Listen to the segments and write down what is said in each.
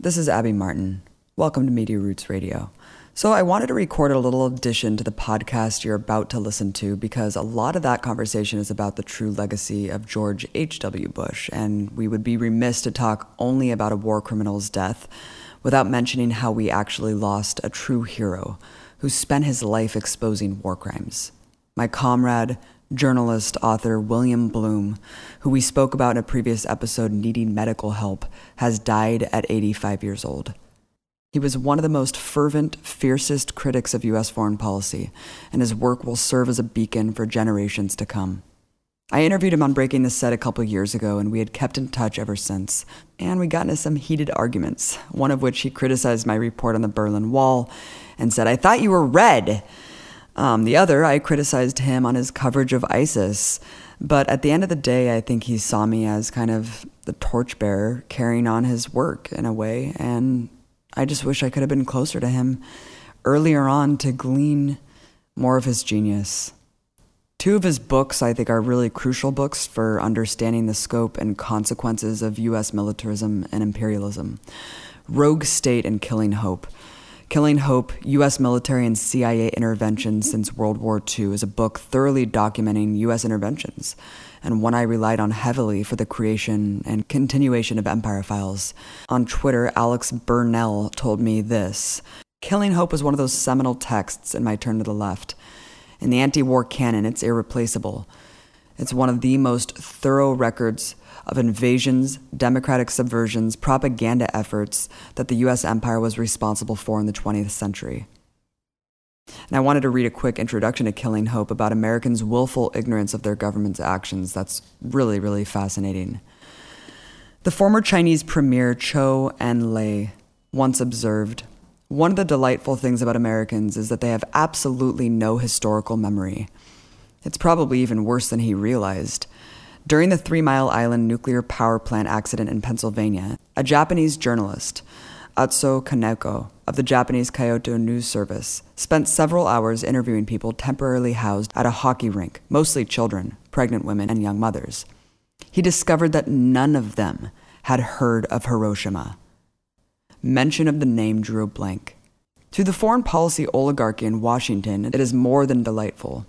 This is Abby Martin. Welcome to Media Roots Radio. So, I wanted to record a little addition to the podcast you're about to listen to because a lot of that conversation is about the true legacy of George H.W. Bush, and we would be remiss to talk only about a war criminal's death without mentioning how we actually lost a true hero who spent his life exposing war crimes. My comrade, journalist, author William Blum, who we spoke about in a previous episode needing medical help, has died at 85 years old. He was one of the most fervent, fiercest critics of U.S. foreign policy, and his work will serve as a beacon for generations to come. I interviewed him on Breaking the Set a couple years ago, and we had kept in touch ever since. And we got into some heated arguments, one of which he criticized my report on the Berlin Wall and said, I thought you were red. Um, the other, I criticized him on his coverage of ISIS. But at the end of the day, I think he saw me as kind of the torchbearer carrying on his work in a way. And I just wish I could have been closer to him earlier on to glean more of his genius. Two of his books, I think, are really crucial books for understanding the scope and consequences of U.S. militarism and imperialism Rogue State and Killing Hope. Killing Hope U.S. Military and CIA Interventions Since World War II is a book thoroughly documenting U.S. interventions, and one I relied on heavily for the creation and continuation of Empire Files. On Twitter, Alex Burnell told me this Killing Hope was one of those seminal texts in my turn to the left. In the anti war canon, it's irreplaceable. It's one of the most thorough records of invasions, democratic subversions, propaganda efforts that the US empire was responsible for in the 20th century. And I wanted to read a quick introduction to Killing Hope about Americans' willful ignorance of their government's actions. That's really, really fascinating. The former Chinese premier Zhou Enlai once observed One of the delightful things about Americans is that they have absolutely no historical memory. It's probably even worse than he realized. During the Three Mile Island nuclear power plant accident in Pennsylvania, a Japanese journalist, Atsuo Kaneko, of the Japanese Kyodo News Service, spent several hours interviewing people temporarily housed at a hockey rink, mostly children, pregnant women, and young mothers. He discovered that none of them had heard of Hiroshima. Mention of the name drew a blank. To the foreign policy oligarchy in Washington, it is more than delightful.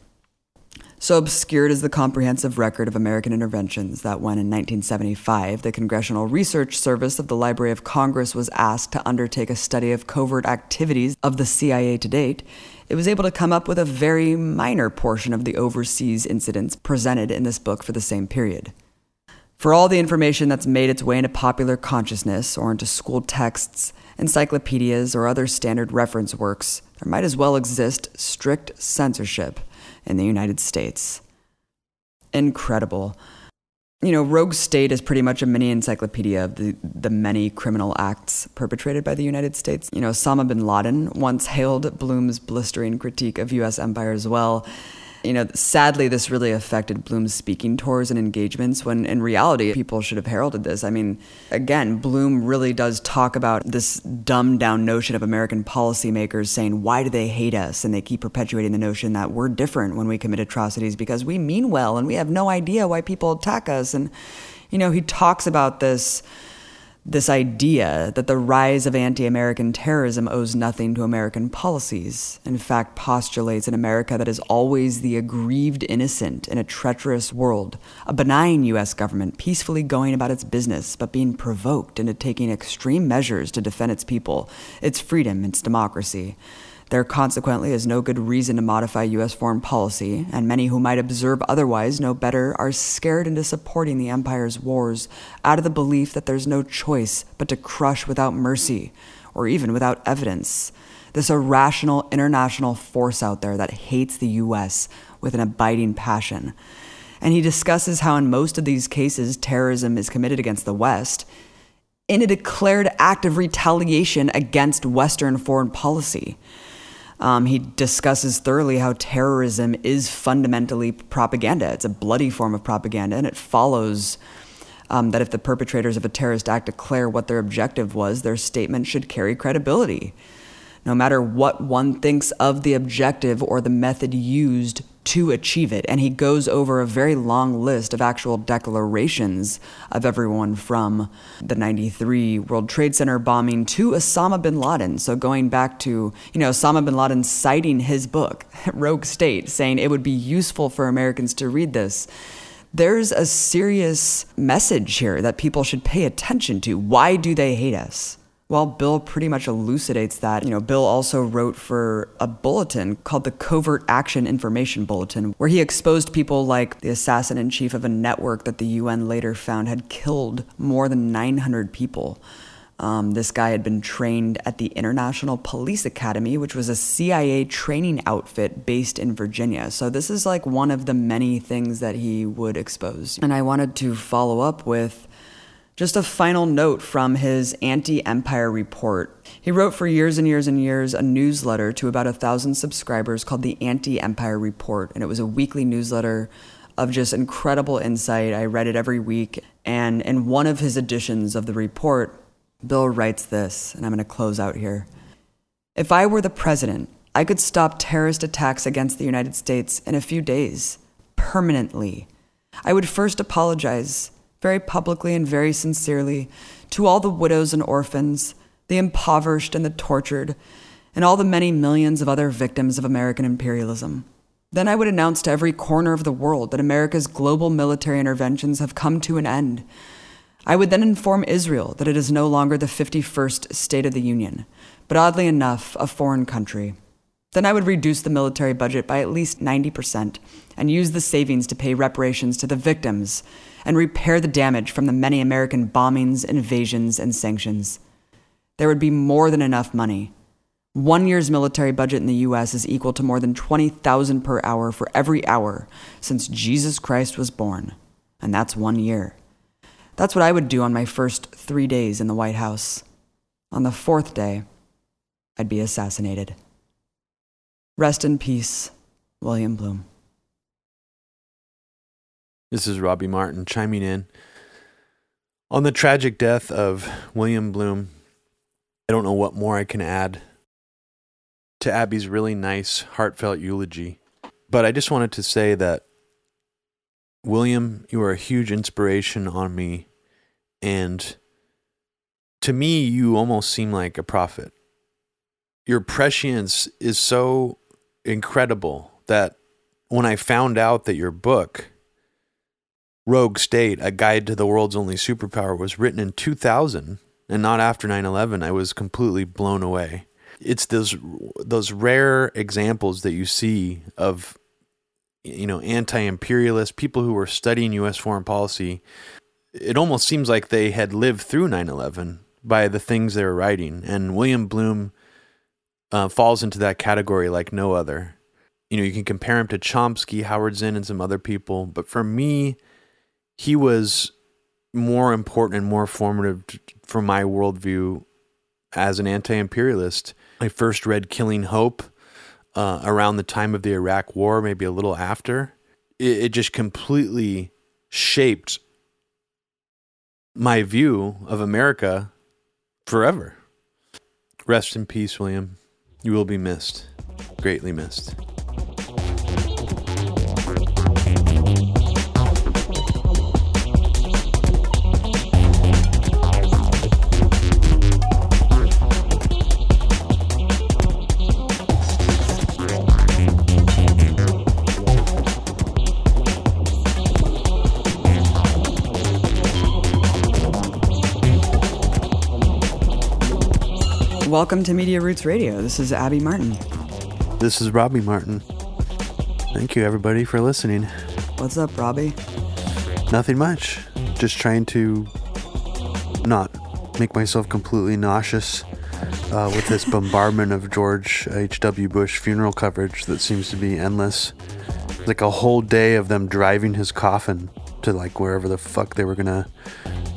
So obscured is the comprehensive record of American interventions that when in 1975 the Congressional Research Service of the Library of Congress was asked to undertake a study of covert activities of the CIA to date, it was able to come up with a very minor portion of the overseas incidents presented in this book for the same period. For all the information that's made its way into popular consciousness or into school texts, encyclopedias, or other standard reference works, there might as well exist strict censorship in the United States. Incredible. You know, Rogue State is pretty much a mini encyclopedia of the, the many criminal acts perpetrated by the United States. You know, Osama bin Laden once hailed Blum's blistering critique of U.S. empire as well you know, sadly, this really affected Blum's speaking tours and engagements when in reality, people should have heralded this. I mean, again, Blum really does talk about this dumbed down notion of American policymakers saying, why do they hate us? And they keep perpetuating the notion that we're different when we commit atrocities because we mean well and we have no idea why people attack us. And, you know, he talks about this this idea that the rise of anti American terrorism owes nothing to American policies. In fact, postulates an America that is always the aggrieved innocent in a treacherous world, a benign U.S. government peacefully going about its business, but being provoked into taking extreme measures to defend its people, its freedom, its democracy. There consequently is no good reason to modify U.S. foreign policy, and many who might observe otherwise know better are scared into supporting the empire's wars out of the belief that there's no choice but to crush without mercy, or even without evidence. This irrational international force out there that hates the U.S. with an abiding passion. And he discusses how, in most of these cases, terrorism is committed against the West in a declared act of retaliation against Western foreign policy. Um, he discusses thoroughly how terrorism is fundamentally propaganda. It's a bloody form of propaganda, and it follows um, that if the perpetrators of a terrorist act declare what their objective was, their statement should carry credibility. No matter what one thinks of the objective or the method used to achieve it. And he goes over a very long list of actual declarations of everyone from the 93 World Trade Center bombing to Osama bin Laden. So going back to, you know, Osama bin Laden citing his book, Rogue State, saying it would be useful for Americans to read this there's a serious message here that people should pay attention to. Why do they hate us? Well, Bill pretty much elucidates that. You know, Bill also wrote for a bulletin called the Covert Action Information Bulletin, where he exposed people like the assassin in chief of a network that the UN later found had killed more than 900 people. Um, this guy had been trained at the International Police Academy, which was a CIA training outfit based in Virginia. So, this is like one of the many things that he would expose. And I wanted to follow up with just a final note from his anti empire report. He wrote for years and years and years a newsletter to about a thousand subscribers called the Anti Empire Report. And it was a weekly newsletter of just incredible insight. I read it every week. And in one of his editions of the report, Bill writes this, and I'm going to close out here. If I were the president, I could stop terrorist attacks against the United States in a few days, permanently. I would first apologize, very publicly and very sincerely, to all the widows and orphans, the impoverished and the tortured, and all the many millions of other victims of American imperialism. Then I would announce to every corner of the world that America's global military interventions have come to an end I would then inform Israel that it is no longer the 51st State of the Union, but oddly enough, a foreign country. Then I would reduce the military budget by at least 90% and use the savings to pay reparations to the victims and repair the damage from the many American bombings, invasions, and sanctions. There would be more than enough money. One year's military budget in the US is equal to more than 20,000 per hour for every hour since Jesus Christ was born, and that's one year. That's what I would do on my first three days in the White House. On the fourth day, I'd be assassinated. Rest in peace, William Blum. This is Robbie Martin chiming in. On the tragic death of William Blum, I don't know what more I can add to Abby's really nice, heartfelt eulogy. But I just wanted to say that, William, you are a huge inspiration on me and to me, you almost seem like a prophet. Your prescience is so incredible that when I found out that your book, Rogue State, A Guide to the World's Only Superpower, was written in 2000 and not after 9 11, I was completely blown away. It's those, those rare examples that you see of you know anti-imperialist people who were studying US foreign policy it almost seems like they had lived through 9/11 by the things they were writing, and William Blum uh, falls into that category like no other. You know, you can compare him to Chomsky, Howard Zinn, and some other people, but for me, he was more important and more formative for my worldview as an anti-imperialist. I first read Killing Hope uh, around the time of the Iraq War, maybe a little after. It, it just completely shaped my view of America forever. Rest in peace, William. You will be missed, greatly missed. Welcome to Media Roots Radio. This is Abby Martin. This is Robbie Martin. Thank you, everybody, for listening. What's up, Robbie? Nothing much. Just trying to not make myself completely nauseous uh, with this bombardment of George H.W. Bush funeral coverage that seems to be endless. Like a whole day of them driving his coffin to like wherever the fuck they were gonna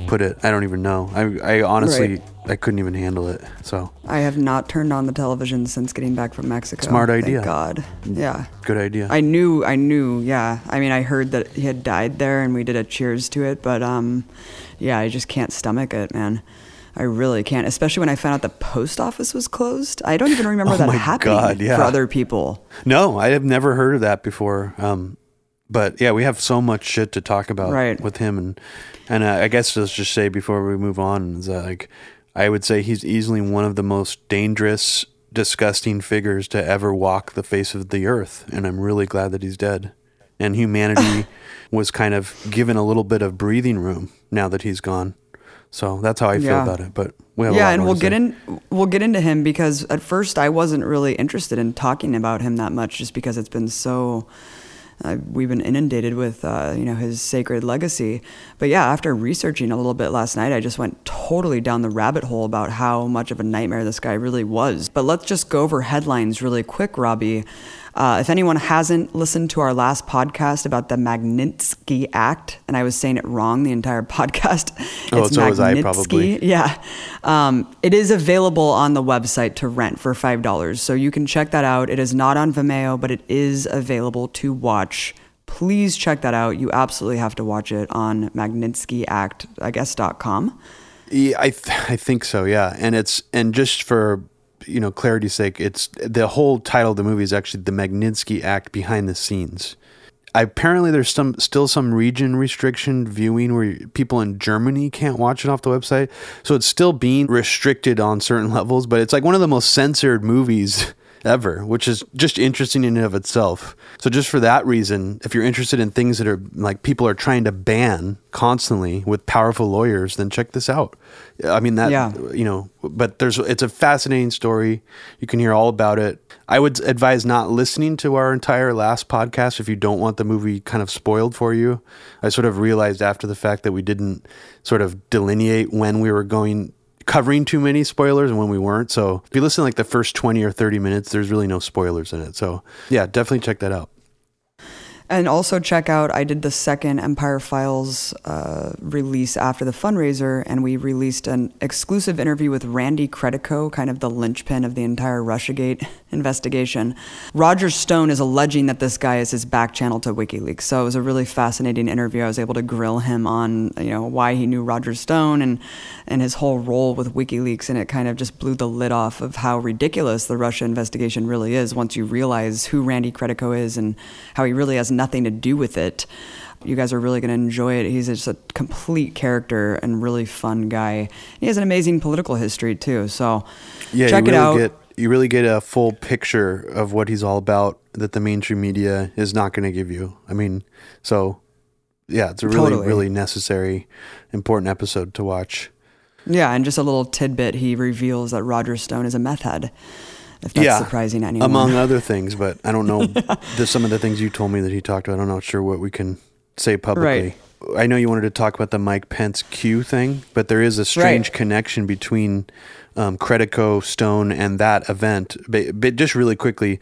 put it. I don't even know. I, I honestly, right. I couldn't even handle it. So I have not turned on the television since getting back from Mexico. Smart idea. Thank God. Yeah. Good idea. I knew. I knew. Yeah. I mean, I heard that he had died there, and we did a cheers to it. But um, yeah, I just can't stomach it, man. I really can't, especially when I found out the post office was closed. I don't even remember Oh that happening God, yeah. for other people. No, I have never heard of that before. Um, but yeah, we have so much shit to talk about Right. with him, and and uh, I guess let's just say before we move on, is that like I would say he's easily one of the most dangerous, disgusting figures to ever walk the face of the earth, and I'm really glad that he's dead. And humanity was kind of given a little bit of breathing room now that he's gone. So that's how I feel Yeah. about it. But we have a yeah, lot and we'll get in we'll get into him because at first I wasn't really interested in talking about him that much just because it's been so uh, we've been inundated with uh, you know his sacred legacy. But yeah, after researching a little bit last night, I just went totally down the rabbit hole about how much of a nightmare this guy really was. But let's just go over headlines really quick, Robbie. Uh, if anyone hasn't listened to our last podcast about the Magnitsky Act, and I was saying it wrong the entire podcast, Oh, it's so was I, Magnitsky. probably. Yeah. Um, it is available on the website to rent for $5. So you can check that out. It is not on Vimeo, but it is available to watch. Please check that out. You absolutely have to watch it on MagnitskyAct, I guess, dot com. Yeah, I th- I think so. Yeah, and it's and just for you know clarity's sake, it's the whole title of the movie is actually the Magnitsky Act behind the scenes. Apparently, there's some still some region restriction viewing where people in Germany can't watch it off the website, so it's still being restricted on certain levels. But it's like one of the most censored movies ever, which is just interesting in and of itself. So just for that reason, if you're interested in things that are like people are trying to ban constantly with powerful lawyers, then check this out. I mean that Yeah. you know, but there's it's a fascinating story. You can hear all about it. I would advise not listening to our entire last podcast if you don't want the movie kind of spoiled for you. I sort of realized after the fact that we didn't sort of delineate when we were going covering too many spoilers and when we weren't. So if you listen like the first 20 or 30 minutes, there's really no spoilers in it. So yeah, definitely check that out. And also check out, I did the second Empire Files uh, release after the fundraiser, and we released an exclusive interview with Randy Credico, kind of the linchpin of the entire Russiagate investigation. Roger Stone is alleging that this guy is his back channel to WikiLeaks, so it was a really fascinating interview. I was able to grill him on, you know, why he knew Roger Stone and and his whole role with WikiLeaks, and it kind of just blew the lid off of how ridiculous the Russia investigation really is once you realize who Randy Credico is and how he really has nothing to do with it. You guys are really going to enjoy it. He's just a complete character and really fun guy. He has an amazing political history too. So Yeah, check it really out. get you really get a full picture of what he's all about that the mainstream media is not going to give you. I mean, so yeah, it's a really Totally. really necessary important episode to watch. yeah, and just a little tidbit. He reveals that Roger Stone is a meth head. If that's yeah, surprising anyone. among other things, but I don't know the, some of the things you told me that he talked about. I'm not sure what we can say publicly. I know you wanted to talk about the Mike Pence Q thing, but there is a strange Right. connection between um, Credico, Stone, and that event. But, but just really quickly,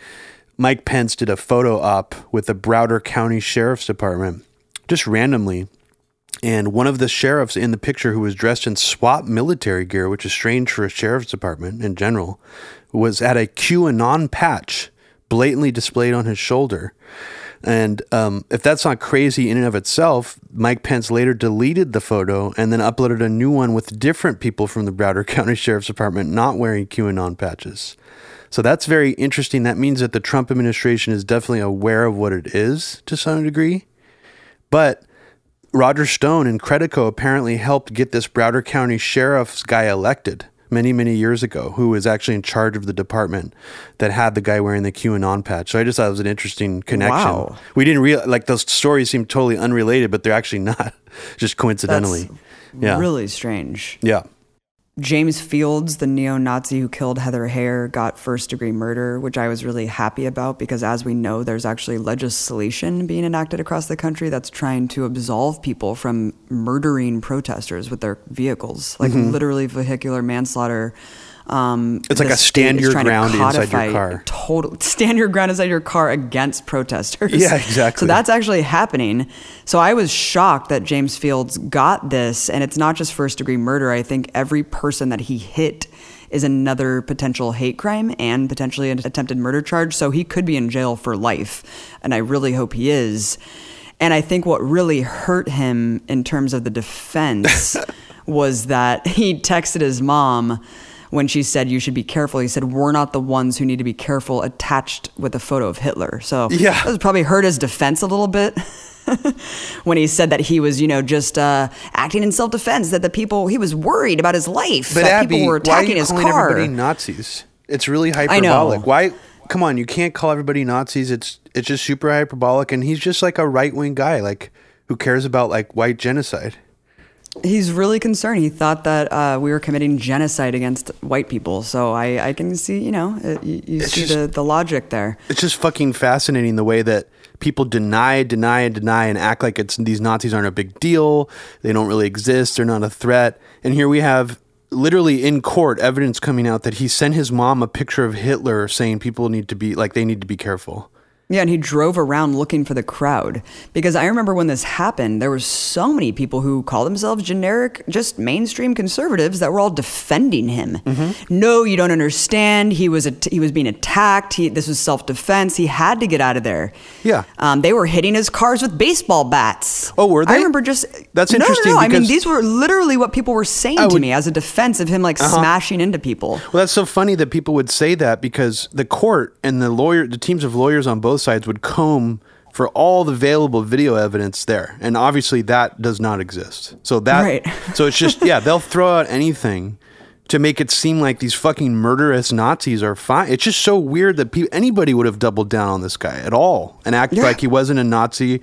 Mike Pence did a photo op with the Broward County Sheriff's Department, just randomly. And one of the sheriffs in the picture who was dressed in SWAT military gear, which is strange for a sheriff's department in general, was at a QAnon patch blatantly displayed on his shoulder. And um, if that's not crazy in and of itself, Mike Pence later deleted the photo and then uploaded a new one with different people from the Broward County Sheriff's Department not wearing QAnon patches. So that's very interesting. That means that the Trump administration is definitely aware of what it is to some degree. But Roger Stone and Credico apparently helped get this Broward County sheriff's guy elected many, many years ago, who was actually in charge of the department that had the guy wearing the QAnon patch. So I just thought it was an interesting connection. Wow. We didn't real like those stories seem totally unrelated, but they're actually not, just coincidentally. That's yeah. really strange. Yeah. James Fields, the neo Nazi who killed Heather Heyer, got first degree murder, which I was really happy about because, as we know, there's actually legislation being enacted across the country that's trying to absolve people from murdering protesters with their vehicles, like mm-hmm. literally vehicular manslaughter. Um. It's like a stand your ground inside your car. Total stand your ground inside your car against protesters. Yeah, exactly. So that's actually happening. So I was shocked that James Fields got this, and it's not just first degree murder. I think every person that he hit is another potential hate crime and potentially an attempted murder charge. So he could be in jail for life, and I really hope he is. And I think what really hurt him in terms of the defense was that he texted his mom when she said you should be careful. He said we're not the ones who need to be careful attached with a photo of Hitler. So Yeah. that was probably hurt his defense a little bit. when he said that he was, you know, just uh, acting in self-defense, that the people he was worried about his life, But that Abby, people were attacking why are you his calling car. everybody Nazis? It's really know. hyperbolic. Why? Come on, you can't call everybody Nazis. It's it's just super hyperbolic, and he's just like a right wing guy, like who cares about like white genocide. He's really concerned. He thought that uh, we were committing genocide against white people. So I, I can see, you know, it, you, you see just- the, the logic there. It's just fucking fascinating the way that people deny, deny, and deny, and act like it's these Nazis aren't a big deal. They don't really exist. They're not a threat. And here we have literally in court evidence coming out that he sent his mom a picture of Hitler, saying people need to be like they need to be careful. Yeah, and he drove around looking for the crowd because I remember when this happened, there were so many people who call themselves generic, just mainstream conservatives that were all defending him. Mm-hmm. No, you don't understand. He was at- he was being attacked. He, this was self defense. He had to get out of there. Yeah. um, they were hitting his cars with baseball bats. Oh, were they? I remember just That's No, no, interesting No, I mean these were literally what people were saying I to me as a defense of him, like smashing into people. Well, that's so funny that people would say that because the court and the lawyer, the teams of lawyers on both sides would comb for all the available video evidence there, and obviously that does not exist. So that, Right. so it's just yeah, they'll throw out anything to make it seem like these fucking murderous Nazis are fine. It's just so weird that pe- anybody would have doubled down on this guy at all and act Yeah. like he wasn't a Nazi,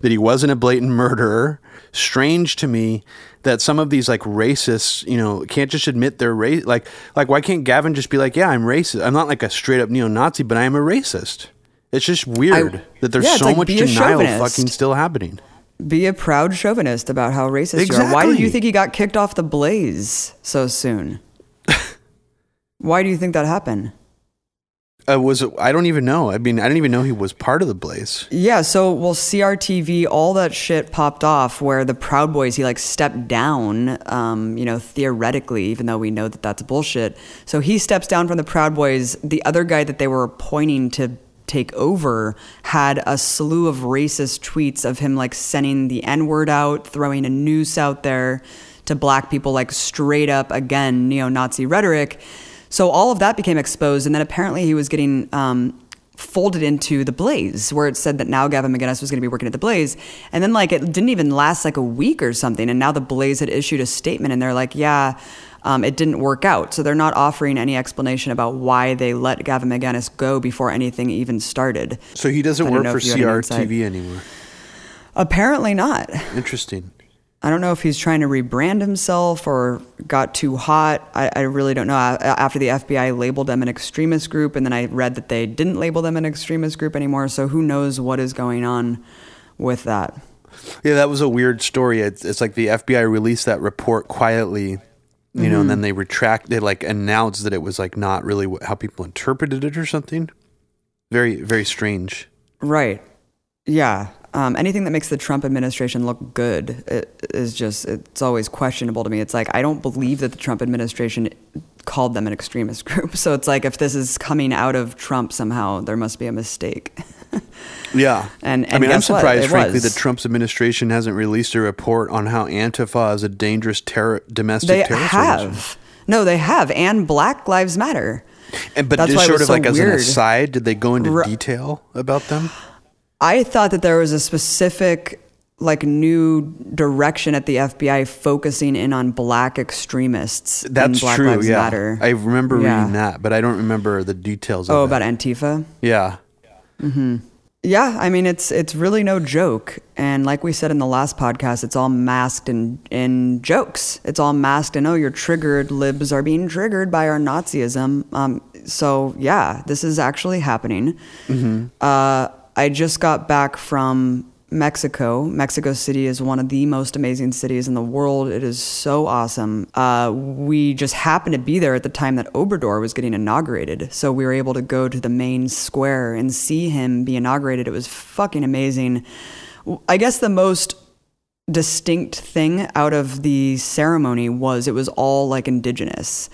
that he wasn't a blatant murderer. Strange to me that some of these like racists, you know, can't just admit they're race. Like, like why can't Gavin just be like, yeah, I'm racist. I'm not like a straight up neo-Nazi, but I am a racist. It's just weird I- that there's yeah, so like, much denial fucking still happening. Be a proud chauvinist about how racist you are. Why did you think he got kicked off the Blaze so soon? Why do you think that happened? Uh, was it, I don't even know. I mean, I didn't even know he was part of the Blaze. Yeah, so well, CRTV, all that shit popped off where the Proud Boys he like stepped down. Um, you know, theoretically, even though we know that that's bullshit. So he steps down from the Proud Boys. The other guy that they were appointing to take over had a slew of racist tweets of him like sending the N word out, throwing a noose out there to black people, like straight up again neo Nazi rhetoric. So all of that became exposed, and then apparently he was getting um, folded into the Blaze, where it said that now Gavin McInnes was going to be working at the Blaze, and then like it didn't even last like a week or something, and now the Blaze had issued a statement, and they're like, yeah. Um, it didn't work out. So they're not offering any explanation about why they let Gavin McInnes go before anything even started. So he doesn't don't work for. CRTV anymore. Apparently not. Interesting. I don't know if he's trying to rebrand himself or got too hot. I, I really don't know. After the FBI labeled them an extremist group, and then I read that they didn't label them an extremist group anymore. So who knows what is going on with that? Yeah, that was a weird story. It's, it's like the FBI released that report quietly, you know, and then mm-hmm. they retract. They like announced that it was like not really how people interpreted it or something. Very, very strange. Right. Yeah. Um, anything that makes the Trump administration look good it, is just, it's always questionable to me. It's like, I don't believe that the Trump administration called them an extremist group. So it's like, if this is coming out of Trump somehow, there must be a mistake. Yeah, And- I mean, I'm surprised, frankly, was. that Trump's administration hasn't released a report on how Antifa is a dangerous terror, domestic They terrorist have. organization. No, they have. And Black Lives Matter. And but That's just sort of so like as an aside, did they go into Ru- detail about them? I thought that there was a specific, like, new direction at the FBI focusing in on black extremists. That's Black true. Lives yeah, Matter. I remember Yeah. reading that, but I don't remember the details. Oh, about Antifa? yeah. Yeah, I mean it's it's really no joke, and like we said in the last podcast, it's all masked in in jokes. It's all masked in oh, you're triggered. Libs are being triggered by our Nazism. Um, so yeah, this is actually happening. Uh, I just got back from Mexico. Mexico City is one of the most amazing cities in the world. It is so awesome. Uh, we just happened to be there at the time that Obrador was getting inaugurated. So we were able to go to the main square and see him be inaugurated. It was fucking amazing. I guess the most distinct thing out of the ceremony was it was all like indigenous.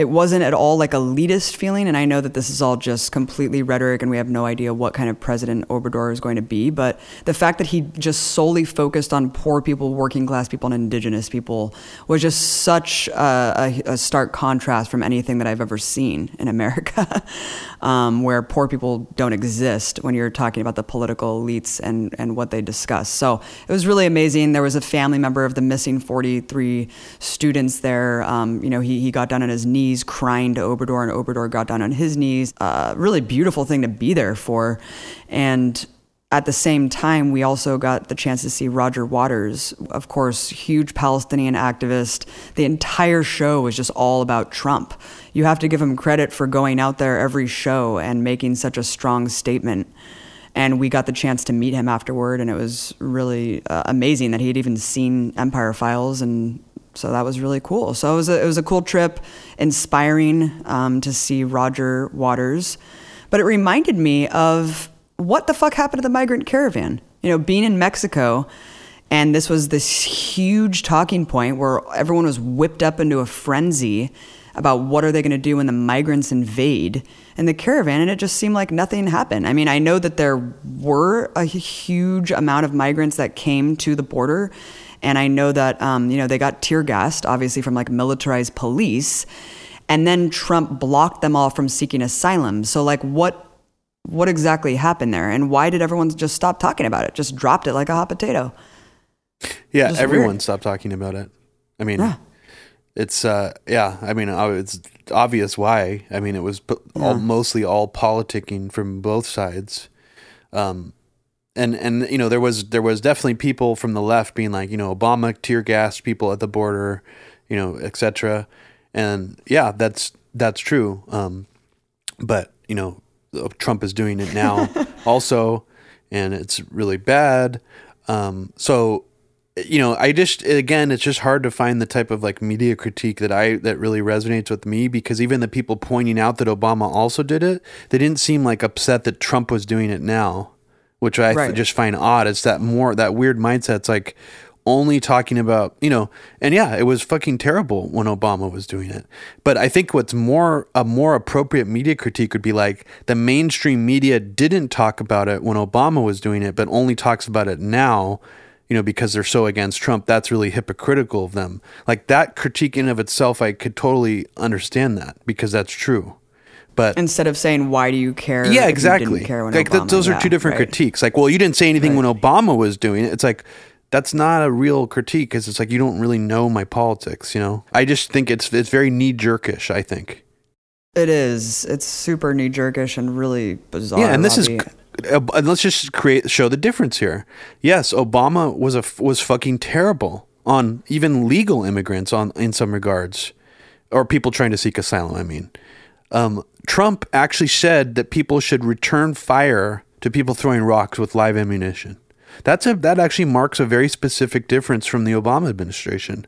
It wasn't at all like elitist feeling. And I know that this is all just completely rhetoric and we have no idea what kind of president Obrador is going to be. But the fact that he just solely focused on poor people, working class people, and indigenous people was just such a, a, a stark contrast from anything that I've ever seen in America, um, where poor people don't exist when you're talking about the political elites and, and what they discuss. So it was really amazing. There was a family member of the missing 43 students there. Um, you know, he, he got down on his knees crying to Obrador, and Obrador got down on his knees. Uh, really beautiful thing to be there for. And at the same time, we also got the chance to see Roger Waters, of course, huge Palestinian activist. The entire show was just all about Trump. You have to give him credit for going out there every show and making such a strong statement. And we got the chance to meet him afterward, and it was really uh, amazing that he had even seen Empire Files and so that was really cool. So it was a, it was a cool trip, inspiring um, to see Roger Waters, but it reminded me of what the fuck happened to the migrant caravan. You know, being in Mexico, and this was this huge talking point where everyone was whipped up into a frenzy about what are they going to do when the migrants invade in the caravan and it just seemed like nothing happened i mean i know that there were a huge amount of migrants that came to the border and I know that, um, you know, they got tear gassed, obviously, from like militarized police. And then Trump blocked them all from seeking asylum. So, like, what what exactly happened there? And why did everyone just stop talking about it? Just dropped it like a hot potato? Yeah, everyone weird. stopped talking about it. I mean, yeah. It's, uh, yeah, I mean, uh, it's obvious why. I mean, it was all, yeah. mostly all politicking from both sides. Um, and and you know there was there was definitely people from the left being like you know Obama tear gassed people at the border, you know, etc. And yeah, that's that's true. Um, but you know, Trump is doing it now also, and it's really bad. Um, so you know, I just again, it's just hard to find the type of like media critique that I that really resonates with me because even the people pointing out that Obama also did it, they didn't seem like upset that Trump was doing it now which I right. just find odd. It's that more that weird mindset. It's like only talking about you know, and yeah, it was fucking terrible when Obama was doing it. But I think what's more a more appropriate media critique would be like the mainstream media didn't talk about it when Obama was doing it, but only talks about it now. You know, because they're so against Trump, that's really hypocritical of them. Like that critique in of itself, I could totally understand that because that's true. But instead of saying why do you care? Yeah, exactly. care when like Obama, those are yeah, two different right. critiques. Like, well, you didn't say anything right. when Obama was doing it. It's like that's not a real critique because it's like you don't really know my politics. You know, I just think it's it's very knee jerkish. I think it is. It's super knee jerkish and really bizarre. Yeah, and this is. Uh, let's just create show the difference here. Yes, Obama was a was fucking terrible on even legal immigrants on in some regards, or people trying to seek asylum. I mean, um, Trump actually said that people should return fire to people throwing rocks with live ammunition. That's a that actually marks a very specific difference from the Obama administration.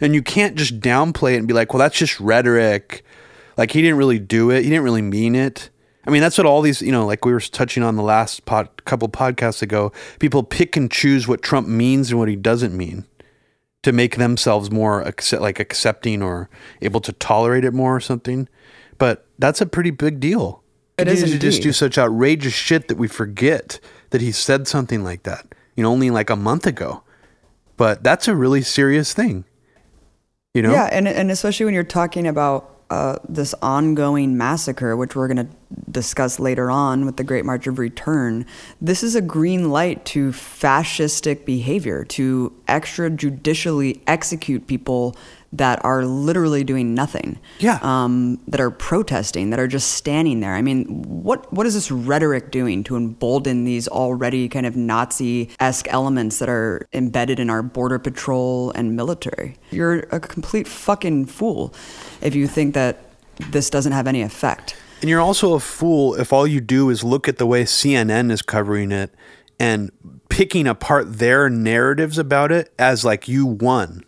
And you can't just downplay it and be like, "Well, that's just rhetoric." Like he didn't really do it. He didn't really mean it. I mean, that's what all these, you know, like we were touching on the last pod, couple podcasts ago. People pick and choose what Trump means and what he doesn't mean to make themselves more accept, like accepting or able to tolerate it more or something. But that's a pretty big deal. It is to just do such outrageous shit that we forget that he said something like that. You know, only like a month ago. But that's a really serious thing. You know? Yeah, and and especially when you're talking about uh, this ongoing massacre, which we're going to discuss later on with the Great March of Return, this is a green light to fascistic behavior, to extrajudicially execute people that are literally doing nothing. Yeah. Um, that are protesting, that are just standing there. I mean, what what is this rhetoric doing to embolden these already kind of Nazi esque elements that are embedded in our border patrol and military? You're a complete fucking fool if you think that this doesn't have any effect. And you're also a fool if all you do is look at the way CNN is covering it and picking apart their narratives about it as like you won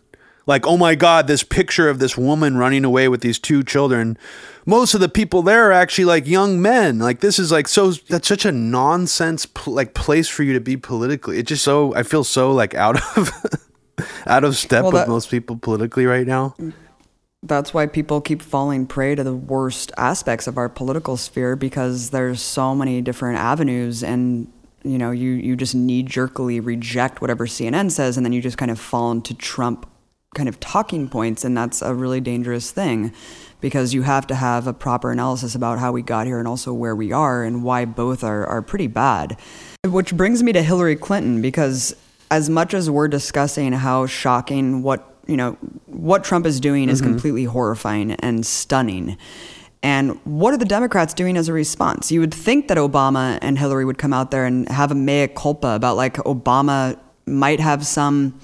like, oh my God, this picture of this woman running away with these two children. Most of the people there are actually like young men. Like, this is like so, that's such a nonsense, pl- like, place for you to be politically. It just so, I feel so like out of, out of step well, that, with most people politically right now. that's why people keep falling prey to the worst aspects of our political sphere because there's so many different avenues and you know you you just knee jerkily reject whatever CNN says and then you just kind of fall into Trump kind of talking points and that's a really dangerous thing because you have to have a proper analysis about how we got here and also where we are and why both are, are pretty bad. Which brings me to Hillary Clinton because as much as we're discussing how shocking what you know what Trump is doing mm-hmm. is completely horrifying and stunning. And what are the Democrats doing as a response? You would think that Obama and Hillary would come out there and have a mea culpa about like Obama might have some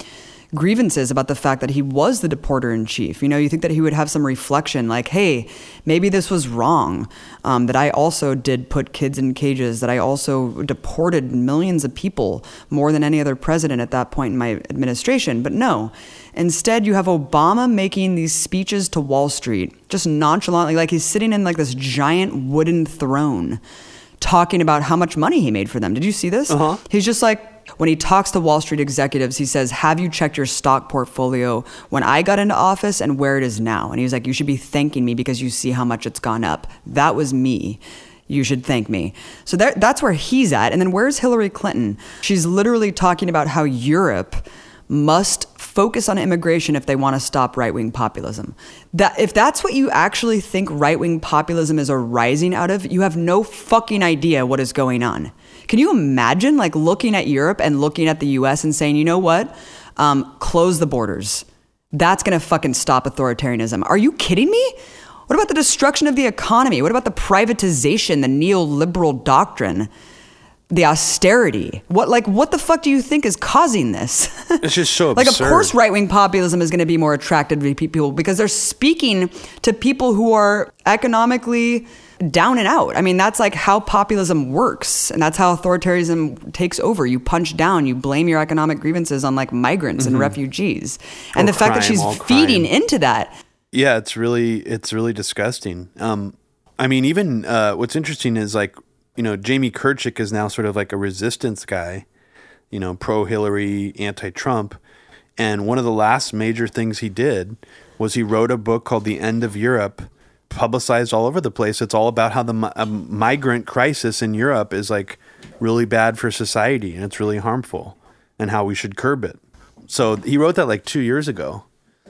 grievances about the fact that he was the deporter in chief. You know, you think that he would have some reflection like, hey, maybe this was wrong, um, that I also did put kids in cages, that I also deported millions of people more than any other president at that point in my administration. But no. Instead, you have Obama making these speeches to Wall Street, just nonchalantly, like he's sitting in like this giant wooden throne talking about how much money he made for them. Did you see this? Uh-huh. He's just like, when he talks to Wall Street executives, he says, Have you checked your stock portfolio when I got into office and where it is now? And he's like, You should be thanking me because you see how much it's gone up. That was me. You should thank me. So that, that's where he's at. And then where's Hillary Clinton? She's literally talking about how Europe must focus on immigration if they want to stop right-wing populism. That if that's what you actually think right-wing populism is arising out of, you have no fucking idea what is going on. Can you imagine like looking at Europe and looking at the US and saying, you know what? Um, close the borders. That's going to fucking stop authoritarianism. Are you kidding me? What about the destruction of the economy? What about the privatization, the neoliberal doctrine? the austerity. What like what the fuck do you think is causing this? It's just so like of course right wing populism is going to be more attractive to people because they're speaking to people who are economically down and out. I mean, that's like how populism works, and that's how authoritarianism takes over. You punch down, you blame your economic grievances on like migrants mm-hmm. and refugees, and the fact that she's feeding crime. into that. Yeah, it's really it's really disgusting. Um, I mean, even uh, what's interesting is like you know Jamie Kirchick is now sort of like a resistance guy, you know, pro Hillary, anti Trump, and one of the last major things he did was he wrote a book called The End of Europe publicized all over the place. It's all about how the migrant crisis in Europe is like really bad for society and it's really harmful and how we should curb it. So he wrote that like two years ago.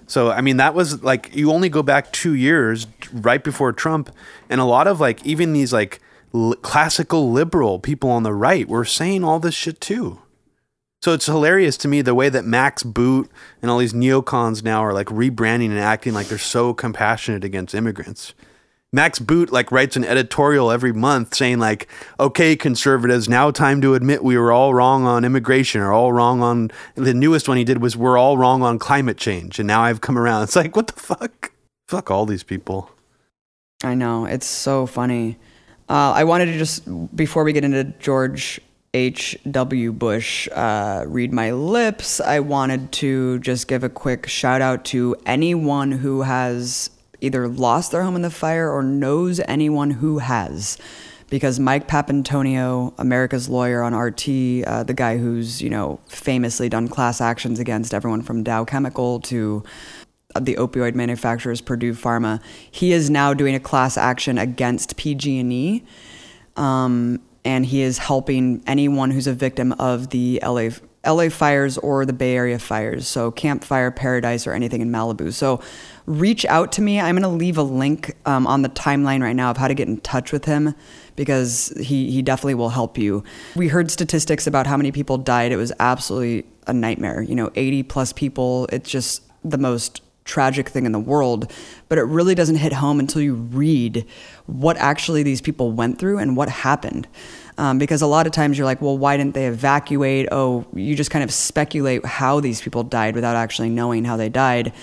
So I mean that was like you only go back two years right before Trump, and a lot of like even these like l- classical liberal people on the right were saying all this shit too. So it's hilarious to me the way that Max Boot and all these neocons now are like rebranding and acting like they're so compassionate against immigrants. Max Boot like writes an editorial every month saying like, "Okay, conservatives, now time to admit we were all wrong on immigration or all wrong on." The newest one he did was "We're all wrong on climate change," and now I've come around. It's like, what the fuck? Fuck all these people. I know it's so funny. Uh, I wanted to just before we get into George H.W. Bush uh, read my lips, I wanted to just give a quick shout out to anyone who has either lost their home in the fire or knows anyone who has. Because Mike Papantonio, America's lawyer on RT, uh, the guy who's you know famously done class actions against everyone from Dow Chemical to the opioid manufacturers Purdue Pharma, he is now doing a class action against PG&E. Um, and he is helping anyone who's a victim of the LA LA fires or the Bay Area fires. So Campfire Paradise or anything in Malibu. So reach out to me. I'm going to leave a link um, on the timeline right now of how to get in touch with him because he, he definitely will help you. We heard statistics about how many people died. It was absolutely a nightmare. You know, 80 plus people. It's just the most tragic thing in the world, but it really doesn't hit home until you read what actually these people went through and what happened. Um, because a lot of times you're like, well, why didn't they evacuate? Oh, you just kind of speculate how these people died without actually knowing how they died.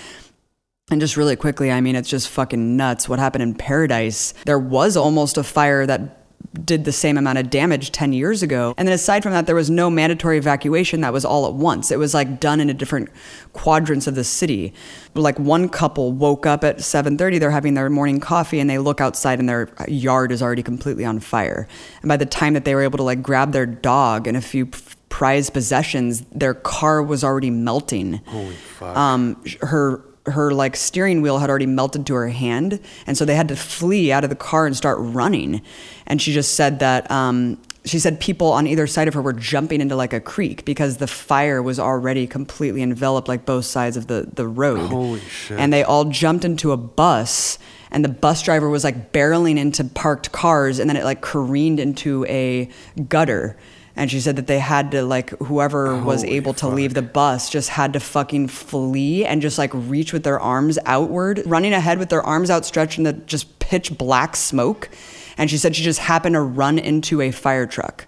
And just really quickly, I mean, it's just fucking nuts. What happened in Paradise? There was almost a fire that did the same amount of damage 10 years ago. And then aside from that, there was no mandatory evacuation that was all at once. It was like done in a different quadrants of the city. Like one couple woke up at 7:30, they're having their morning coffee and they look outside and their yard is already completely on fire. And by the time that they were able to like grab their dog and a few prized possessions, their car was already melting. Holy fuck. Um, her her like steering wheel had already melted to her hand, and so they had to flee out of the car and start running. And she just said that um, she said people on either side of her were jumping into like a creek because the fire was already completely enveloped like both sides of the the road. Holy shit. And they all jumped into a bus and the bus driver was like barreling into parked cars and then it like careened into a gutter. And she said that they had to like whoever was Holy able to fuck. leave the bus just had to fucking flee and just like reach with their arms outward, running ahead with their arms outstretched in the just pitch black smoke. And she said she just happened to run into a fire truck.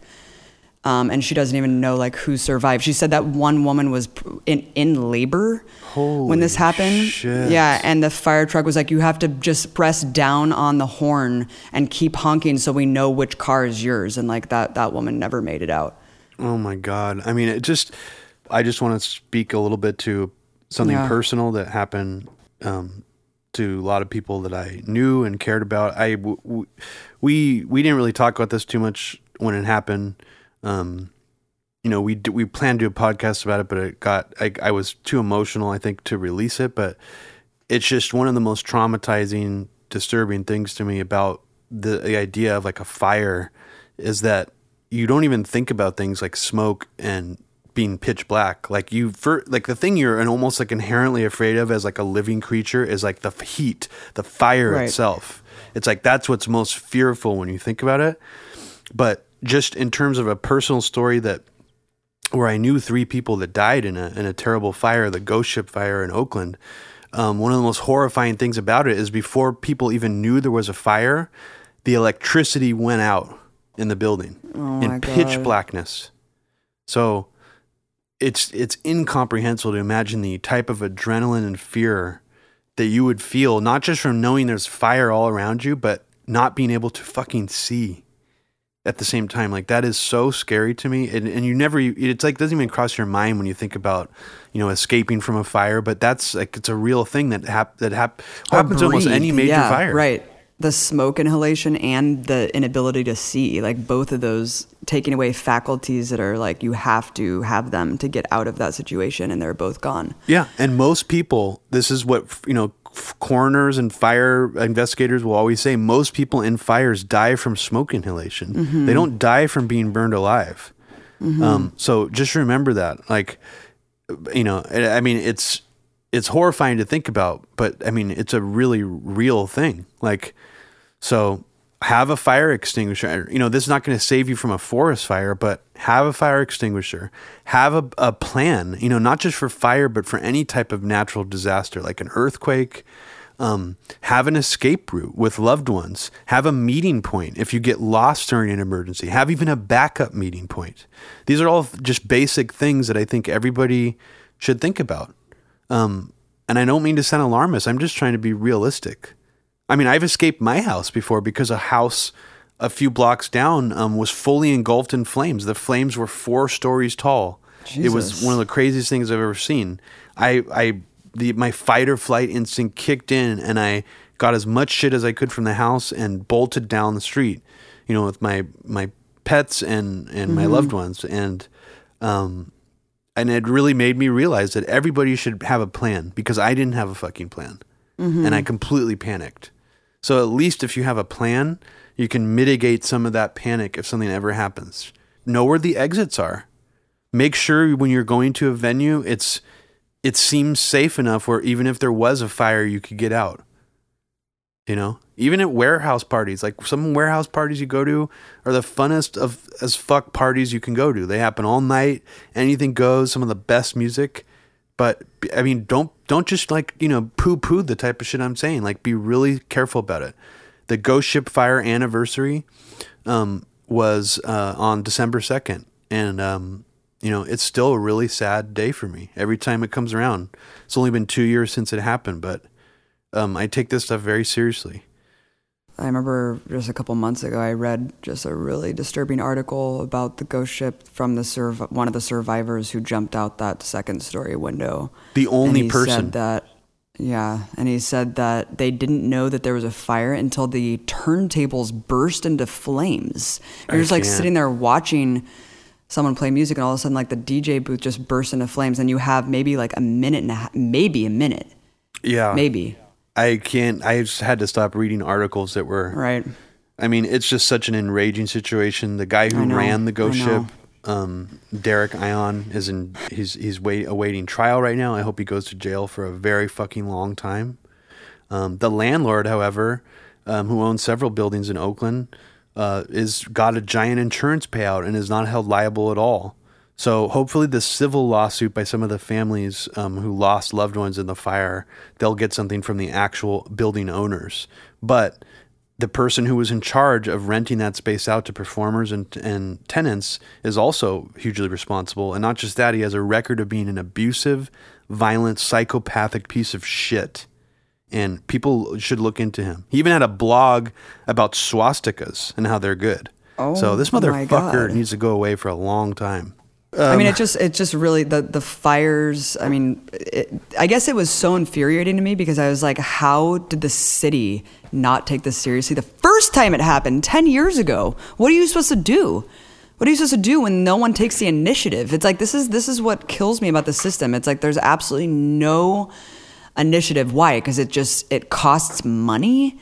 Um, and she doesn't even know like who survived. She said that one woman was in in labor when this happened. shit. Yeah, and the fire truck was like, "You have to just press down on the horn and keep honking so we know which car is yours." And like that that woman never made it out. Oh my god. I mean, it just I just want to speak a little bit to something Yeah. personal that happened um, to a lot of people that I knew and cared about. I w- w- we we didn't really talk about this too much when it happened. Um, you know, we d- we planned to do a podcast about it, but it got I, I was too emotional, I think, to release it. But it's just one of the most traumatizing, disturbing things to me about the, the idea of like a fire is that you don't even think about things like smoke and being pitch black. Like you, for like the thing you're almost like inherently afraid of as like a living creature is like the heat, the fire Right. itself. It's like that's what's most fearful when you think about it. But just in terms of a personal story that where I knew three people that died in a in a terrible fire, the ghost ship fire in Oakland. Um, one of the most horrifying things about it is before people even knew there was a fire, the electricity went out in the building Oh in pitch God. blackness. So it's it's incomprehensible to imagine the type of adrenaline and fear that you would feel not just from knowing there's fire all around you, but not being able to fucking see at the same time. Like that is so scary to me, and and you never. It's like doesn't even cross your mind when you think about you know escaping from a fire. But that's like it's a real thing that hap- that hap- happens to almost any major Yeah, fire. Right. The smoke inhalation and the inability to see, like both of those taking away faculties that are like you have to have them to get out of that situation and they're both gone. Yeah, and most people, this is what you know, coroners and fire investigators will always say. Most people in fires die from smoke inhalation. They don't die from being burned alive. Um, so just remember that, like, you know, I I mean, it's it's horrifying to think about, but I mean, it's a really real thing. Like, so have a fire extinguisher. You know, this is not going to save you from a forest fire, but have a fire extinguisher. Have a, a plan, you know, not just for fire, but for any type of natural disaster like an earthquake. Um, have an escape route with loved ones. Have a meeting point if you get lost during an emergency. Have even a backup meeting point. These are all just basic things that I think everybody should think about. Um, and I don't mean to sound alarmist. I'm just trying to be realistic. I mean, I've escaped my house before because a house a few blocks down um, was fully engulfed in flames. The flames were four stories tall. It was one of the craziest things I've ever seen. I, I, the my fight or flight instinct kicked in, and I got as much shit as I could from the house and bolted down the street. You know, with my my pets and and my loved ones, and um, and it really made me realize that everybody should have a plan because I didn't have a fucking plan, Mm-hmm. and I completely panicked. So at least if you have a plan, you can mitigate some of that panic if something ever happens. Know where the exits are. Make sure when you're going to a venue, it's it seems safe enough where even if there was a fire, you could get out. You know, even at warehouse parties, like some warehouse parties you go to are the funnest of as fuck parties you can go to. They happen all night, anything goes, some of the best music. But I mean, don't don't just like you know poo poo the type of shit I'm saying. Like, be really careful about it. The Ghost Ship Fire anniversary um, was uh, on December second, and um, you know it's still a really sad day for me every time it comes around. It's only been two years since it happened, but um, I take this stuff very seriously. I remember just a couple months ago, I read just a really disturbing article about the ghost ship from the one of the survivors who jumped out that second story window. The only person. said that, yeah, and he said that they didn't know that there was a fire until the turntables burst into flames. You're just like sitting there watching someone play music, and all of a sudden, like the DJ booth just bursts into flames, and you have maybe like a minute and a half, maybe a minute Yeah. Maybe. I can't. I just had to stop reading articles that were. Right. I mean, it's just such an enraging situation. The guy who know, ran the ghost ship, um, Derek Ion, is in. He's he's wait, awaiting trial right now. I hope he goes to jail for a very fucking long time. Um, the landlord, however, um, who owns several buildings in Oakland, uh, is got a giant insurance payout and is not held liable at all. So hopefully, the civil lawsuit by some of the families um, who lost loved ones in the fire, they'll get something from the actual building owners. But the person who was in charge of renting that space out to performers and, and tenants is also hugely responsible. And not just that, he has a record of being an abusive, violent, psychopathic piece of shit. And people should look into him. He even had a blog about swastikas and how they're good. Oh, so this motherfucker needs to go away for a long time. I Um, mean, it just it just really the the fires. I mean, it, I guess it was so infuriating to me because I was like, how did the city not take this seriously the first time it happened ten years ago? What are you supposed to do? What are you supposed to do when no one takes the initiative? It's like this is this is what kills me about the system. It's like there's absolutely no initiative. Why? Because it just it costs money.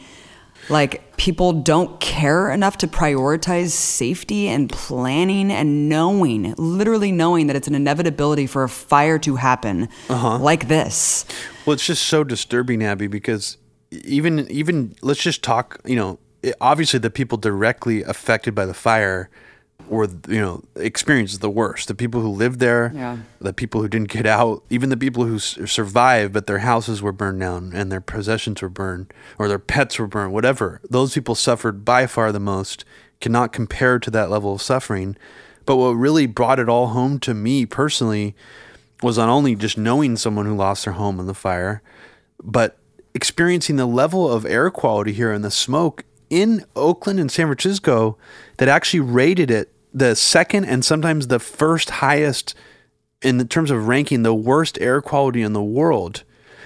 Like people don't care enough to prioritize safety and planning and knowing, literally knowing that it's an inevitability for a fire to happen uh-huh. like this. Well, it's just so disturbing, Abby, because even even let's just talk. You know, it, obviously the people directly affected by the fire were you know experienced the worst. The people who lived there, Yeah. the people who didn't get out, even the people who survived, but their houses were burned down and their possessions were burned or their pets were burned. Whatever, those people suffered by far the most. Cannot compare to that level of suffering. But what really brought it all home to me personally was not only just knowing someone who lost their home in the fire, but experiencing the level of air quality here and the smoke in Oakland and San Francisco that actually rated it the second and sometimes the first highest in terms of ranking the worst air quality in the world.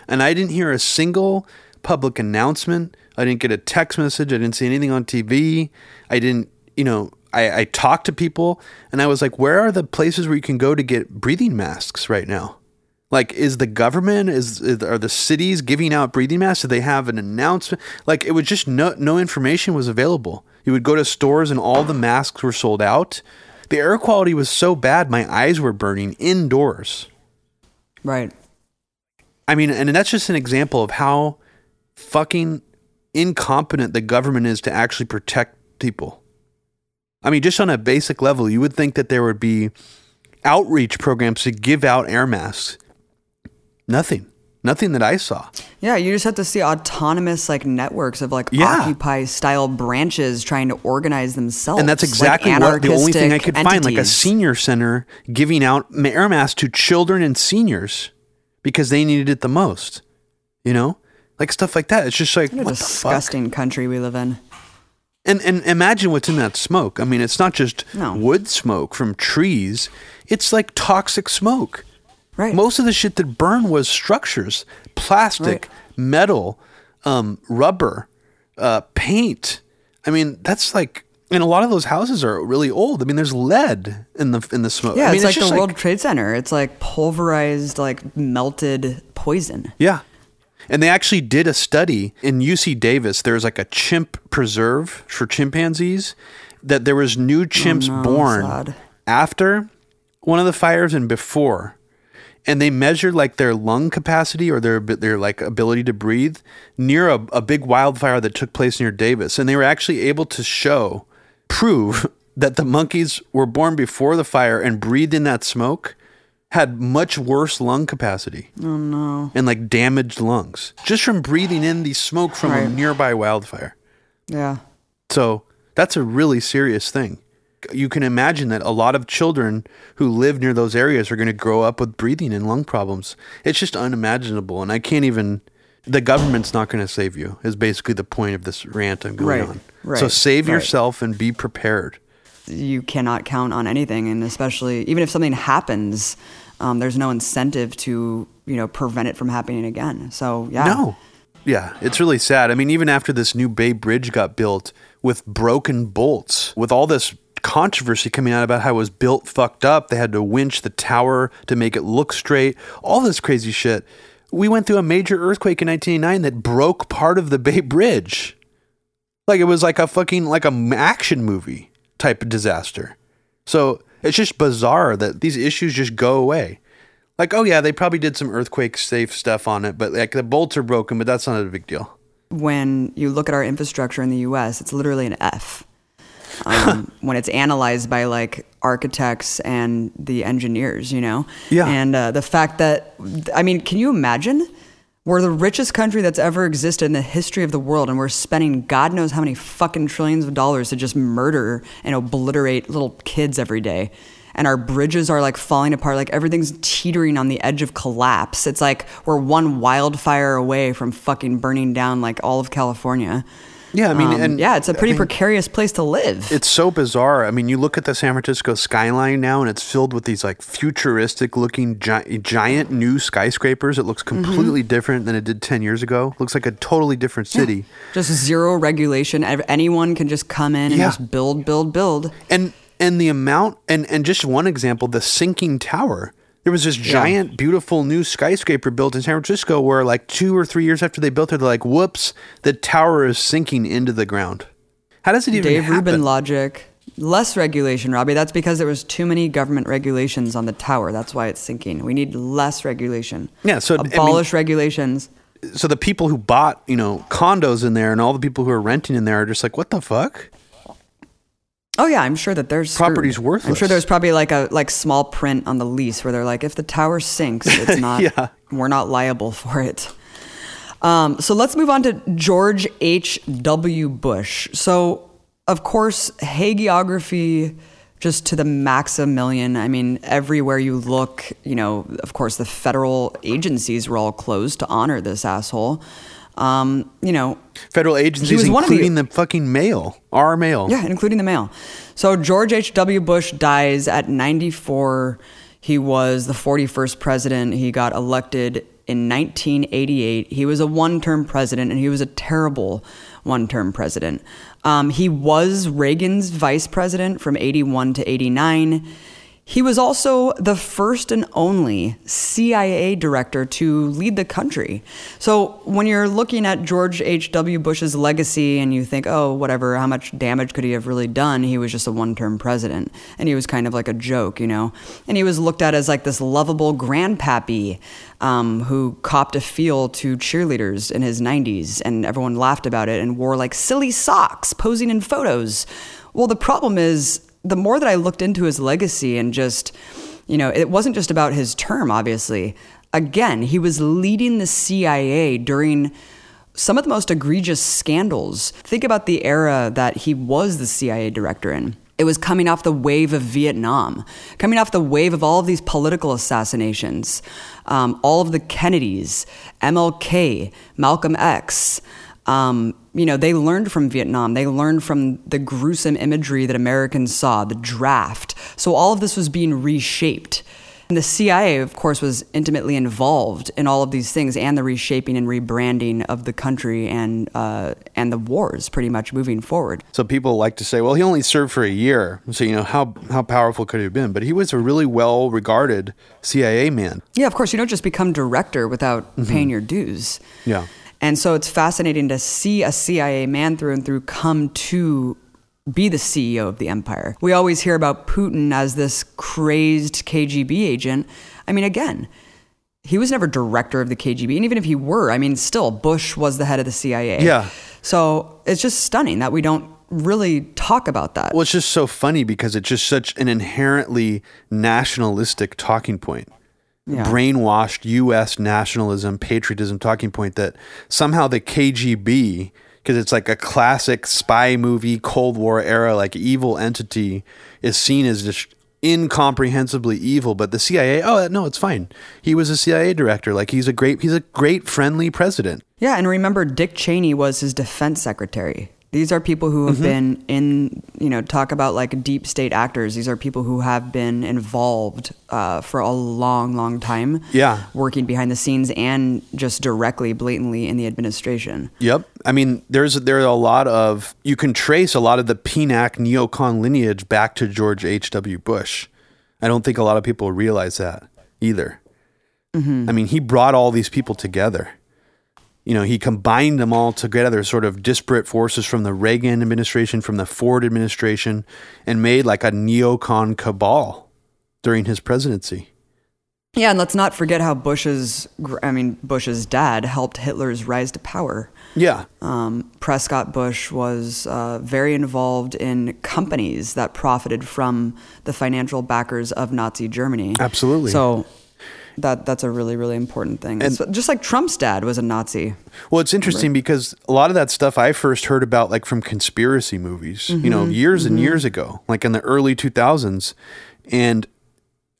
And I didn't hear a single public announcement. I didn't get a text message. I didn't see anything on TV. I didn't, you know, I, I talked to people and I was like, where are the places where you can go to get breathing masks right now? Like, is the government is, are the cities giving out breathing masks? Do they have an announcement? Like, it was just no no information was available. You would go to stores and all the masks were sold out. The air quality was so bad, my eyes were burning indoors. Right. I mean, and that's just an example of how fucking incompetent the government is to actually protect people. I mean, just on a basic level, you would think that there would be outreach programs to give out air masks. Nothing. Nothing that I saw. Yeah, you just have to see autonomous like networks of like Yeah. Occupy style branches trying to organize themselves. And that's like exactly what the only thing I could find, like a senior center giving out air masks to children and seniors because they needed it the most. You know, like stuff like that. It's just like What a what the fuck? disgusting country we live in. And and imagine what's in that smoke. I mean, it's not just No. wood smoke from trees. It's like toxic smoke. Right. Most of the shit that burned was structures, plastic, Right. metal, um, rubber, uh, paint. I mean, that's like, and a lot of those houses are really old. I mean, there's lead in the in the smoke. Yeah, I mean, it's like just the World Trade Center. It's like pulverized, like melted poison. Yeah. And they actually did a study in UC Davis. There's like a chimp preserve for chimpanzees that there was new chimps Oh, no, born sad. after one of the fires and before. And they measured like their lung capacity or their their like ability to breathe near a, a big wildfire that took place near Davis. And they were actually able to show, prove that the monkeys were born before the fire and breathed in that smoke had much worse lung capacity Oh no. and like damaged lungs just from breathing in the smoke from a nearby wildfire. Yeah. So that's a really serious thing. You can imagine that a lot of children who live near those areas are going to grow up with breathing and lung problems. It's just unimaginable. And I can't even, the government's not going to save you, is basically the point of this rant I'm going Right, on. right, so save right. yourself and be prepared. You cannot count on anything, and especially even if something happens, um, there's no incentive to you know prevent it from happening again. So yeah. No. Yeah, it's really sad. I mean, even after this new Bay Bridge got built with broken bolts, with all this controversy coming out about how it was built fucked up, they had to winch the tower to make it look straight, all this crazy shit. we went through a major earthquake in 1989 that broke part of the Bay Bridge. Like it was like a fucking like a action movie type of disaster. So it's just bizarre that these issues just go away. Like, oh yeah, they probably did some earthquake safe stuff on it, but like the bolts are broken, but that's not a big deal. when you look at our infrastructure in the US, it's literally an F. Um, when it's analyzed by like architects and the engineers, you know? Yeah. And uh, the fact that, I mean, can you imagine? We're the richest country that's ever existed in the history of the world, and we're spending God knows how many fucking trillions of dollars to just murder and obliterate little kids every day. And our bridges are like falling apart, like everything's teetering on the edge of collapse. It's like we're one wildfire away from fucking burning down like all of California. Yeah, I mean, Um, and yeah, it's a pretty precarious place to live. It's so bizarre. I mean, you look at the San Francisco skyline now, and it's filled with these like futuristic looking gi- giant new skyscrapers. It looks Mm-hmm. completely different than it did ten years ago. looks like a totally different city. just zero regulation. Anyone can just come in and Yeah. just build, build, build. and and the amount and and just one example the sinking tower there was this giant beautiful new skyscraper built in san francisco where like two or three years after they built it they're like whoops the tower is sinking into the ground how does it even Dave happen? Rubin logic. Less regulation, Robbie. That's because there was too many government regulations on the tower. That's why it's sinking. We need less regulation. Yeah, so, I mean- abolish regulations. so the people who bought you know condos in there and all the people who are renting in there are just like what the fuck Oh yeah, I'm sure that there's screwed. Property's I'm sure there's probably like a like small print on the lease where they're like, if the tower sinks, it's not. Yeah. We're not liable for it. Um, so let's move on to George H. W. Bush. So of course, hagiography just to the maximilian. I mean, everywhere you look, you know, of course, the federal agencies were all closed to honor this asshole. Um, you know, federal agencies was one of the- including the, fucking mail our mail yeah, including the mail. So George H.W. Bush dies at 94. He was the 41st president. He got elected in 1988. He was a one term president, and he was a terrible one term president. Um, he was Reagan's vice president from 81 to 89. He was also the first and only CIA director to lead the country. So when you're looking at George H.W. Bush's legacy and you think, oh, whatever, how much damage could he have really done? He was just a one term president. And he was kind of like a joke, you know? And he was looked at as like this lovable grandpappy um, who copped a feel to cheerleaders in his 90s. And everyone laughed about it and wore like silly socks posing in photos. Well, the problem is, the more that I looked into his legacy and just, you know, it wasn't just about his term, obviously. Again, he was leading the CIA during some of the most egregious scandals. Think about the era that he was the CIA director in. It was coming off the wave of Vietnam, coming off the wave of all of these political assassinations, um, all of the Kennedys, MLK, Malcolm X. Um, you know, they learned from Vietnam. They learned from the gruesome imagery that Americans saw, the draft. So all of this was being reshaped. And the CIA, of course, was intimately involved in all of these things and the reshaping and rebranding of the country and uh, and the wars, pretty much moving forward. So people like to say, well, he only served for a year. So, you know, how, how powerful could he have been? But he was a really well regarded CIA man. Yeah, of course, you don't just become director without paying your dues. Yeah. And so it's fascinating to see a CIA man through and through come to be the CEO of the empire. We always hear about Putin as this crazed KGB agent. I mean, again, he was never director of the KGB. And even if he were, I mean, still, Bush was the head of the CIA. Yeah. So it's just stunning that we don't really talk about that. Well, it's just so funny because it's just such an inherently nationalistic talking point. Yeah. Brainwashed U.S. nationalism, patriotism talking point that somehow the KGB, because it's like a classic spy movie, Cold War era, like evil entity, is seen as just incomprehensibly evil. But the CIA, oh no, it's fine. He was a CIA director. Like he's a great, he's a great friendly president. Yeah, and remember, Dick Cheney was his defense secretary. These are people who Mm-hmm. have been in, you know, talk about like deep state actors. These are people who have been involved uh, for a long, long time. Yeah. Working behind the scenes and just directly, blatantly in the administration. Yep. I mean, there's there are a lot of you can trace a lot of the PNAC neocon lineage back to George H. W. Bush. I don't think a lot of people realize that either. I mean, he brought all these people together. You know, he combined them all together, sort of disparate forces from the Reagan administration, from the Ford administration, and made like a neocon cabal during his presidency. Yeah, and let's not forget how Bush's, I mean, Bush's dad helped Hitler's rise to power. Yeah. Um, Prescott Bush was uh, very involved in companies that profited from the financial backers of Nazi Germany. Absolutely. So that that's a really really important thing. And- just like Trump's dad was a Nazi. Well, it's interesting because a lot of that stuff I first heard about like from conspiracy movies, you know, mm-hmm. years and mm-hmm. years ago, like in the early 2000s. And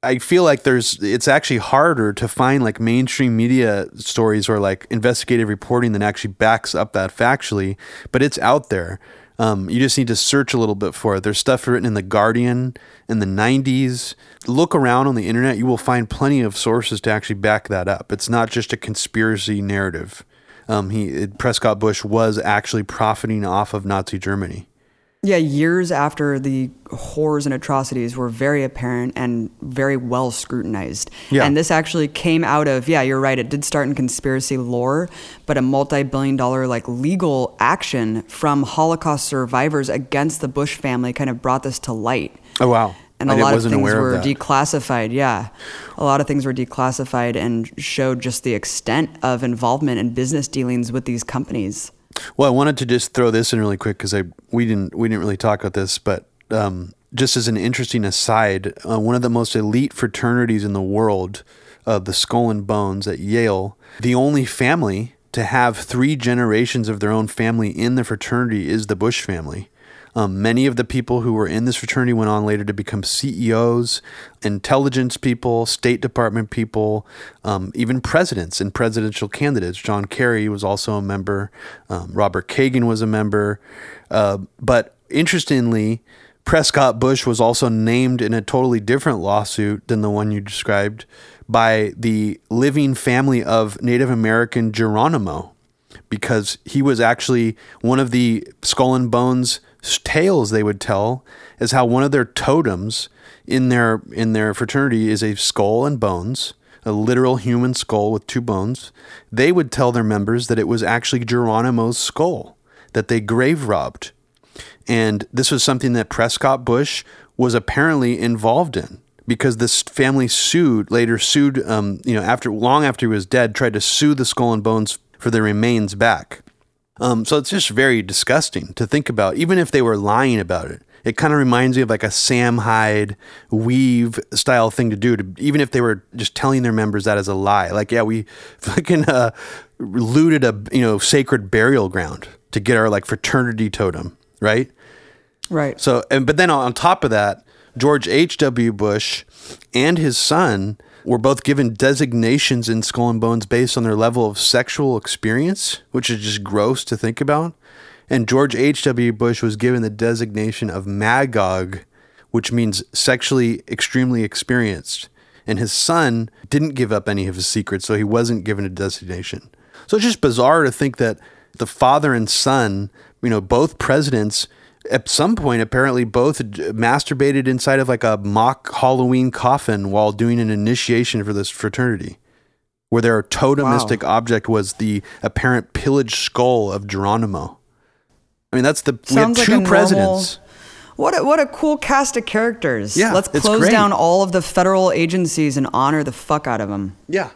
I feel like there's it's actually harder to find like mainstream media stories or like investigative reporting that actually backs up that factually, but it's out there. Um, you just need to search a little bit for it. There's stuff written in the Guardian in the 90s. Look around on the internet, you will find plenty of sources to actually back that up. It's not just a conspiracy narrative. Um, he Prescott Bush was actually profiting off of Nazi Germany. Yeah, years after the horrors and atrocities were very apparent and very well scrutinized. Yeah. And this actually came out of, yeah, you're right, it did start in conspiracy lore, but a multi billion dollar like legal action from Holocaust survivors against the Bush family kind of brought this to light. Oh wow! And I a lot of things of were that. declassified. Yeah. A lot of things were declassified and showed just the extent of involvement in business dealings with these companies. Well, I wanted to just throw this in really quick because I we didn't we didn't really talk about this, but um, just as an interesting aside, uh, one of the most elite fraternities in the world, uh, the Skull and Bones at Yale, the only family to have three generations of their own family in the fraternity is the Bush family. Um, many of the people who were in this fraternity went on later to become CEOs, intelligence people, State Department people, um, even presidents and presidential candidates. John Kerry was also a member. Um, Robert Kagan was a member. Uh, but interestingly, Prescott Bush was also named in a totally different lawsuit than the one you described by the living family of Native American Geronimo because he was actually one of the skull and bones tales they would tell is how one of their totems in their in their fraternity is a skull and bones a literal human skull with two bones. They would tell their members that it was actually Geronimo's skull that they grave robbed. And this was something that Prescott Bush was apparently involved in because this family sued later sued um, you know after long after he was dead tried to sue the skull and bones for their remains back um, so it's just very disgusting to think about even if they were lying about it it kind of reminds me of like a sam hyde weave style thing to do to even if they were just telling their members that as a lie like yeah we fucking uh, looted a you know sacred burial ground to get our like fraternity totem right Right. so, and but then on top of that, George H.W. Bush and his son were both given designations in Skull and Bones based on their level of sexual experience, which is just gross to think about. And George H.W. Bush was given the designation of Magog, which means sexually extremely experienced. And his son didn't give up any of his secrets, so he wasn't given a designation. So it's just bizarre to think that the father and son, you know, both presidents, at some point apparently both masturbated inside of like a mock Halloween coffin while doing an initiation for this fraternity, where their totemistic object was the apparent pillaged skull of Geronimo. I mean, that's the we have had like two normal- presidents. What a, what a cool cast of characters. Yeah, Let's close down all of the federal agencies and honor the fuck out of them. Yeah.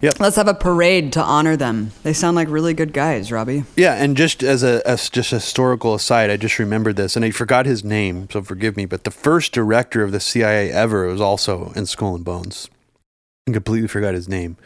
Yep. Let's have a parade to honor them. They sound like really good guys, Robbie. Yeah, and just as a as just a historical aside, I just remembered this, and I forgot his name, so forgive me. But the first director of the CIA ever was also in Skull and Bones. I completely forgot his name,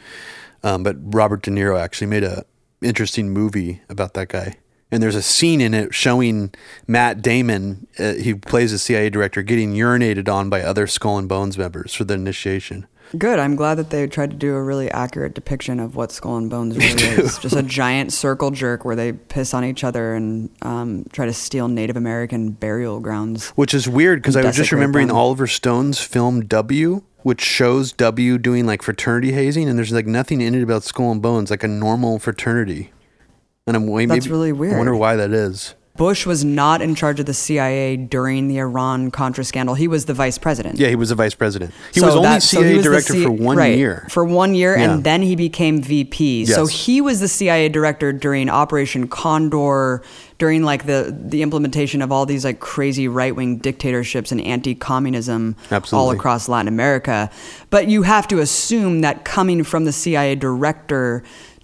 um, but Robert De Niro actually made a interesting movie about that guy. And there's a scene in it showing Matt Damon, uh, he plays a CIA director, getting urinated on by other Skull and Bones members for the initiation. Good. I'm glad that they tried to do a really accurate depiction of what Skull and Bones really is. Just a giant circle jerk where they piss on each other and um, try to steal Native American burial grounds. Which is weird because I was just remembering them. Oliver Stone's film W, which shows W doing like fraternity hazing, and there's like nothing in it about Skull and Bones, like a normal fraternity. And I'm way That's maybe, really I wonder why that is. Bush was not in charge of the CIA during the Iran Contra scandal. He was the vice president. Yeah, he was the vice president. He So was only that- CIA he was director C- for one right, year. For one year, Yeah. and then he became VP. So he was the CIA director during Operation Condor, during like the the implementation of all these like crazy right wing dictatorships and anti communism all across Latin America. But you have to assume that coming from the CIA director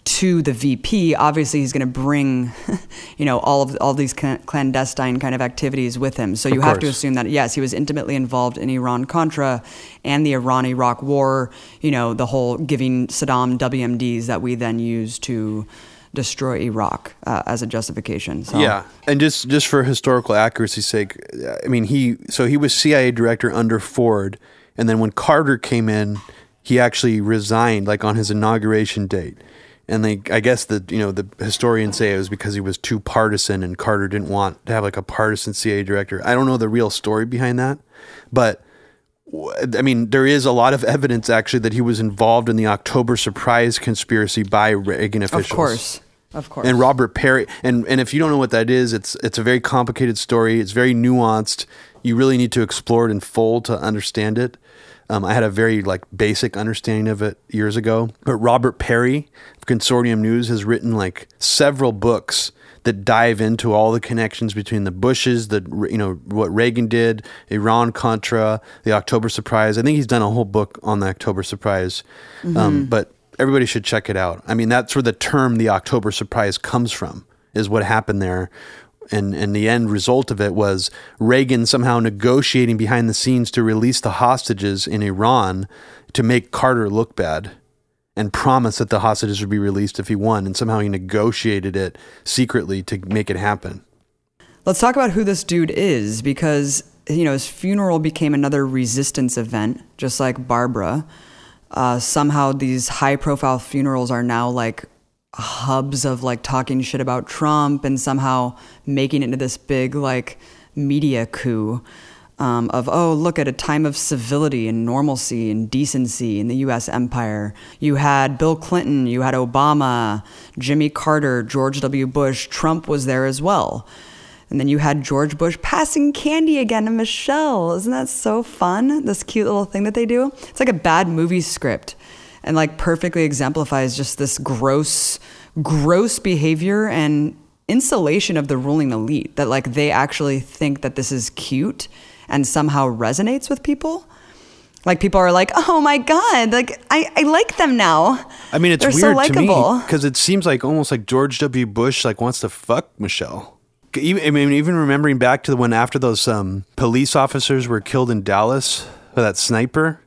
to the VP, obviously he's going to bring, you know, all of all these clandestine kind of activities with him. So you have to assume that yes, he was intimately involved in Iran Contra and the Iran Iraq War. You know, the whole giving Saddam WMDs that we then use to destroy Iraq uh, as a justification. So, Yeah, and just just for historical accuracy's sake, I mean he so he was CIA director under Ford, and then when Carter came in, he actually resigned like on his inauguration date. And they, I guess the you know the historians say it was because he was too partisan, and Carter didn't want to have like a partisan CIA director. I don't know the real story behind that, but I mean, there is a lot of evidence actually that he was involved in the October surprise conspiracy by Reagan officials. of course, of course. And Robert Parry, and and if you don't know what that is, it's it's a very complicated story. It's very nuanced. You really need to explore it in full to understand it. Um, I had a very like basic understanding of it years ago. But Robert Parry of Consortium News has written like several books that dive into all the connections between the Bushes, the you know what Reagan did, Iran Contra, the October Surprise. I think he's done a whole book on the October Surprise. Um, but everybody should check it out. I mean, that's where the term the October surprise comes from, is what happened there. And, and the end result of it was Reagan somehow negotiating behind the scenes to release the hostages in Iran to make Carter look bad and promise that the hostages would be released if he won. And somehow he negotiated it secretly to make it happen. Let's talk about who this dude is because you know his funeral became another resistance event, just like Barbara. Uh, somehow these high-profile funerals are now like hubs of like talking shit about Trump and somehow making it into this big like media coup um, of oh look at a time of civility and normalcy and decency in the U.S. empire. You had Bill Clinton, you had Obama, Jimmy Carter, George W. Bush. Trump was there as well. And then you had George Bush passing candy again to Michelle. Isn't that so fun? This cute little thing that they do. It's like a bad movie script and like perfectly exemplifies just this gross, gross behavior and insulation of the ruling elite that like they actually think that this is cute and somehow resonates with people. Like people are like, oh my God, like I, I like them now. I mean, it's They're so weird to me because it seems like almost like George W. Bush like wants to fuck Michelle. Even, I mean, even remembering back to the when after those um, police officers were killed in Dallas by that sniper,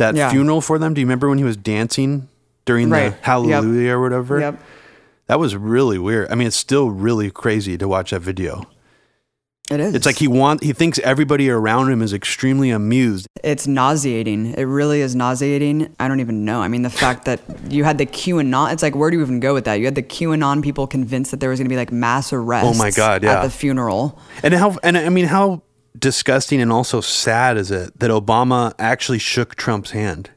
that Yeah. funeral for them. Do you remember when he was dancing during Right. the Yep. Hallelujah or whatever? Yep. That was really weird. I mean, it's still really crazy to watch that video. It is. It's like he want he thinks everybody around him is extremely amused. It's nauseating. It really is nauseating. I don't even know. I mean, the fact that you had the QAnon, it's like, where do you even go with that? You had the QAnon people convinced that there was going to be like mass arrests Oh my God, yeah. at the funeral. And how and I mean how disgusting and also sad is it that Obama actually shook Trump's hand?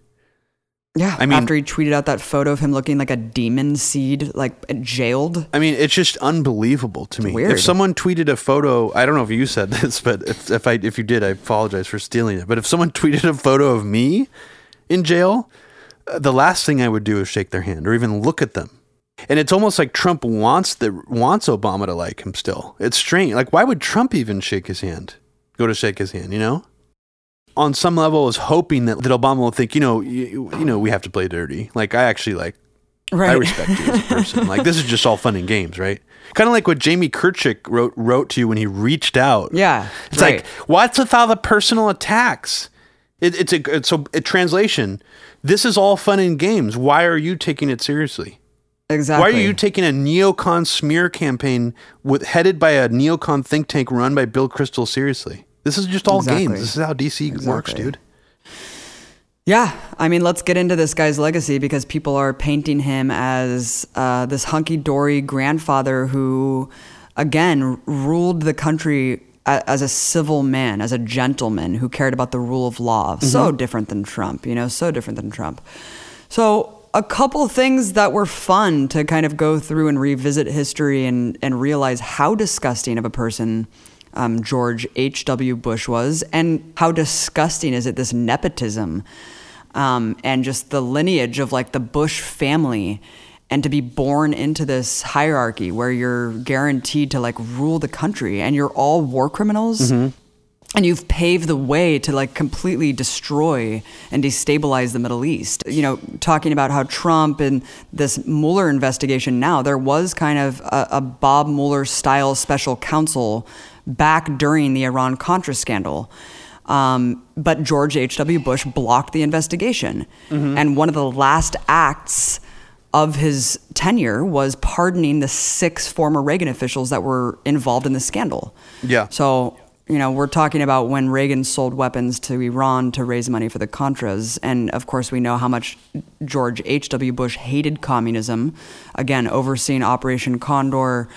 Yeah. I mean- after he tweeted out that photo of him looking like a demon seed, like jailed. I mean, it's just unbelievable to me. weird. If someone tweeted a photo, I don't know if you said this, but if, if I if you did, I apologize for stealing it. But if someone tweeted a photo of me in jail, uh, the last thing I would do is shake their hand or even look at them. And it's almost like Trump wants the wants Obama to like him still. It's strange. Like why would Trump even shake his hand? Go to shake his hand, you know? On some level, I was hoping that, that Obama will think, you know, you, you know, we have to play dirty. Like I actually like I respect you as a person. Like this is just all fun and games, right? Kind of like what Jamie Kirchick wrote wrote to you when he reached out. Yeah, it's right. like what's with all the personal attacks? It, it's a it's a, a translation. This is all fun and games. Why are you taking it seriously? Exactly. Why are you taking a neocon smear campaign with headed by a neocon think tank run by Bill Kristol seriously? This is just all Exactly. games. This is how DC works, dude. Yeah, I mean, let's get into this guy's legacy because people are painting him as uh, this hunky dory grandfather who, again, ruled the country as a civil man, as a gentleman who cared about the rule of law. So different than Trump, you know, so different than Trump. So a couple things that were fun to kind of go through and revisit history and, and realize how disgusting of a person um, George H.W. Bush was, and how disgusting is it, this nepotism um, and just the lineage of like the Bush family. And to be born into this hierarchy where you're guaranteed to like rule the country and you're all war criminals and you've paved the way to like completely destroy and destabilize the Middle East. You know, talking about how Trump and this Mueller investigation now, there was kind of a, a Bob Mueller style special counsel back during the Iran Contra scandal. Um, but George H.W. Bush blocked the investigation. And one of the last acts of his tenure was pardoning the six former Reagan officials that were involved in the scandal. Yeah. So, you know, we're talking about when Reagan sold weapons to Iran to raise money for the Contras. And of course, we know how much George H.W. Bush hated communism, again, overseeing Operation Condor.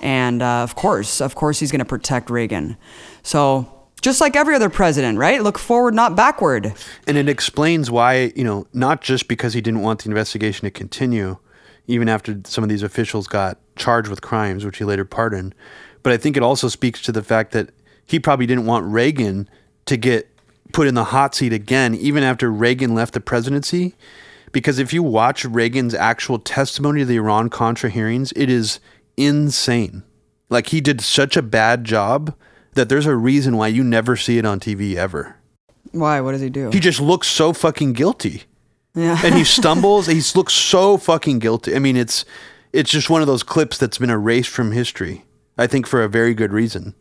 And uh, of course, of course, he's going to protect Reagan. So, just like every other president, right? Look forward, not backward. And it explains why, you know, not just because he didn't want the investigation to continue, even after some of these officials got charged with crimes, which he later pardoned, but I think it also speaks to the fact that he probably didn't want Reagan to get put in the hot seat again, even after Reagan left the presidency. Because if you watch Reagan's actual testimony to the Iran Contra hearings, it is insane. Like he did such a bad job that there's a reason why you never see it on TV ever. Why? What does he do? He just looks so fucking guilty. yeah. And he stumbles, he looks so fucking guilty. I mean, it's it's just one of those clips that's been erased from history. I think for a very good reason.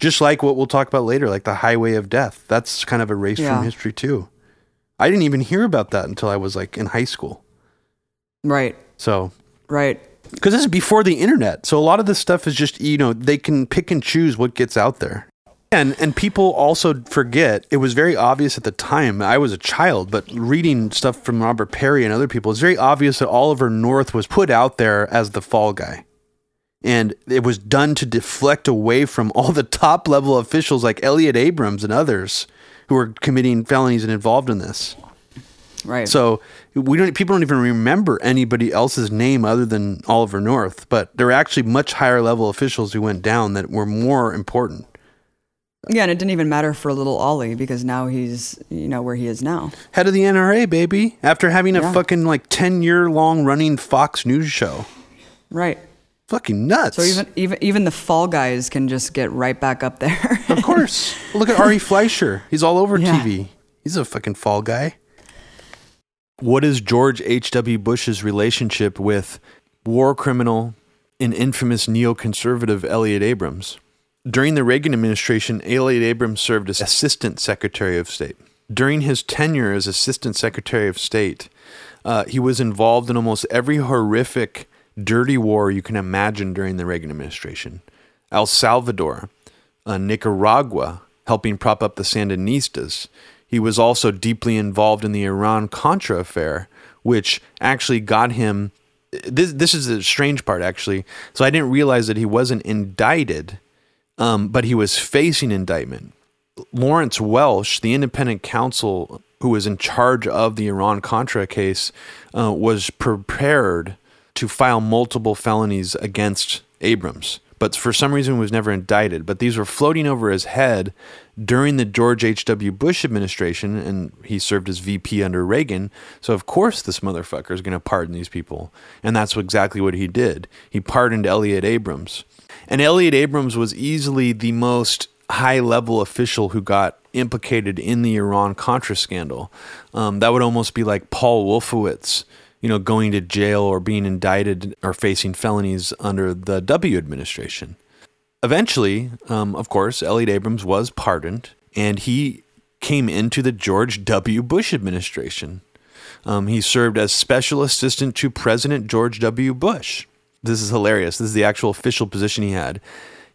Just like what we'll talk about later, like the highway of death. That's kind of erased Yeah. from history too. I didn't even hear about that until I was like in high school. right. So Right. Because this is before the internet. So a lot of this stuff is just, you know, they can pick and choose what gets out there. And and people also forget it was very obvious at the time. I was a child, but reading stuff from Robert Parry and other people, it's very obvious that Oliver North was put out there as the fall guy. And it was done to deflect away from all the top level officials like Elliott Abrams and others who were committing felonies and involved in this. Right. So we don't. People don't even remember anybody else's name other than Oliver North. But there were actually much higher level officials who went down that were more important. Yeah, and it didn't even matter for little Ollie because now he's, you know, where he is now. Head of the NRA, baby. After having a Yeah. fucking like ten year long running Fox News show, Right. fucking nuts. So even even even the fall guys can just get right back up there. of course, look at Ari Fleischer. He's all over Yeah. TV. He's a fucking fall guy. What is George H.W. Bush's relationship with war criminal and infamous neoconservative Elliott Abrams? During the Reagan administration, Elliott Abrams served as Assistant Secretary of State. During his tenure as Assistant Secretary of State, uh, he was involved in almost every horrific, dirty war you can imagine during the Reagan administration. El Salvador, uh, Nicaragua, helping prop up the Sandinistas. He was also deeply involved in the Iran Contra affair, which actually got him. This this is the strange part, actually. So I didn't realize that he wasn't indicted, um, but he was facing indictment. Lawrence Walsh, the independent counsel who was in charge of the Iran Contra case, uh, was prepared to file multiple felonies against Abrams, but for some reason was never indicted. But these were floating over his head during the George H.W. Bush administration, and he served as VP under Reagan. So, of course, this motherfucker is going to pardon these people. And that's exactly what he did. He pardoned Elliott Abrams. And Elliott Abrams was easily the most high level official who got implicated in the Iran Contra scandal. Um, that would almost be like Paul Wolfowitz, you know, going to jail or being indicted or facing felonies under the W administration. Eventually, um, of course, Elliott Abrams was pardoned and he came into the George W. Bush administration. Um, he served as special assistant to President George W. Bush. This is hilarious. This is the actual official position he had.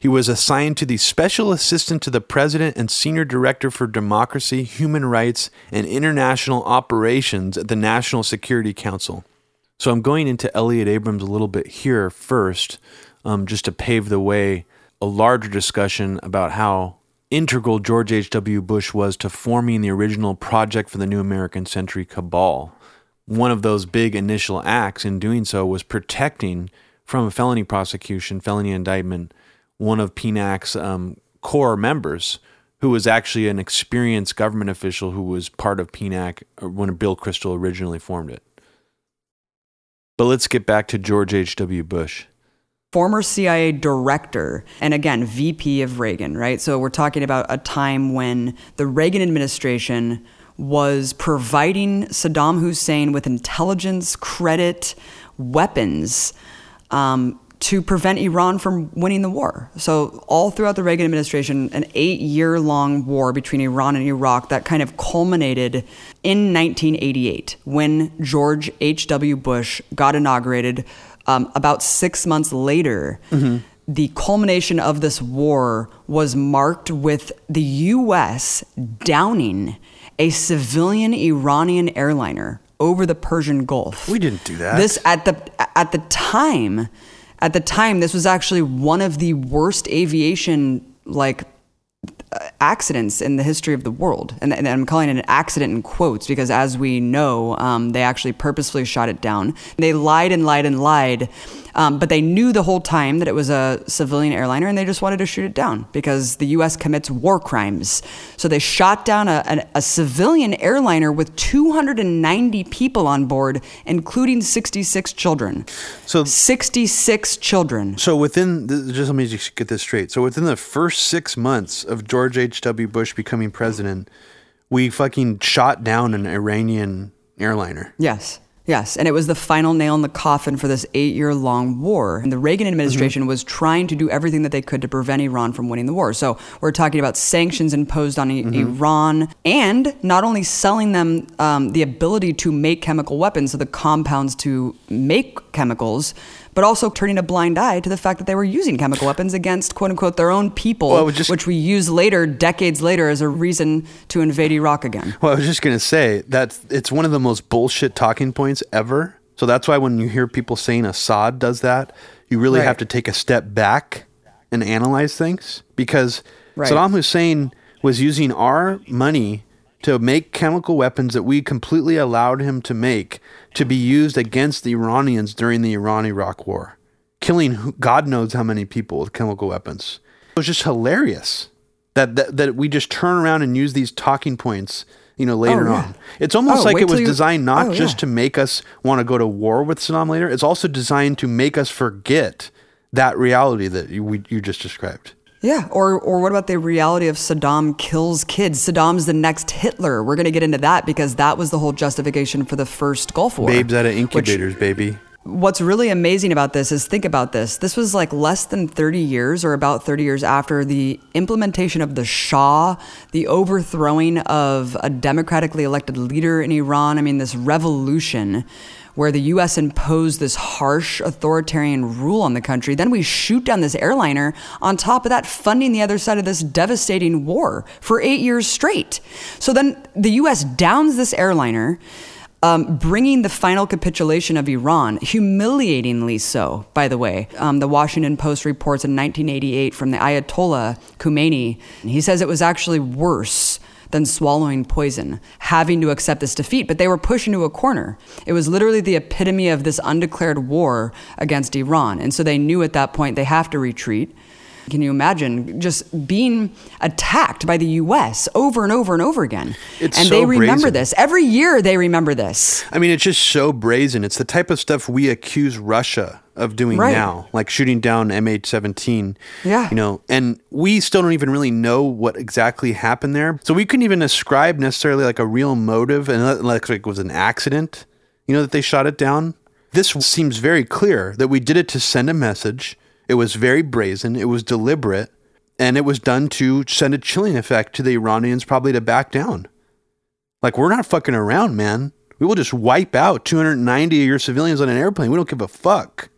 He was assigned to the special assistant to the president and senior director for democracy, human rights, and international operations at the National Security Council. So I'm going into Elliott Abrams a little bit here first, um, just to pave the way a larger discussion about how integral George H.W. Bush was to forming the original Project for the New American Century cabal. one of those big initial acts in doing so was protecting from a felony prosecution, felony indictment, one of PNAC's um, core members, who was actually an experienced government official who was part of PNAC uh, when Bill Kristol originally formed it. But let's get back to George H.W. Bush. Former CIA director, and again, VP of Reagan, right? So we're talking about a time when the Reagan administration was providing Saddam Hussein with intelligence, credit, weapons um, to prevent Iran from winning the war. So, all throughout the Reagan administration, an eight year long war between Iran and Iraq that kind of culminated in 1988 when George H.W. Bush got inaugurated. Um, about six months later, mm-hmm. the culmination of this war was marked with the U.S. downing a civilian Iranian airliner over the Persian Gulf. We didn't do that. This at the at the time, at the time, this was actually one of the worst aviation like accidents in the history of the world. And, and, I'm calling it an accident in quotes because, as we know, um, they actually purposefully shot it down. They lied and lied and lied um, but they knew the whole time that it was a civilian airliner and they just wanted to shoot it down because the U.S. commits war crimes. So they shot down a, a, a civilian airliner with 290 people on board, including 66 children. So 66 children. So within, the, just let me just get this straight. So within the first six months of George H.W. Bush becoming president, we fucking shot down an Iranian airliner. Yes. Yes, and it was the final nail in the coffin for this eight year long war. And the Reagan administration mm-hmm. was trying to do everything that they could to prevent Iran from winning the war. So we're talking about sanctions imposed on mm-hmm. Iran and not only selling them um, the ability to make chemical weapons, so the compounds to make chemicals, but also turning a blind eye to the fact that they were using chemical weapons against quote unquote their own people, well, just, which we use later, decades later, as a reason to invade Iraq again. Well, I was just going to say that it's one of the most bullshit talking points ever. So that's why when you hear people saying Assad does that, you really right. have to take a step back and analyze things because right. Saddam Hussein was using our money to make chemical weapons that we completely allowed him to make to be used against the Iranians during the Iran Iraq War, killing God knows how many people with chemical weapons. It was just hilarious that, that, that we just turn around and use these talking points you know later oh, yeah. on it's almost oh, like it was you... designed not oh, just yeah. to make us want to go to war with saddam later it's also designed to make us forget that reality that you, you just described yeah, or or what about the reality of Saddam kills kids? Saddam's the next Hitler. We're going to get into that because that was the whole justification for the first Gulf War. Babes out of incubators, which, baby. What's really amazing about this is think about this. This was like less than 30 years or about 30 years after the implementation of the Shah, the overthrowing of a democratically elected leader in Iran. I mean, this revolution where the US imposed this harsh authoritarian rule on the country. Then we shoot down this airliner on top of that, funding the other side of this devastating war for eight years straight. So then the US downs this airliner. Um, bringing the final capitulation of Iran, humiliatingly so, by the way. Um, the Washington Post reports in 1988 from the Ayatollah Khomeini. He says it was actually worse than swallowing poison, having to accept this defeat. But they were pushed into a corner. It was literally the epitome of this undeclared war against Iran. And so they knew at that point they have to retreat. Can you imagine just being attacked by the U.S. over and over and over again? It's and so they remember brazen. this every year. They remember this. I mean, it's just so brazen. It's the type of stuff we accuse Russia of doing right. now, like shooting down MH17. Yeah. You know, and we still don't even really know what exactly happened there. So we couldn't even ascribe necessarily like a real motive and uh, like it was an accident, you know, that they shot it down. This seems very clear that we did it to send a message. It was very brazen, it was deliberate, and it was done to send a chilling effect to the Iranians, probably to back down. Like, we're not fucking around, man. We will just wipe out 290 of your civilians on an airplane. We don't give a fuck.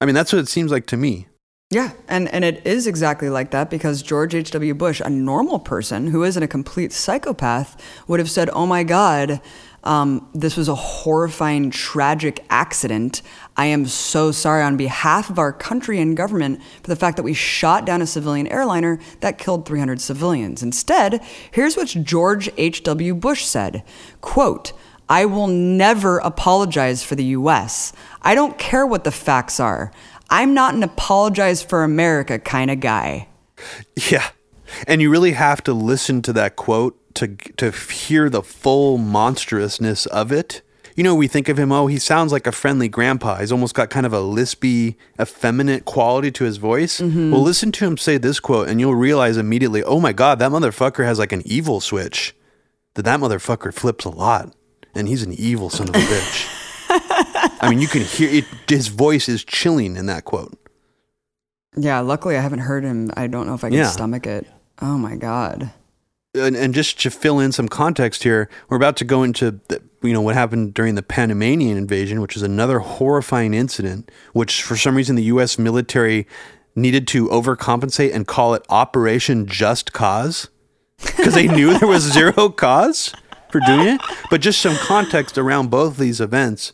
I mean, that's what it seems like to me. Yeah, and, and it is exactly like that because George H.W. Bush, a normal person who isn't a complete psychopath, would have said, Oh my God, um, this was a horrifying, tragic accident. I am so sorry on behalf of our country and government for the fact that we shot down a civilian airliner that killed 300 civilians. Instead, here's what George H.W. Bush said quote, I will never apologize for the US. I don't care what the facts are. I'm not an apologize for America kind of guy. Yeah. And you really have to listen to that quote to to hear the full monstrousness of it. You know, we think of him, oh, he sounds like a friendly grandpa. He's almost got kind of a lispy, effeminate quality to his voice. Mm-hmm. Well, listen to him say this quote, and you'll realize immediately, oh my God, that motherfucker has like an evil switch. That that motherfucker flips a lot, and he's an evil son of a bitch. I mean, you can hear it. His voice is chilling in that quote. Yeah, luckily I haven't heard him. I don't know if I can Yeah. stomach it. Oh my God. and, and just to fill in some context here, we're about to go into the, you know what happened during the Panamanian invasion, which is another horrifying incident, which for some reason the U.S. military needed to overcompensate and call it Operation Just Cause because they knew there was zero cause for doing it. But just some context around both these events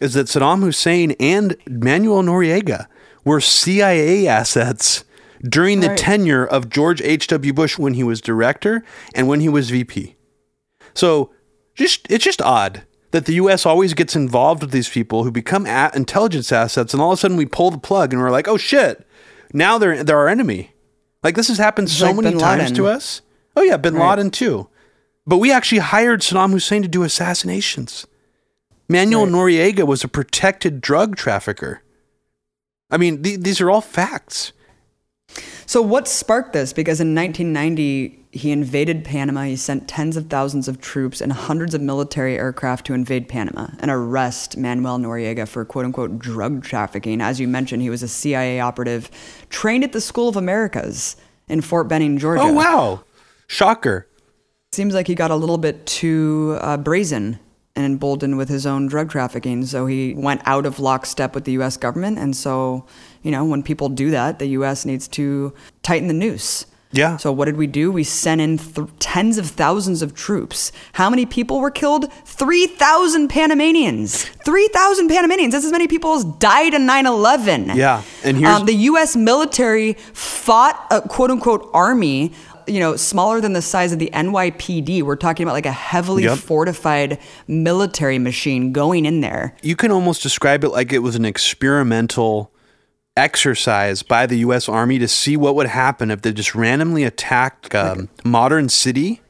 is that Saddam Hussein and Manuel Noriega were CIA assets during the Right. tenure of George H.W. Bush when he was director and when he was VP. So just it's just odd that the U.S. always gets involved with these people who become a- intelligence assets, and all of a sudden we pull the plug and we're like, oh shit, now they're they're our enemy. Like this has happened so like many times to us. Oh yeah, Bin Right. Laden too. But we actually hired Saddam Hussein to do assassinations. Manuel Right. Noriega was a protected drug trafficker. I mean, th- these are all facts. So, what sparked this? Because in 1990, he invaded Panama. He sent tens of thousands of troops and hundreds of military aircraft to invade Panama and arrest Manuel Noriega for quote unquote drug trafficking. As you mentioned, he was a CIA operative trained at the School of Americas in Fort Benning, Georgia. Oh wow, shocker! Seems like he got a little bit too uh, brazen and emboldened with his own drug trafficking. So he went out of lockstep with the U.S. government. And so, you know, when people do that, the U.S. needs to tighten the noose. Yeah. So what did we do? We sent in th- tens of thousands of troops. How many people were killed? 3,000 Panamanians. 3,000 Panamanians. That's as many people as died in 9/11. Yeah, and here's- um, the U.S. military fought a quote unquote army. You know, smaller than the size of the NYPD. We're talking about like a heavily Yep. fortified military machine going in there. you can almost describe it like it was an experimental exercise by the U.S. Army to see what would happen if they just randomly attacked um, modern city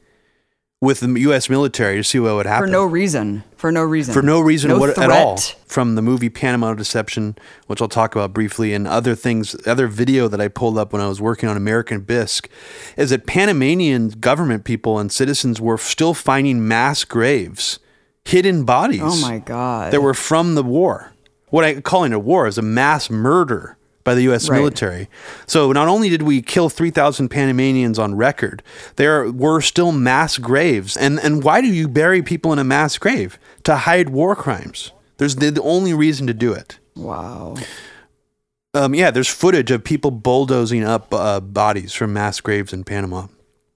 with the U.S. military to see what would happen For no reason. For no reason. for no reason No what, at all from the movie Panama Deception, which I'll talk about briefly, and other things, other video that I pulled up when I was working on American Bisque, is that Panamanian government people and citizens were still finding mass graves, hidden bodies. Oh my God. That were from the war. What I calling a war is a mass murder by the U.S. Right. military. So not only did we kill 3,000 Panamanians on record, there were still mass graves. And and why do you bury people in a mass grave? To hide war crimes. There's the, the only reason to do it. Wow. Um, yeah, there's footage of people bulldozing up uh, bodies from mass graves in Panama.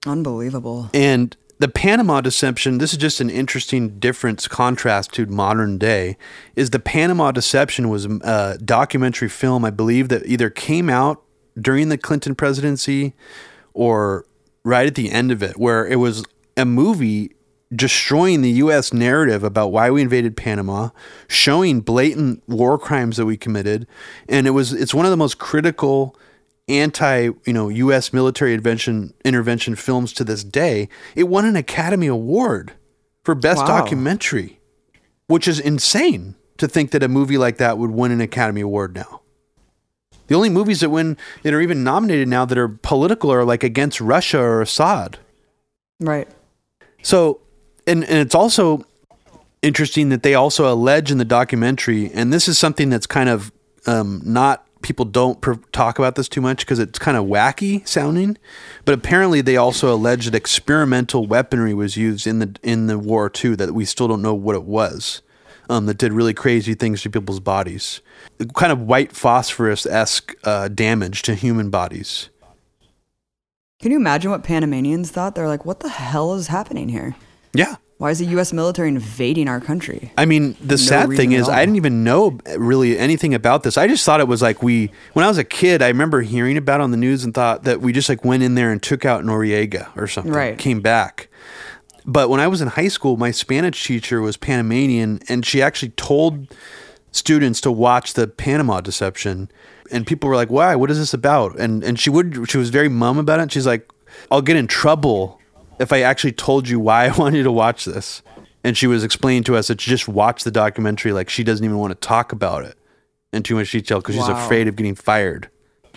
Unbelievable. And the Panama Deception, this is just an interesting difference, contrast to modern day, is the Panama Deception was a documentary film, I believe, that either came out during the Clinton presidency or right at the end of it, where it was a movie destroying the U.S. narrative about why we invaded Panama, showing blatant war crimes that we committed, and it was it's one of the most critical anti you know U.S. military intervention intervention films to this day. It won an Academy Award for best Wow. documentary, which is insane to think that a movie like that would win an Academy Award now. The only movies that win that are even nominated now that are political are like against Russia or Assad. Right. So, and and it's also interesting that they also allege in the documentary, and this is something that's kind of um, not people don't pr- talk about this too much because it's kind of wacky sounding, but apparently they also allege that experimental weaponry was used in the in the war too that we still don't know what it was. Um, that did really crazy things to people's bodies, kind of white phosphorus esque uh, damage to human bodies. Can you imagine what Panamanians thought? They're like, what the hell is happening here? Yeah, Why is the U.S. military invading our country? I mean, the sad thing is, I didn't even know really anything about this. I just thought it was like we, when I was a kid, I remember hearing about it on the news and thought that we just like went in there and took out Noriega or something, Right. came back. But when I was in high school, my Spanish teacher was Panamanian, and she actually told students to watch the Panama Deception. And people were like, "Why? What is this about?" And and she would she was very mum about it. She's like, "I'll get in trouble if I actually told you why I want you to watch this." And she was explaining to us that she just watch the documentary like she doesn't even want to talk about it in too much detail because she's afraid of getting fired.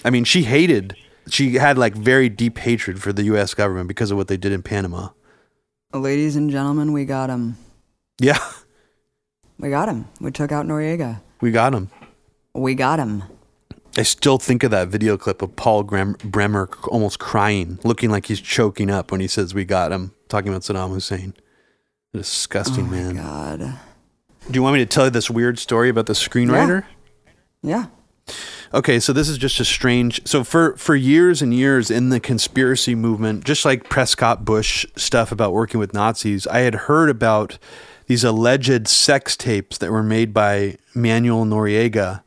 I mean, she hated. She had like very deep hatred for the U.S. government because of what they did in Panama. Ladies and gentlemen, we got him. Yeah, We got him. We took out Noriega. we got him. We got him. I still think of that video clip of Paul Grem- Bremer almost crying, looking like he's choking up when he says, "We got him," talking about Saddam Hussein. Disgusting oh man. God. Do you want me to tell you this weird story about the screenwriter? Yeah. Okay, so this is just a strange. So for for years and years in the conspiracy movement, just like Prescott Bush stuff about working with Nazis, I had heard about these alleged sex tapes that were made by Manuel Noriega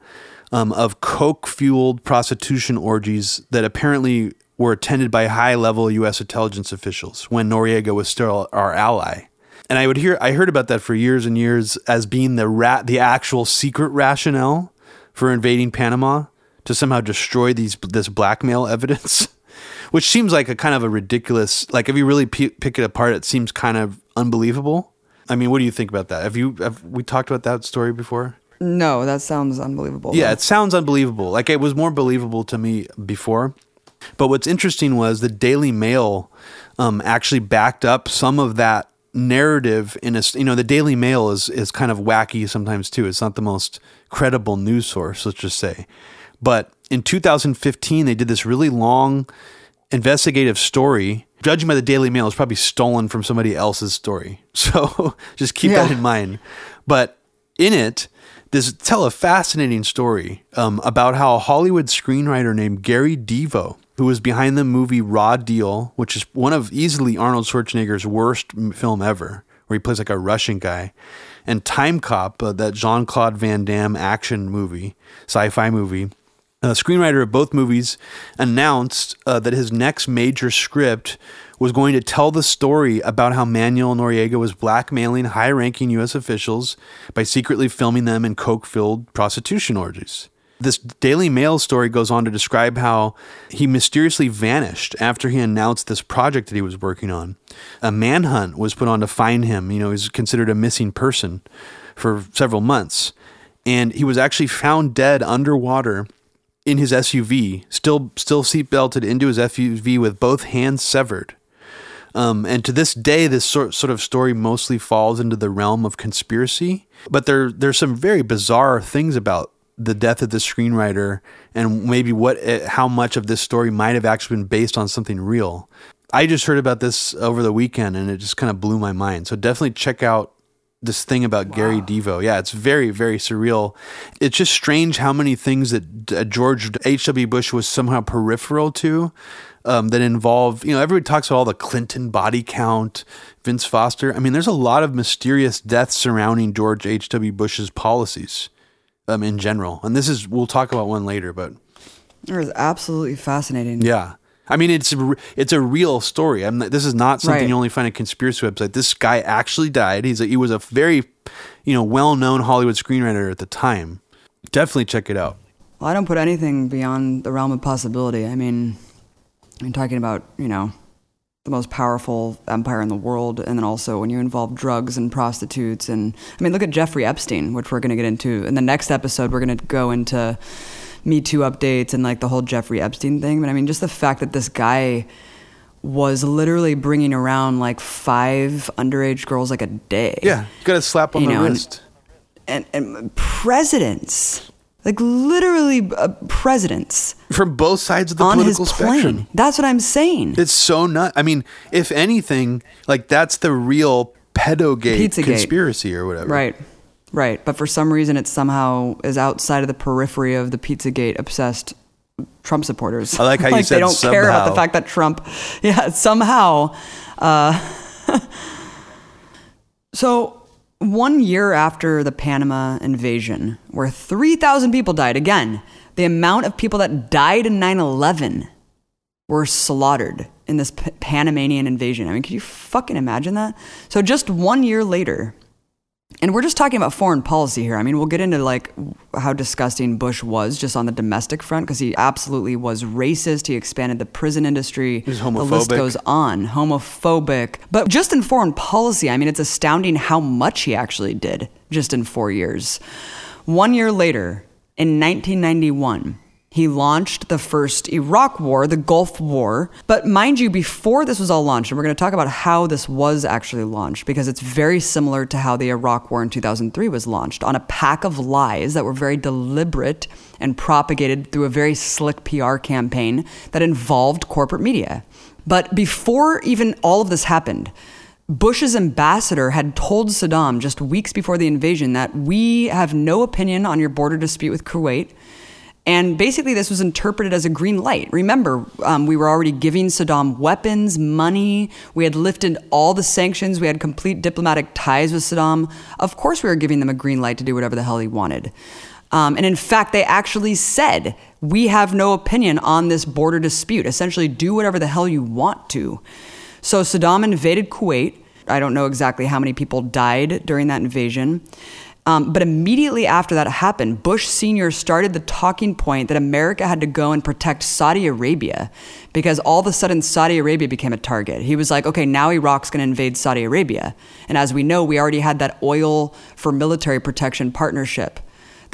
um, of coke fueled prostitution orgies that apparently were attended by high level U.S. intelligence officials when Noriega was still our ally. And I would hear, I heard about that for years and years as being the rat, the actual secret rationale for invading Panama to somehow destroy these this blackmail evidence, which seems like a kind of a ridiculous. Like if you really p- pick it apart, it seems kind of unbelievable. I mean, what do you think about that? Have you have we talked about that story before? No, that sounds unbelievable. Yeah, it sounds unbelievable. Like it was more believable to me before. But what's interesting was the Daily Mail um, actually backed up some of that narrative in a you know the Daily Mail is is kind of wacky sometimes too. It's not the most credible news source, let's just say. But in 2015, they did this really long investigative story. Judging by the Daily Mail, it's probably stolen from somebody else's story. So just keep that in mind. But in it, this tell a fascinating story um, about how a Hollywood screenwriter named Gary DeVore, who was behind the movie Raw Deal, which is one of easily Arnold Schwarzenegger's worst film ever, where he plays like a Russian guy, and Time Cop, uh, that Jean Claude Van Damme action movie, sci-fi movie. The screenwriter of both movies announced uh, that his next major script was going to tell the story about how Manuel Noriega was blackmailing high ranking U.S. officials by secretly filming them in coke filled prostitution orgies. This Daily Mail story goes on to describe how he mysteriously vanished after he announced this project that he was working on. A manhunt was put on to find him. You know, he's considered a missing person for several months. And he was actually found dead underwater in his SUV, still still seatbelted into his SUV with both hands severed. Um, and to this day, this sort sort of story mostly falls into the realm of conspiracy. But there there's some very bizarre things about the death of the screenwriter and maybe what eh, how much of this story might have actually been based on something real. I just heard about this over the weekend and it just kind of blew my mind. So definitely check out this thing about Gary DeVore. Yeah, it's very, very surreal. It's just strange how many things that uh, George H.W. Bush was somehow peripheral to um, that involve, you know, everybody talks about all the Clinton body count, Vince Foster. I mean, there's a lot of mysterious deaths surrounding George H.W. Bush's policies um, in general. And this is, we'll talk about one later, but It was absolutely fascinating. yeah. I mean, it's a, it's a real story. I'm this is not something Right. you only find in conspiracy website. This guy actually died. He's a, he was a very, you know, well known Hollywood screenwriter at the time. Definitely check it out. Well, I don't put anything beyond the realm of possibility. I mean, I'm talking about, you know, the most powerful empire in the world, and then also when you involve drugs and prostitutes. And I mean, look at Jeffrey Epstein, which we're going to get into. In the next episode, we're going to go into Me Too updates and like the whole Jeffrey Epstein thing. But I mean, just the fact that this guy was literally bringing around like five underage girls like a day. Yeah, got a slap on You the know, and- wrist. And, and presidents, like literally uh, presidents From both sides of the on his political plane. spectrum. That's what I'm saying. It's so nut. I mean, if anything, like that's the real pedogate Pizzagate. conspiracy or whatever. Right. Right. But for some reason, it somehow is outside of the periphery of the Pizzagate obsessed Trump supporters. I like how you said they don't care about the fact that Trump, yeah, somehow. Uh, so, one year after the Panama invasion, where 3,000 people died, again, the amount of people that died in 9 11 were slaughtered in this P- Panamanian invasion. I mean, can you fucking imagine that? So just one year later, and we're just talking about foreign policy here. I mean, we'll get into like how disgusting Bush was just on the domestic front because he absolutely was racist. He expanded the prison industry. He was The list goes on. Homophobic. But just in foreign policy, I mean, it's astounding how much he actually did just in four years. One year later, in 1991, he launched the first Iraq War, the Gulf War. But mind you, before this was all launched, and we're going to talk about how this was actually launched, because it's very similar to how the Iraq War in 2003 was launched on a pack of lies that were very deliberate and propagated through a very slick PR campaign that involved corporate media. But before even all of this happened, Bush's ambassador had told Saddam just weeks before the invasion that we have no opinion on your border dispute with Kuwait. And basically, this was interpreted as a green light. Remember, um, we were already giving Saddam weapons, money. We had lifted all the sanctions. We had complete diplomatic ties with Saddam. Of course, we were giving them a green light to do whatever the hell he wanted. Um, and in fact, they actually said, We have no opinion on this border dispute. Essentially, do whatever the hell you want to. So Saddam invaded Kuwait. I don't know exactly how many people died during that invasion. Um, but immediately after that happened, Bush Sr. started the talking point that America had to go and protect Saudi Arabia because all of a sudden Saudi Arabia became a target. He was like, okay, now Iraq's going to invade Saudi Arabia. And as we know, we already had that oil for military protection partnership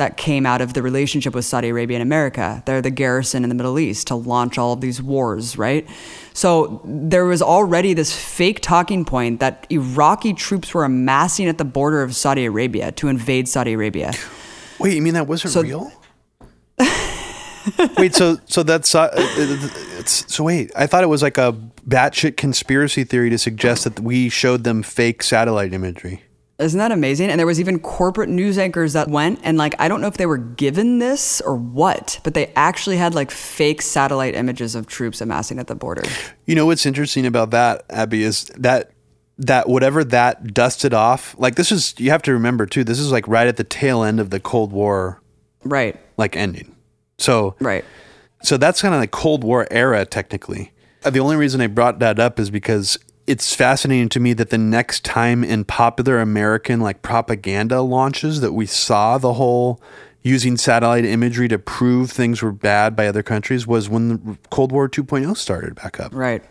that came out of the relationship with Saudi Arabia and America. They're the garrison in the Middle East to launch all of these wars, right? So there was already this fake talking point that Iraqi troops were amassing at the border of Saudi Arabia to invade Saudi Arabia. Wait, you mean that wasn't So- real? wait, so so that's uh, it's so wait. I thought it was like a batshit conspiracy theory to suggest that we showed them fake satellite imagery. Isn't that amazing? And there was even corporate news anchors that went and like I don't know if they were given this or what, but they actually had like fake satellite images of troops amassing at the border. You know what's interesting about that, Abby, is that that whatever that dusted off, like this is you have to remember too, this is like right at the tail end of the Cold War Right. like ending. So Right. So that's kind of like Cold War era, technically. Uh, The only reason I brought that up is because it's fascinating to me that the next time in popular American like propaganda launches that we saw the whole using satellite imagery to prove things were bad by other countries was when the Cold War 2.0 started back up. Right.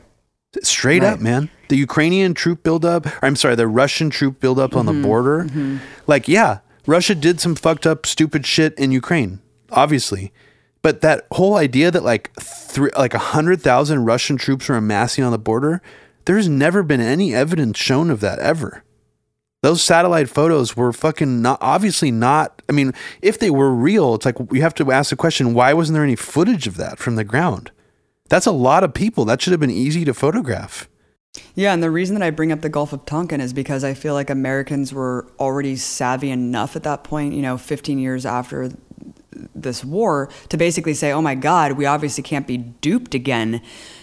Straight up, man. The Ukrainian troop buildup, or I'm sorry, the Russian troop buildup on the Mm-hmm. border. Like, yeah, Russia did some fucked up, stupid shit in Ukraine, obviously. But that whole idea that like three, like a hundred thousand Russian troops are amassing on the border, there's never been any evidence shown of that ever. Those satellite photos were fucking not obviously not. I mean, if they were real, it's like you have to ask the question: Why wasn't there any footage of that from the ground? That's a lot of people. That should have been easy to photograph. Yeah, and the reason that I bring up the Gulf of Tonkin is because I feel like Americans were already savvy enough at that point, you know, 15 years after this war, to basically say, oh my God, we obviously can't be duped again.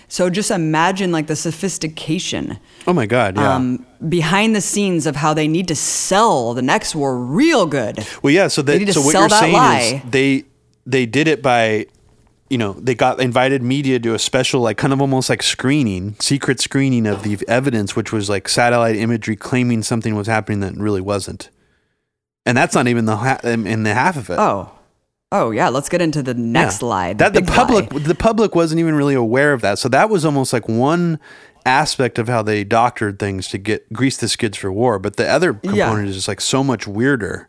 So just imagine like the sophistication Oh my god, yeah. um, behind the scenes of how they need to sell the next war real good. well, yeah. So they that to so what you're saying lie. is they they did it by, you know, they got invited media to a special like kind of almost like screening, secret screening of the evidence, which was like satellite imagery claiming something was happening that really wasn't. And that's not even the ha- in the half of it. Oh. Oh yeah, let's get into the next Yeah. lie. The that the public lie. the public wasn't even really aware of that. So that was almost like one aspect of how they doctored things to get grease the skids for war. But the other Yeah. component is just like so much weirder.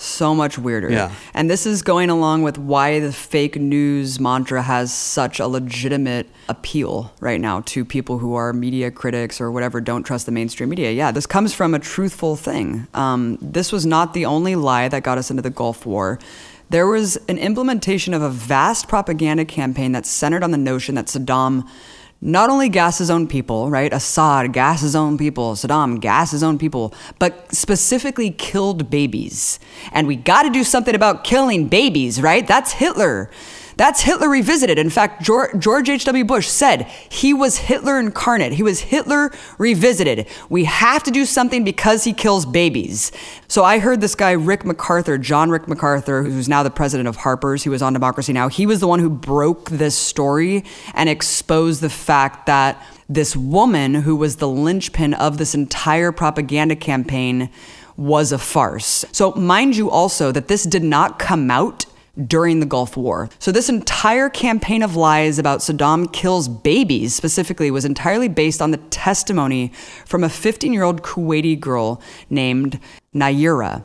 so much weirder. Yeah. And this is going along with why the fake news mantra has such a legitimate appeal right now to people who are media critics or whatever, don't trust the mainstream media. Yeah, this comes from a truthful thing. Um, this was not the only lie that got us into the Gulf War. There was an implementation of a vast propaganda campaign that centered on the notion that Saddam not only gassed his own people, right? Assad gassed his own people, Saddam gassed his own people, but specifically killed babies. And we got to do something about killing babies, right? That's Hitler. That's Hitler revisited. In fact, George H.W. Bush said he was Hitler incarnate. He was Hitler revisited. We have to do something because he kills babies. So I heard this guy, Rick MacArthur, John Rick MacArthur, who's now the president of Harper's, he was on Democracy Now! He was the one who broke this story and exposed the fact that this woman who was the linchpin of this entire propaganda campaign was a farce. So, mind you also that this did not come out during the Gulf War. So, this entire campaign of lies about Saddam kills babies specifically was entirely based on the testimony from a 15 year old Kuwaiti girl named Nayirah.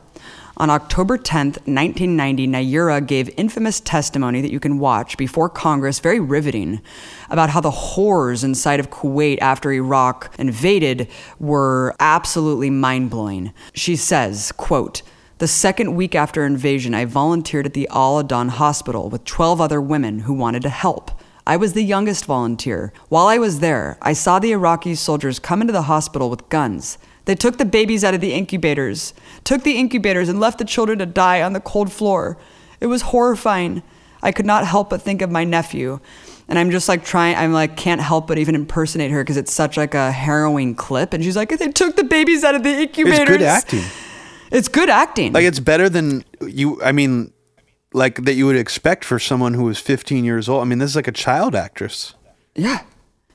On October 10th, 1990, Nayirah gave infamous testimony that you can watch before Congress, very riveting, about how the horrors inside of Kuwait after Iraq invaded were absolutely mind-blowing. She says, quote, the second week after invasion, I volunteered at the Al Adan Hospital with 12 other women who wanted to help. I was the youngest volunteer. While I was there, I saw the Iraqi soldiers come into the hospital with guns. They took the babies out of the incubators, took the incubators, and left the children to die on the cold floor. It was horrifying. I could not help but think of my nephew. And I'm just like trying, I'm like, can't help but even impersonate her because it's such like a harrowing clip. And she's like, they took the babies out of the incubators. It's good acting. It's good acting. Like it's better than you, I mean, like that you would expect for someone who was 15 years old. I mean, this is like a child actress. Yeah.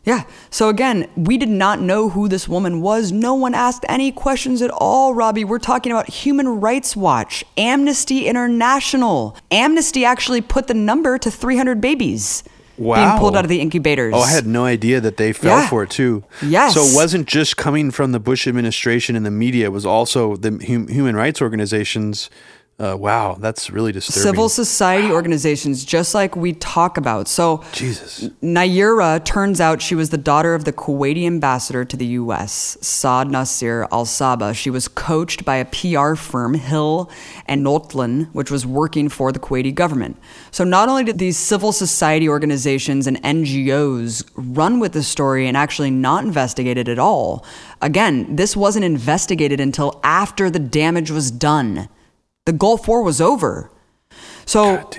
Yeah. So again, we did not know who this woman was. No one asked any questions at all, Robbie. We're talking about Human Rights Watch, Amnesty International. Amnesty actually put the number to 300 babies. Wow. Being pulled out of the incubators. Oh, I had no idea that they fell yeah. for it too. Yes. So it wasn't just coming from the Bush administration and the media, it was also the hum- human rights organizations uh, wow, that's really disturbing. Civil society organizations, just like we talk about. So, Jesus. Nayirah turns out she was the daughter of the Kuwaiti ambassador to the U.S., Saud Nasir Al Sabah. She was coached by a PR firm, Hill and Knowlton, which was working for the Kuwaiti government. So, not only did these civil society organizations and NGOs run with the story and actually not investigate it at all, again, this wasn't investigated until after the damage was done. The Gulf War was over. So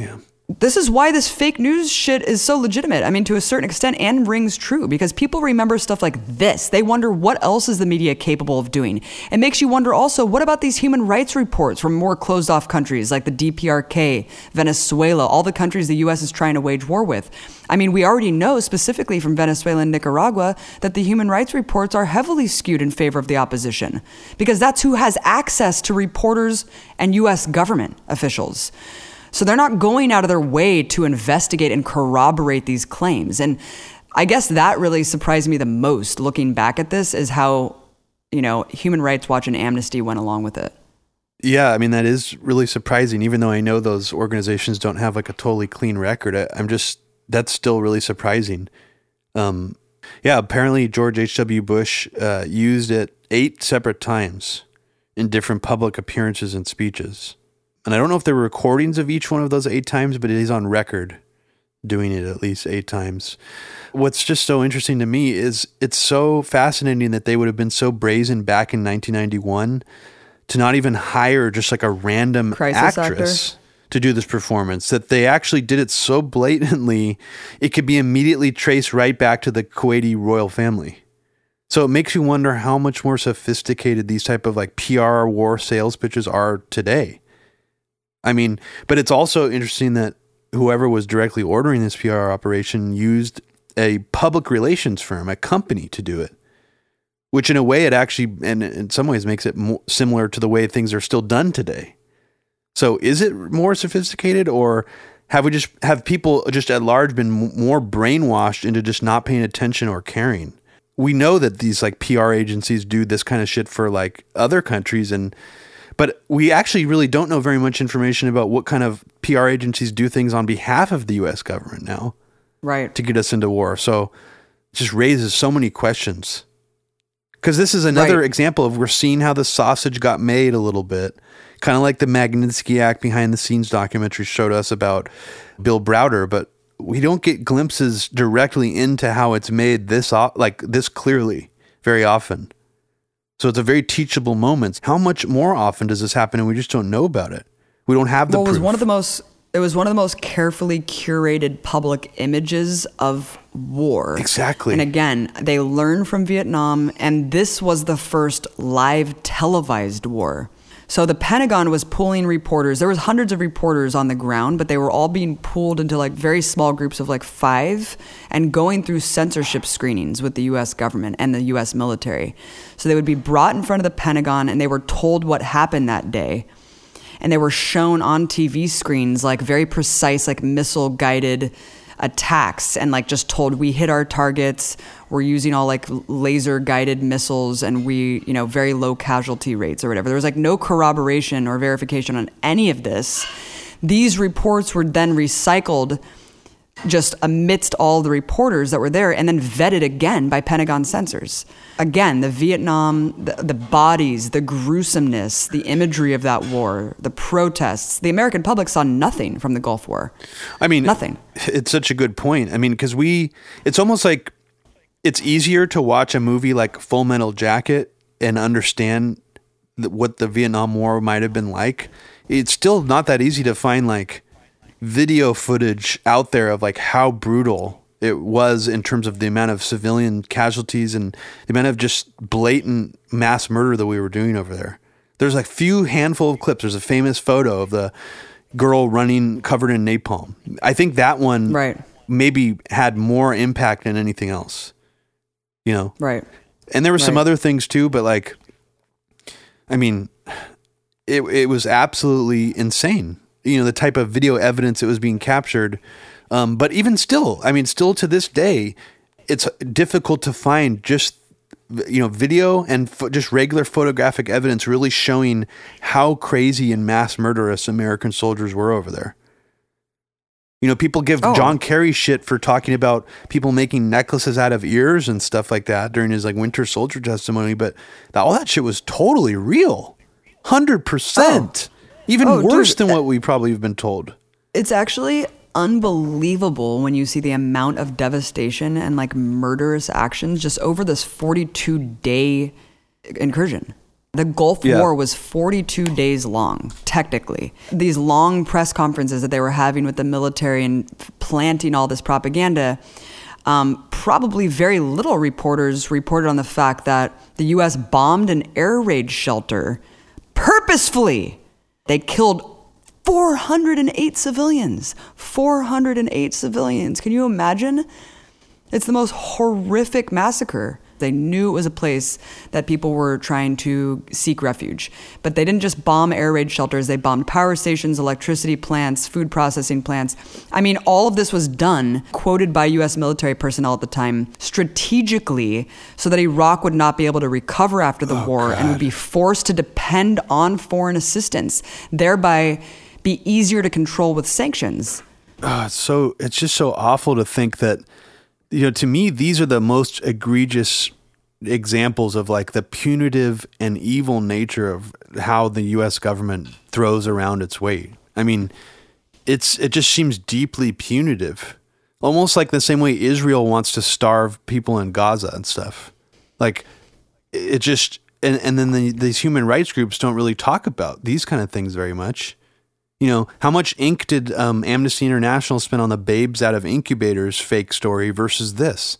this is why this fake news shit is so legitimate. I mean, to a certain extent, and rings true because people remember stuff like this. They wonder what else is the media capable of doing. It makes you wonder also, what about these human rights reports from more closed off countries like the DPRK, Venezuela, all the countries the U.S. is trying to wage war with? I mean, we already know specifically from Venezuela and Nicaragua that the human rights reports are heavily skewed in favor of the opposition because that's who has access to reporters and U.S. government officials. So they're not going out of their way to investigate and corroborate these claims. And I guess that really surprised me the most looking back at this is how, you know, Human Rights Watch and Amnesty went along with it. Yeah, I mean that is really surprising. Even though I know those organizations don't have like a totally clean record, I, am just that's still really surprising. Um, yeah, apparently George H. W. Bush uh, used it eight separate times in different public appearances and speeches and I don't know if there were recordings of each one of those eight times, but it is on record doing it at least eight times. What's just so interesting to me is it's so fascinating that they would have been so brazen back in 1991 to not even hire just like a random Crisis actress. Actor. To do this performance, that they actually did it so blatantly, it could be immediately traced right back to the Kuwaiti royal family. So it makes you wonder how much more sophisticated these type of like PR war sales pitches are today. I mean, but it's also interesting that whoever was directly ordering this PR operation used a public relations firm, a company to do it. Which, in a way, it actually, and in some ways, makes it more similar to the way things are still done today. So, is it more sophisticated, or have we just have people just at large been more brainwashed into just not paying attention or caring? We know that these like PR agencies do this kind of shit for like other countries, and but we actually really don't know very much information about what kind of PR agencies do things on behalf of the US government now. Right. To get us into war. So it just raises so many questions. Because this is another right. example of we're seeing how the sausage got made a little bit. Kind of like the Magnitsky Act behind the scenes documentary showed us about Bill Browder, but we don't get glimpses directly into how it's made this like this clearly very often. So it's a very teachable moment. How much more often does this happen and we just don't know about it? We don't have the well, it was one of the most It was one of the most carefully curated public images of war. Exactly. And again, they learned from Vietnam, and this was the first live televised war. So the Pentagon was pulling reporters. There was hundreds of reporters on the ground, but they were all being pulled into like very small groups of like 5 and going through censorship screenings with the US government and the US military. So they would be brought in front of the Pentagon and they were told what happened that day. And they were shown on TV screens like very precise like missile guided attacks and like just told we hit our targets. We're using all like laser guided missiles and we you know very low casualty rates or whatever. There was like no corroboration or verification on any of this. These reports were then recycled just amidst all the reporters that were there and then vetted again by Pentagon censors. Again, the Vietnam, the, the, bodies, the gruesomeness, the imagery of that war, the protests. The American public saw nothing from the Gulf War. I mean, nothing. It's such a good point. I mean, because we, it's almost like it's easier to watch a movie like Full Metal Jacket and understand what the Vietnam War might have been like. It's still not that easy to find like video footage out there of like how brutal it was in terms of the amount of civilian casualties and the amount of just blatant mass murder that we were doing over there. There's a few handful of clips. There's a famous photo of the girl running covered in napalm. I think that one right. maybe had more impact than anything else. You know? Right. And there were right. some other things too, but like I mean it it was absolutely insane you know the type of video evidence that was being captured. Um, but even still, I mean, still to this day, it's difficult to find just you know video and fo- just regular photographic evidence really showing how crazy and mass murderous American soldiers were over there. You know, people give oh. John Kerry shit for talking about people making necklaces out of ears and stuff like that during his like winter soldier testimony, but all that shit was totally real. 100%. Oh. Even oh, worse dude, than what we probably have been told. It's actually unbelievable when you see the amount of devastation and like murderous actions just over this 42 day incursion. The Gulf yeah. War was 42 days long, technically. These long press conferences that they were having with the military and planting all this propaganda, um, probably very little reporters reported on the fact that the U.S. bombed an air raid shelter purposefully they killed 408 civilians. 408 civilians. Can you imagine? It's the most horrific massacre. They knew it was a place that people were trying to seek refuge. But they didn't just bomb air raid shelters, they bombed power stations, electricity plants, food processing plants. I mean, all of this was done, quoted by US military personnel at the time, strategically so that Iraq would not be able to recover after the oh, war God. and would be forced to depend on foreign assistance, thereby be easier to control with sanctions. Ah, it's so it's just so awful to think that you know, to me, these are the most egregious examples of like the punitive and evil nature of how the U.S. government throws around its weight. I mean, it's it just seems deeply punitive, almost like the same way Israel wants to starve people in Gaza and stuff. Like it just and and then the, these human rights groups don't really talk about these kind of things very much. You know, how much ink did um, Amnesty International spend on the babes out of incubators fake story versus this?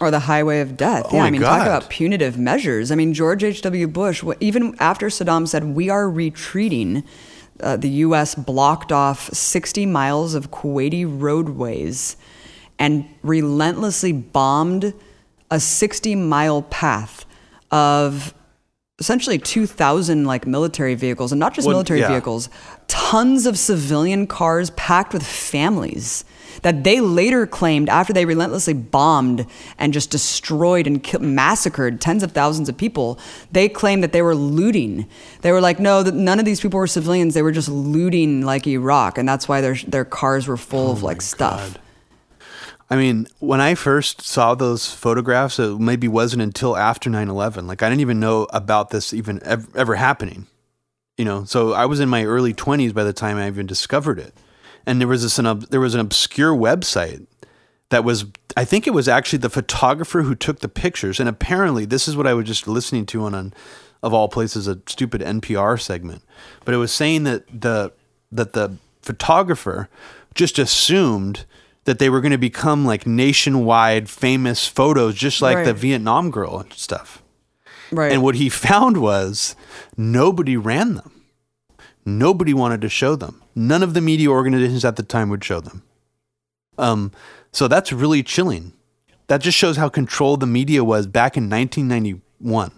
Or the highway of death. Oh yeah, I mean, God. talk about punitive measures. I mean, George H.W. Bush, even after Saddam said, we are retreating, uh, the U.S. blocked off 60 miles of Kuwaiti roadways and relentlessly bombed a 60 mile path of essentially 2000 like military vehicles and not just well, military yeah. vehicles tons of civilian cars packed with families that they later claimed after they relentlessly bombed and just destroyed and ki- massacred tens of thousands of people they claimed that they were looting they were like no that none of these people were civilians they were just looting like iraq and that's why their their cars were full oh of like stuff God. I mean, when I first saw those photographs, it maybe wasn't until after 9 11. Like, I didn't even know about this even ever, ever, happening. You know, so I was in my early 20s by the time I even discovered it. And there was this, an, there was an obscure website that was, I think it was actually the photographer who took the pictures. And apparently, this is what I was just listening to on, an, of all places, a stupid NPR segment. But it was saying that the, that the photographer just assumed that they were going to become like nationwide famous photos, just like the Vietnam girl and stuff. Right. And what he found was nobody ran them. Nobody wanted to show them. None of the media organizations at the time would show them. Um, so that's really chilling. That just shows how controlled the media was back in 1991.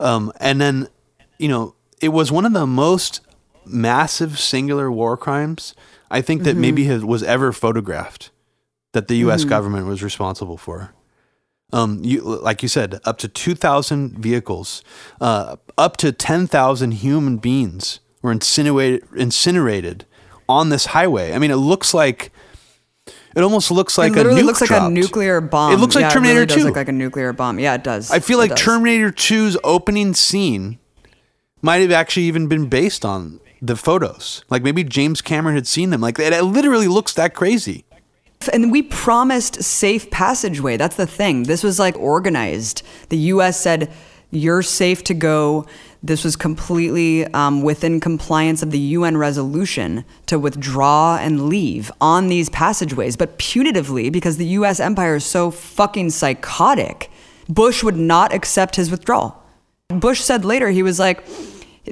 Um, and then, you know, it was one of the most massive singular war crimes I think that maybe has, was ever photographed that the U.S. government was responsible for. Um, you, like you said, up to 2,000 vehicles, uh, up to 10,000 human beings were incinerated, incinerated on this highway. I mean, it looks like, it almost looks like it literally a looks like a dropped. nuclear bomb. It looks like Yeah, Terminator really does 2. look like a nuclear bomb. Yeah, it does. I feel It like does. Terminator 2's opening scene might have actually even been based on the photos. Like maybe James Cameron had seen them. Like it, it literally looks that crazy. And we promised safe passageway. That's the thing. This was like organized. The U.S. said, you're safe to go. This was completely um, within compliance of the UN resolution to withdraw and leave on these passageways. But punitively, because the U.S. empire is so fucking psychotic, Bush would not accept his withdrawal. Bush said later, he was like,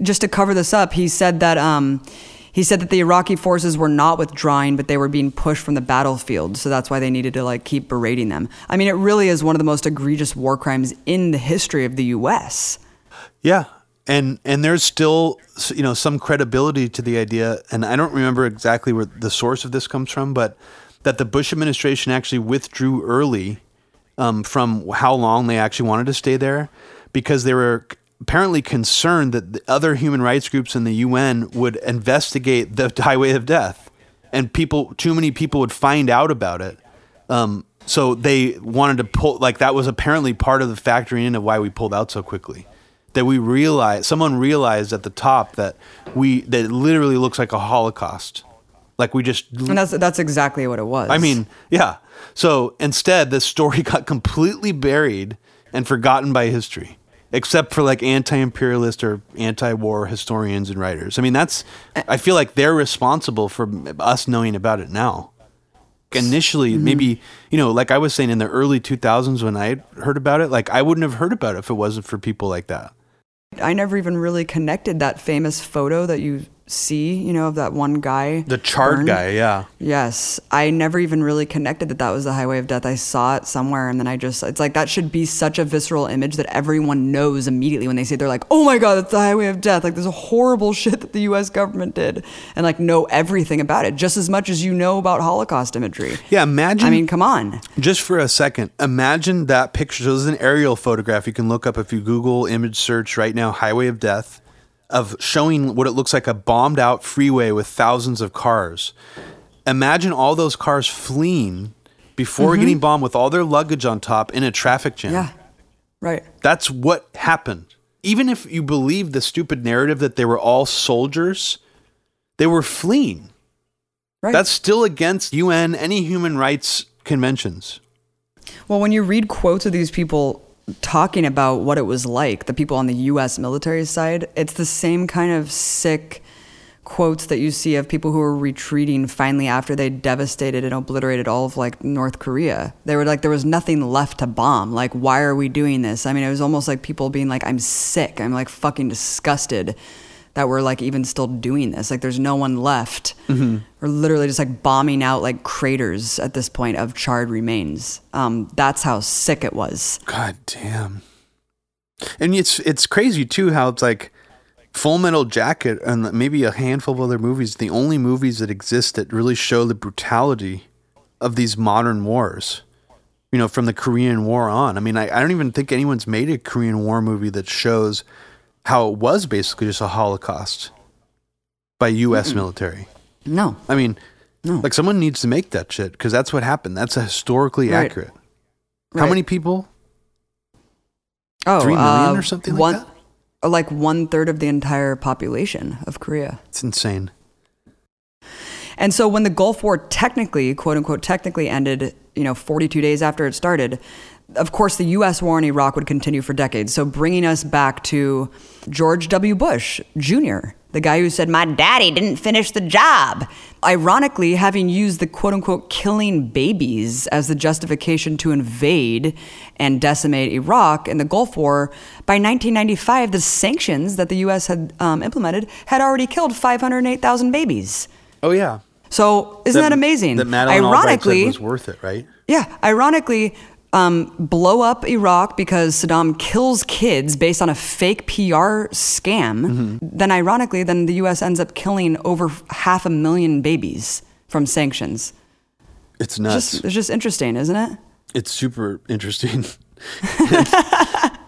just to cover this up, he said that um, he said that the Iraqi forces were not withdrawing, but they were being pushed from the battlefield. So that's why they needed to like keep berating them. I mean, it really is one of the most egregious war crimes in the history of the U.S. Yeah. And and there's still you know some credibility to the idea and I don't remember exactly where the source of this comes from but that the Bush administration actually withdrew early um, from how long they actually wanted to stay there because they were apparently concerned that the other human rights groups in the UN would investigate the highway of death. And people too many people would find out about it. Um, so they wanted to pull like that was apparently part of the factoring in of why we pulled out so quickly. That we realized someone realized at the top that we that it literally looks like a holocaust. Like we just And that's that's exactly what it was. I mean, yeah. So instead, this story got completely buried and forgotten by history, except for like anti-imperialist or anti-war historians and writers. I mean, that's. I feel like they're responsible for us knowing about it now. Initially, Mm-hmm. maybe you know, like I was saying in the early 2000s when I heard about it, like I wouldn't have heard about it if it wasn't for people like that. I never even really connected that famous photo that you see, you know, of that one guy. The charred burned. guy, yeah. Yes, I never even really connected that that was the highway of death. I saw it somewhere, and then I just, it's like that should be such a visceral image that everyone knows immediately when they see it. They're like, oh my God, that's the highway of death. Like, there's a horrible shit that the US government did, and like know everything about it, just as much as you know about Holocaust imagery. Yeah, imagine. I mean, come on. Just for a second, imagine that picture. So this is an aerial photograph. You can look up if you Google image search right now, Highway of Death, of showing what it looks like a bombed out freeway with thousands of cars. Imagine all those cars fleeing before mm-hmm. getting bombed with all their luggage on top in a traffic jam. Yeah, right. That's what happened. Even if you believe the stupid narrative that they were all soldiers, they were fleeing. Right. That's still against UN, any human rights conventions. Well, when you read quotes of these people talking about what it was like, the people on the US military side, it's the same kind of sick quotes that you see of people who are retreating finally after they devastated and obliterated all of like North Korea. They were like there was nothing left to bomb. Like why are we doing this? I mean, it was almost like people being like I'm sick. I'm like fucking disgusted that we're like even still doing this. Like there's no one left. We're literally just like bombing out like craters at this point of charred remains. Um, that's how sick it was. God damn. And it's it's crazy too how it's like Full Metal Jacket and maybe a handful of other movies, the only movies that exist that really show the brutality of these modern wars. You know, from the Korean War on. I mean, I, I don't even think anyone's made a Korean War movie that shows how it was basically just a Holocaust by U.S. military. No. I mean, No. like someone needs to make that shit because that's what happened. That's historically Right. accurate. How many people? Oh, Three million uh, or something like that? uh, Like one third of the entire population of Korea. It's insane. And so when the Gulf War technically, quote unquote, technically ended, you know, 42 days after it started, of course, the U.S. war in Iraq would continue for decades. So bringing us back to George W. Bush Jr., the guy who said, My daddy didn't finish the job. Ironically, having used the quote unquote killing babies as the justification to invade and decimate Iraq in the Gulf War, by 1995, the sanctions that the U.S. had um, implemented had already killed 508,000 babies. Oh yeah. So isn't that, amazing? That Madeleine Ironically, Albright said was worth it, right? Yeah. Ironically, um, blow up Iraq because Saddam kills kids based on a fake PR scam, mm-hmm. then ironically, then the U.S. ends up killing over half a million babies from sanctions. It's nuts. It's just, it's just interesting, isn't it? It's super interesting.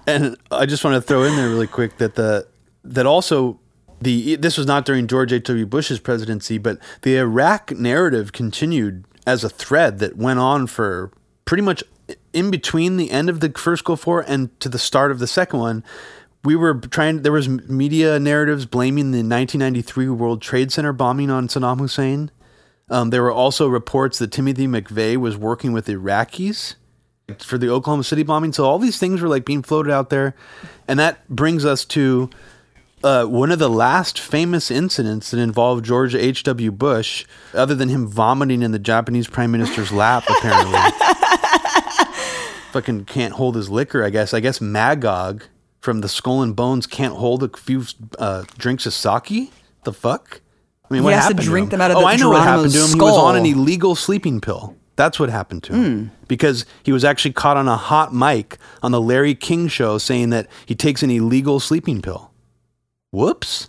and I just want to throw in there really quick that the that also the this was not during George H.W. Bush's presidency, but the Iraq narrative continued as a thread that went on for pretty much in between the end of the first Gulf War and to the start of the second one, we were trying. There was media narratives blaming the 1993 World Trade Center bombing on Saddam Hussein. Um, there were also reports that Timothy McVeigh was working with Iraqis for the Oklahoma City bombing. So all these things were like being floated out there, and that brings us to uh, one of the last famous incidents that involved George H.W. Bush, other than him vomiting in the Japanese prime minister's lap, apparently. fucking can't hold his liquor. I guess. I guess Magog from the Skull and Bones can't hold a few uh, drinks of sake. The fuck? I mean, what happened to drink to drink them out of oh, the I know what happened to him. Skull. He was on an illegal sleeping pill. That's what happened to him. Mm. Because he was actually caught on a hot mic on the Larry King show saying that he takes an illegal sleeping pill. Whoops.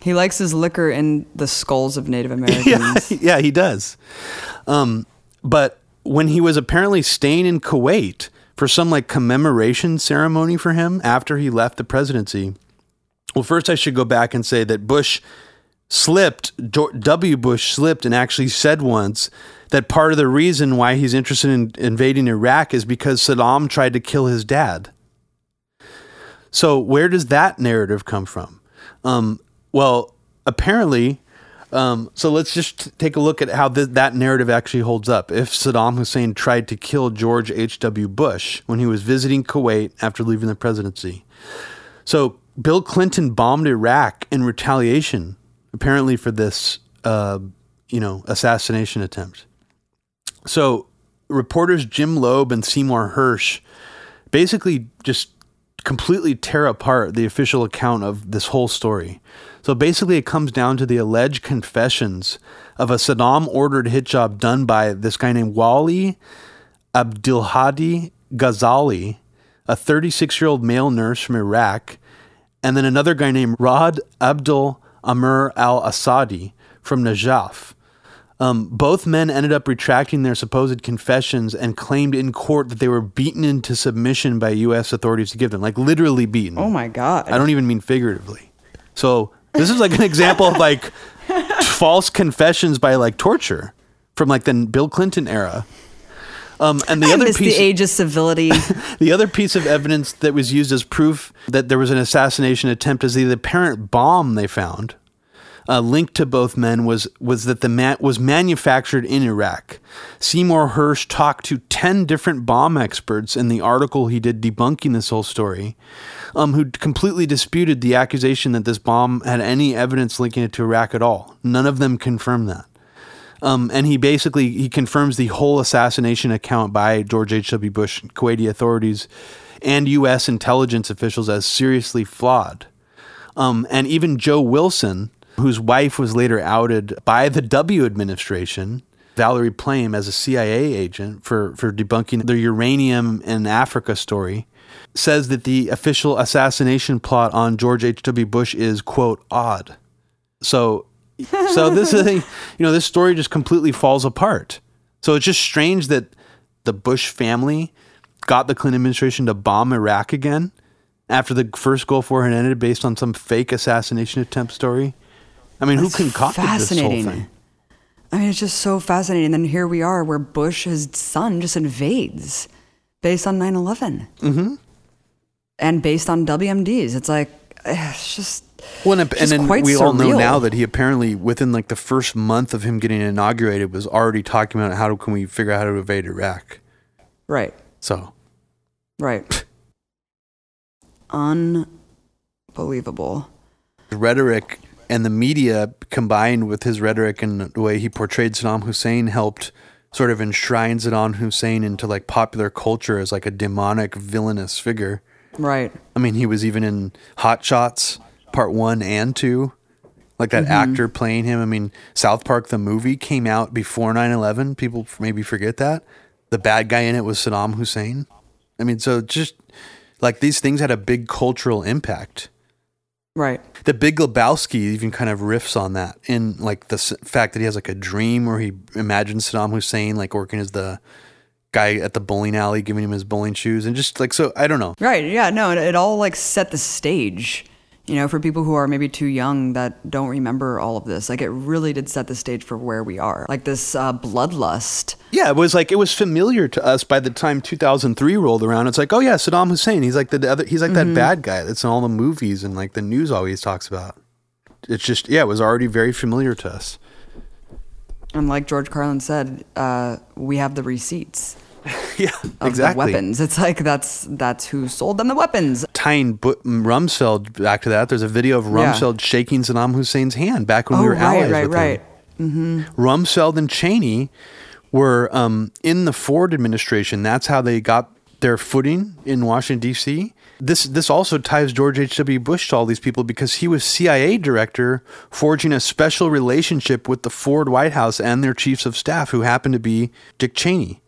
He likes his liquor in the skulls of Native Americans. yeah, yeah, he does. Um, but when he was apparently staying in Kuwait for some like commemoration ceremony for him after he left the presidency. Well, first I should go back and say that Bush slipped, W. Bush slipped and actually said once that part of the reason why he's interested in invading Iraq is because Saddam tried to kill his dad. So, where does that narrative come from? Um, well, apparently, um, so let's just take a look at how th- that narrative actually holds up. If Saddam Hussein tried to kill George H.W. Bush when he was visiting Kuwait after leaving the presidency. So Bill Clinton bombed Iraq in retaliation, apparently for this, uh, you know, assassination attempt. So reporters Jim Loeb and Seymour Hersh basically just completely tear apart the official account of this whole story. So basically, it comes down to the alleged confessions of a Saddam ordered hit job done by this guy named Wali Abdulhadi Ghazali, a 36 year old male nurse from Iraq, and then another guy named Rod Abdul Amr al Asadi from Najaf. Um, both men ended up retracting their supposed confessions and claimed in court that they were beaten into submission by U.S. authorities to give them, like literally beaten. Oh my God. I don't even mean figuratively. So this is like an example of like false confessions by like torture from like the Bill Clinton era. Um, and the I other piece, the age of civility. the other piece of evidence that was used as proof that there was an assassination attempt is the apparent bomb they found uh, linked to both men was was that the man was manufactured in Iraq. Seymour Hersh talked to ten different bomb experts in the article he did debunking this whole story, um, who completely disputed the accusation that this bomb had any evidence linking it to Iraq at all. None of them confirmed that. Um, and he basically he confirms the whole assassination account by George H.W. Bush, Kuwaiti authorities, and U.S. intelligence officials as seriously flawed. Um, and even Joe Wilson, whose wife was later outed by the W administration, Valerie Plame, as a CIA agent for, for debunking the uranium in Africa story, says that the official assassination plot on George H.W. Bush is, quote, odd. So, so this is, you know, this story just completely falls apart. So it's just strange that the Bush family got the Clinton administration to bomb Iraq again after the first Gulf War had ended based on some fake assassination attempt story. I mean, That's who concocted this whole thing? I mean, it's just so fascinating. And then here we are, where Bush, his son, just invades based on 9 11. Mm-hmm. And based on WMDs. It's like, eh, it's just. Well, and, and then we surreal. all know now that he apparently, within like the first month of him getting inaugurated, was already talking about how can we figure out how to invade Iraq. Right. So. Right. Unbelievable. Rhetoric and the media combined with his rhetoric and the way he portrayed Saddam Hussein helped sort of enshrine Saddam Hussein into like popular culture as like a demonic villainous figure. Right. I mean, he was even in Hot Shots Part 1 and 2. Like that mm-hmm. actor playing him. I mean, South Park the movie came out before 9/11. People maybe forget that. The bad guy in it was Saddam Hussein. I mean, so just like these things had a big cultural impact. Right. The Big Lebowski even kind of riffs on that in like the s- fact that he has like a dream where he imagines Saddam Hussein like working as the guy at the bowling alley, giving him his bowling shoes, and just like so. I don't know. Right. Yeah. No, it, it all like set the stage, you know, for people who are maybe too young that don't remember all of this. Like it really did set the stage for where we are. Like this uh, bloodlust. Yeah, it was like it was familiar to us by the time 2003 rolled around. It's like, oh yeah, Saddam Hussein. He's like the other. He's like that bad guy that's in all the movies and like the news always talks about. It's just yeah, it was already very familiar to us. And like George Carlin said, uh, we have the receipts yeah, exactly. the weapons. It's like that's that's who sold them the weapons. Tying Bu- Rumsfeld back to that, there's a video of Yeah. Rumsfeld shaking Saddam Hussein's hand back when Oh, we were right, allies right, with right. him. Rumsfeld and Cheney were um, in the Ford administration. That's how they got their footing in Washington D.C. This this also ties George H.W. Bush to all these people because he was CIA director, forging a special relationship with the Ford White House and their chiefs of staff, who happened to be Dick Cheney,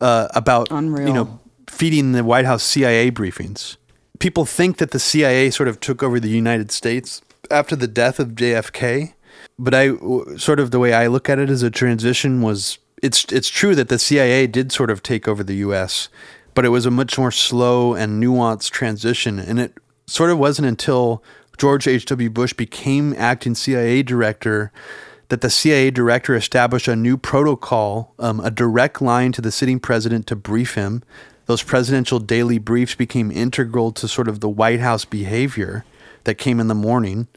uh, about you know feeding the White House CIA briefings. People think that the CIA sort of took over the United States after the death of JFK, but I sort of the way I look at it as a transition was it's it's true that the CIA did sort of take over the U.S., but it was a much more slow and nuanced transition, and it sort of wasn't until George H.W. Bush became acting CIA director that the CIA director established a new protocol, um, a direct line to the sitting president to brief him. Those presidential daily briefs became integral to sort of the White House behavior that came in the morning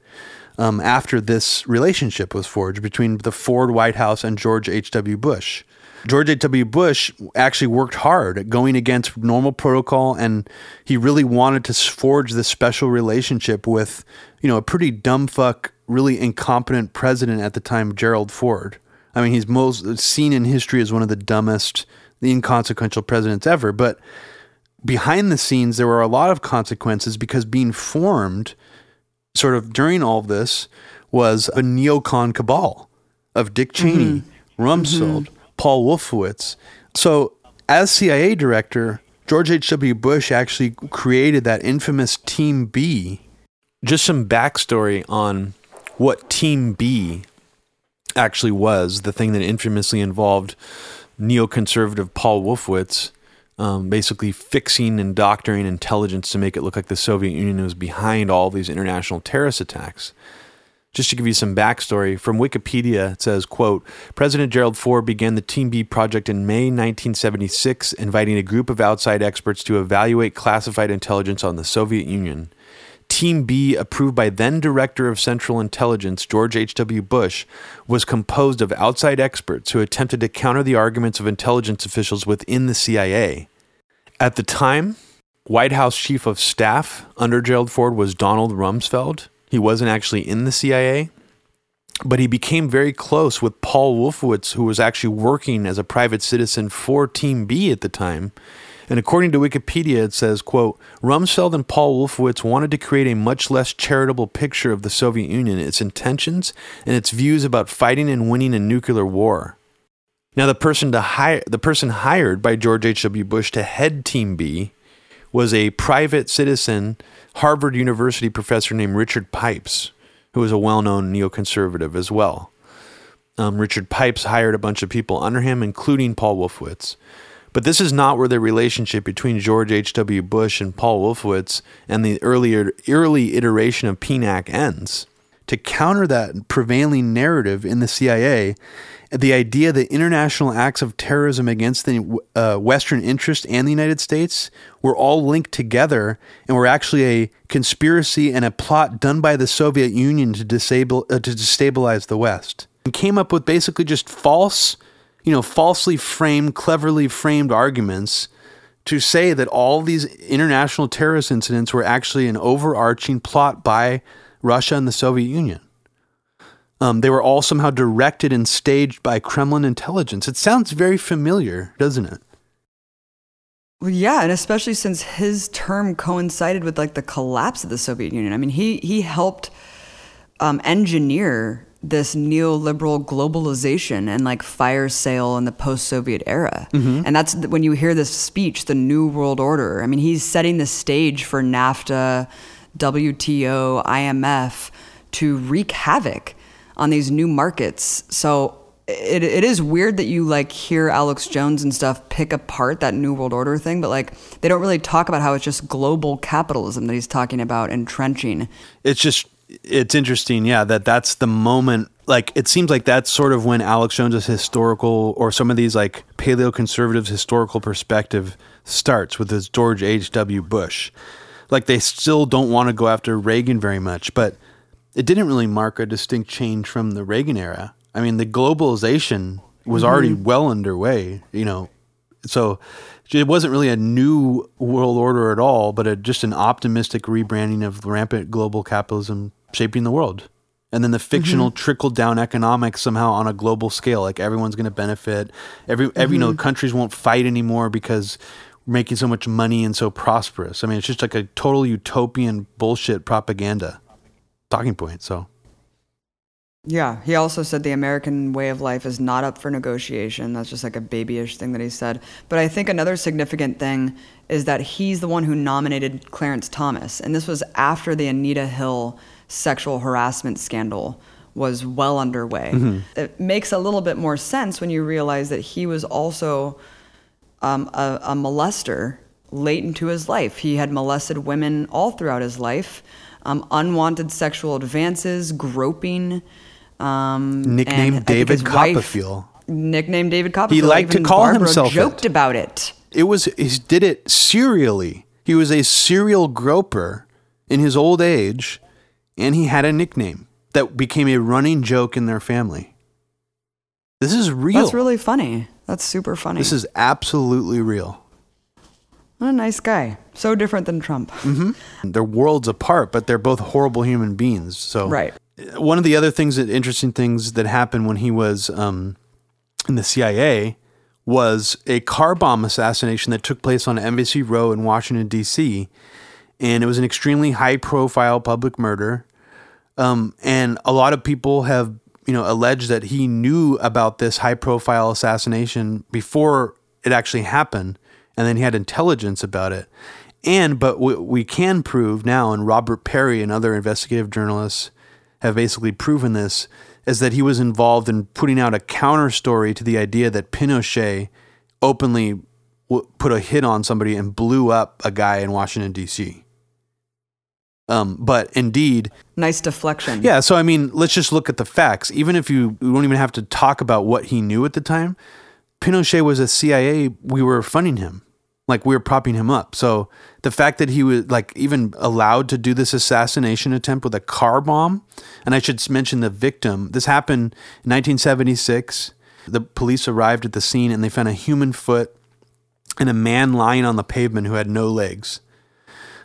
um, after this relationship was forged between the Ford White House and George H.W. Bush. George H.W. Bush actually worked hard at going against normal protocol, and he really wanted to forge this special relationship with, you know, a pretty dumb fuck, really incompetent president at the time, Gerald Ford. I mean, he's most seen in history as one of the dumbest, the inconsequential presidents ever. But behind the scenes, there were a lot of consequences because being formed sort of during all of this was a neocon cabal of Dick mm-hmm. Cheney, mm-hmm. Rumsfeld, Paul Wolfowitz. So, as CIA director, George H.W. Bush actually created that infamous Team B. Just some backstory on what Team B actually was the thing that infamously involved neoconservative Paul Wolfowitz um, basically fixing and doctoring intelligence to make it look like the Soviet Union was behind all these international terrorist attacks. Just to give you some backstory from Wikipedia, it says, quote, President Gerald Ford began the Team B project in May 1976, inviting a group of outside experts to evaluate classified intelligence on the Soviet Union. Team B, approved by then Director of Central Intelligence George H.W. Bush, was composed of outside experts who attempted to counter the arguments of intelligence officials within the CIA. At the time, White House Chief of Staff under Gerald Ford was Donald Rumsfeld. He wasn't actually in the CIA, but he became very close with Paul Wolfowitz, who was actually working as a private citizen for Team B at the time. And according to Wikipedia, it says, quote, Rumsfeld and Paul Wolfowitz wanted to create a much less charitable picture of the Soviet Union, its intentions, and its views about fighting and winning a nuclear war. Now, the person to hire, the person hired by George H.W. Bush to head Team B was a private citizen, Harvard University professor named Richard Pipes, who was a well-known neoconservative as well. Um, Richard Pipes hired a bunch of people under him, including Paul Wolfowitz. But this is not where the relationship between George H.W. Bush and Paul Wolfowitz and the earlier early iteration of PNAC ends. To counter that prevailing narrative in the CIA, the idea that international acts of terrorism against the uh, Western interest and the United States were all linked together and were actually a conspiracy and a plot done by the Soviet Union to disable uh, to destabilize the West. And came up with basically just false you know, falsely framed, cleverly framed arguments to say that all these international terrorist incidents were actually an overarching plot by Russia, and the Soviet Union. Um, they were all somehow directed and staged by Kremlin intelligence. It sounds very familiar, doesn't it? Well, yeah, and especially since his term coincided with like the collapse of the Soviet Union. I mean, he he helped um, engineer this neoliberal globalization and like fire sale in the post-Soviet era. Mm-hmm. And that's when you hear this speech, the New World Order. I mean, he's setting the stage for NAFTA, WTO, IMF to wreak havoc on these new markets. So it, it is weird that you like hear Alex Jones and stuff pick apart that New World Order thing, but like they don't really talk about how it's just global capitalism that he's talking about entrenching. It's just it's interesting, yeah, that that's the moment. Like it seems like that's sort of when Alex Jones's historical or some of these like paleo conservatives historical perspective starts with this George H. W. Bush. Like they still don't want to go after Reagan very much, but it didn't really mark a distinct change from the Reagan era. I mean, the globalization was mm-hmm. already well underway, you know. So it wasn't really a new world order at all, but a, just an optimistic rebranding of rampant global capitalism shaping the world. And then the fictional mm-hmm. trickle down economics somehow on a global scale, like everyone's going to benefit. Every, every mm-hmm. you know, mm-hmm. countries won't fight anymore because we're making so much money and so prosperous. I mean, it's just like a total utopian bullshit propaganda talking point. So yeah, he also said the American way of life is not up for negotiation. That's just like a babyish thing that he said. But I think another significant thing is that he's the one who nominated Clarence Thomas. And this was after the Anita Hill sexual harassment scandal was well underway. Mm-hmm. It makes a little bit more sense when you realize that he was also um, a, a molester late into his life. He had molested women all throughout his life, um, unwanted sexual advances, groping um, nicknamed David Copperfield. Nicknamed David Copperfield. He liked to call Barbara himself. Joked it. about it. It was he did it serially. He was a serial groper in his old age, and he had a nickname that became a running joke in their family. This is real. That's really funny. That's super funny. This is absolutely real. What a nice guy. So different than Trump. Mm-hmm. They're worlds apart, but they're both horrible human beings. So right one of the other things that interesting things that happened when he was um, in the CIA was a car bomb assassination that took place on Embassy Row in Washington D.C. and it was an extremely high profile public murder. Um, and a lot of people have you know alleged that he knew about this high profile assassination before it actually happened, and then he had intelligence about it. And but what we can prove now, and Robert Parry and other investigative journalists have basically proven this is that he was involved in putting out a counter story to the idea that Pinochet openly put a hit on somebody and blew up a guy in Washington D.C. Um, but indeed, nice deflection. Yeah. So I mean, let's just look at the facts. Even if you we don't even have to talk about what he knew at the time, Pinochet was a CIA. We were funding him. Like we were propping him up. So the fact that he was like even allowed to do this assassination attempt with a car bomb, and I should mention the victim. This happened in 1976. The police arrived at the scene and they found a human foot and a man lying on the pavement who had no legs.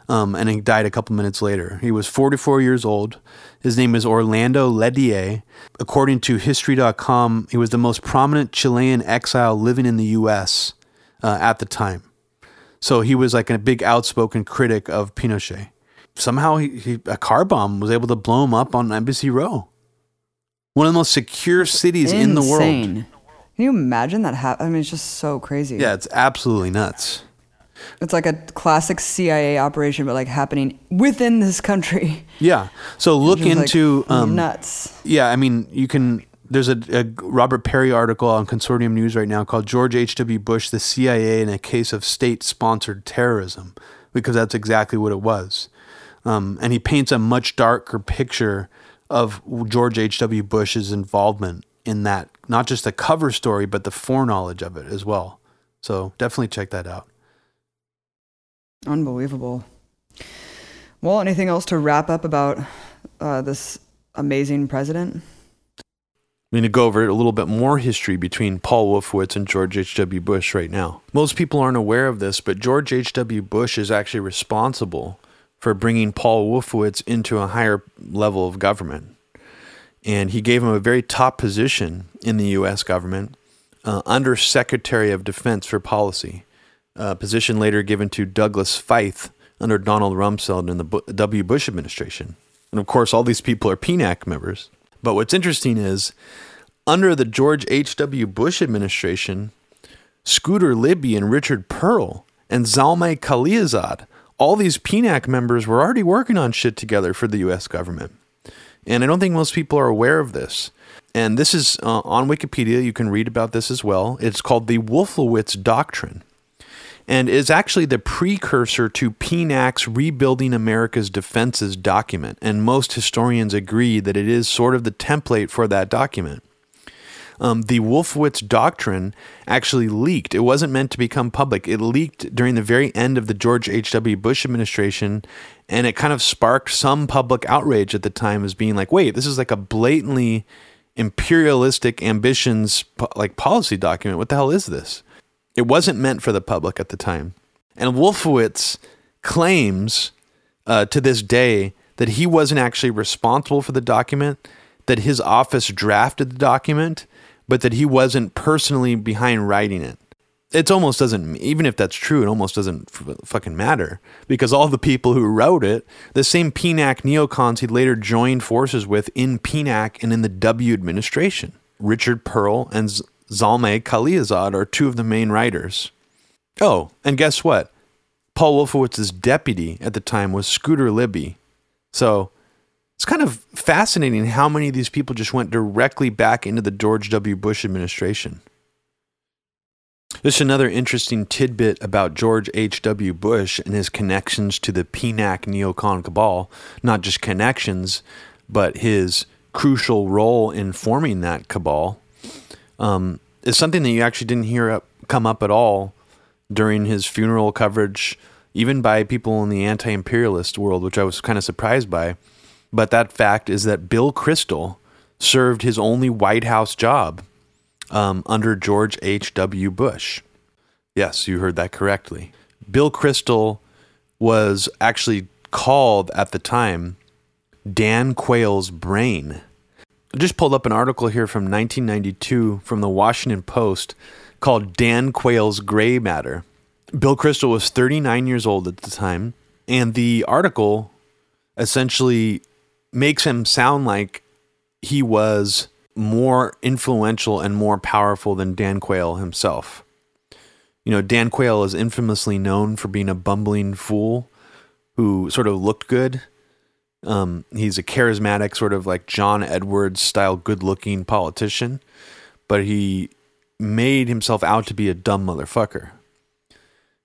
Um, and he died a couple minutes later. He was 44 years old. His name is Orlando Letelier. According to History.com, he was the most prominent Chilean exile living in the U.S. Uh, at the time. So he was like a big outspoken critic of Pinochet. Somehow he, he, a car bomb was able to blow him up on Embassy Row. One of the most secure cities Insane. in the world. Can you imagine that happen? I mean, it's just so crazy. Yeah, it's absolutely nuts. It's like a classic CIA operation, but like happening within this country. Yeah. So look into like um, nuts. Yeah, I mean, you can there's a, a, Robert Parry article on Consortium News right now called George H.W. Bush, the CIA in a case of state sponsored terrorism, because that's exactly what it was. Um, and he paints a much darker picture of George H.W. Bush's involvement in that, not just the cover story, but the foreknowledge of it as well. So definitely check that out. Unbelievable. Well, anything else to wrap up about uh, this amazing president? I'm going to go over a little bit more history between Paul Wolfowitz and George H.W. Bush right now. Most people aren't aware of this, but George H.W. Bush is actually responsible for bringing Paul Wolfowitz into a higher level of government. And he gave him a very top position in the U.S. government, uh, Under Secretary of Defense for Policy, a position later given to Douglas Feith under Donald Rumsfeld in the W. Bush administration. And of course, all these people are PNAC members. But what's interesting is under the George H.W. Bush administration, Scooter Libby and Richard Perle and Zalmay Khalilzad, all these PNAC members were already working on shit together for the US government. And I don't think most people are aware of this. And this is uh, on Wikipedia. You can read about this as well. It's called the Wolfowitz Doctrine and is actually the precursor to PNAC's Rebuilding America's Defenses document. And most historians agree that it is sort of the template for that document. Um, the Wolfowitz doctrine actually leaked. It wasn't meant to become public. It leaked during the very end of the George H.W. Bush administration, and it kind of sparked some public outrage at the time as being like, wait, this is like a blatantly imperialistic ambitions like policy document. What the hell is this? It wasn't meant for the public at the time. And Wolfowitz claims uh, to this day that he wasn't actually responsible for the document, that his office drafted the document, but that he wasn't personally behind writing it. It almost doesn't, even if that's true, it almost doesn't f- fucking matter because all the people who wrote it, the same PNAC neocons he later joined forces with in PNAC and in the W administration, Richard Perle and Zalmay Khalilzad are two of the main writers. Oh, and guess what? Paul Wolfowitz's deputy at the time was Scooter Libby. So it's kind of fascinating how many of these people just went directly back into the George W. Bush administration. Just another interesting tidbit about George H.W. Bush and his connections to the PNAC neocon cabal, not just connections, but his crucial role in forming that cabal um, is something that you actually didn't hear up, come up at all during his funeral coverage, even by people in the anti imperialist world, which I was kind of surprised by. But that fact is that Bill Kristol served his only White House job um, under George H.W. Bush. Yes, you heard that correctly. Bill Kristol was actually called at the time Dan Quayle's brain I just pulled up an article here from 1992 from the Washington Post called Dan Quayle's Gray Matter. Bill Kristol was 39 years old at the time, and the article essentially makes him sound like he was more influential and more powerful than Dan Quayle himself. You know, Dan Quayle is infamously known for being a bumbling fool who sort of looked good um, he's a charismatic, sort of like John Edwards style, good looking politician, but he made himself out to be a dumb motherfucker.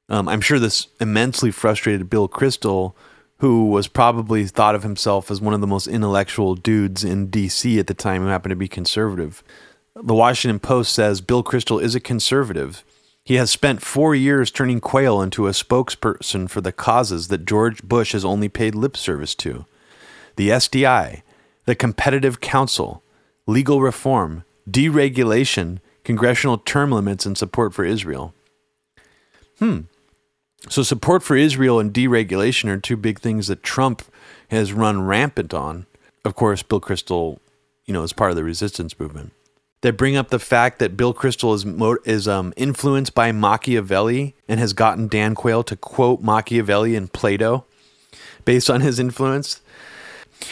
Um, I'm sure this immensely frustrated Bill Kristol, who was probably thought of himself as one of the most intellectual dudes in DC at the time who happened to be conservative. The Washington Post says Bill Kristol is a conservative. He has spent four years turning Quayle into a spokesperson for the causes that George Bush has only paid lip service to the SDI, the Competitive Council, legal reform, deregulation, congressional term limits, and support for Israel. Hmm. So, support for Israel and deregulation are two big things that Trump has run rampant on. Of course, Bill Kristol, you know, is part of the resistance movement. They bring up the fact that Bill Kristol is is um, influenced by Machiavelli and has gotten Dan Quayle to quote Machiavelli in Plato based on his influence.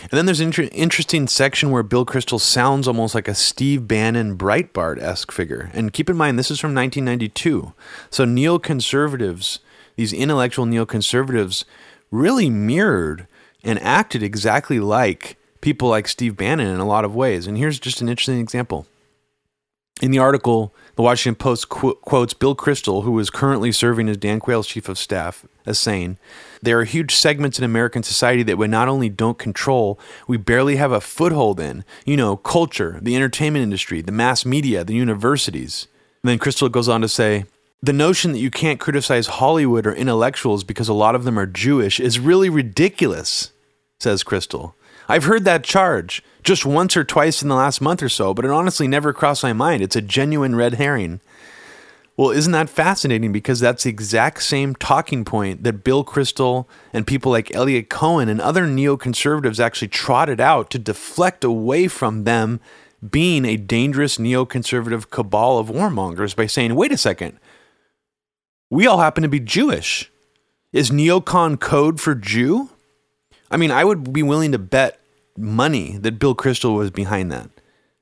And then there's an inter- interesting section where Bill Kristol sounds almost like a Steve Bannon Breitbart esque figure. And keep in mind, this is from 1992. So neoconservatives, these intellectual neoconservatives, really mirrored and acted exactly like people like Steve Bannon in a lot of ways. And here's just an interesting example. In the article, the Washington Post qu- quotes Bill Kristol, who is currently serving as Dan Quayle's chief of staff, as saying, There are huge segments in American society that we not only don't control, we barely have a foothold in. You know, culture, the entertainment industry, the mass media, the universities. And then Kristol goes on to say, the notion that you can't criticize Hollywood or intellectuals because a lot of them are Jewish is really ridiculous, says Kristol. I've heard that charge just once or twice in the last month or so, but it honestly never crossed my mind. It's a genuine red herring. Well, isn't that fascinating? Because that's the exact same talking point that Bill Kristol and people like Eliot Cohen and other neoconservatives actually trotted out to deflect away from them being a dangerous neoconservative cabal of warmongers by saying, wait a second, we all happen to be Jewish. Is neocon code for Jew? I mean, I would be willing to bet money that Bill Kristol was behind that.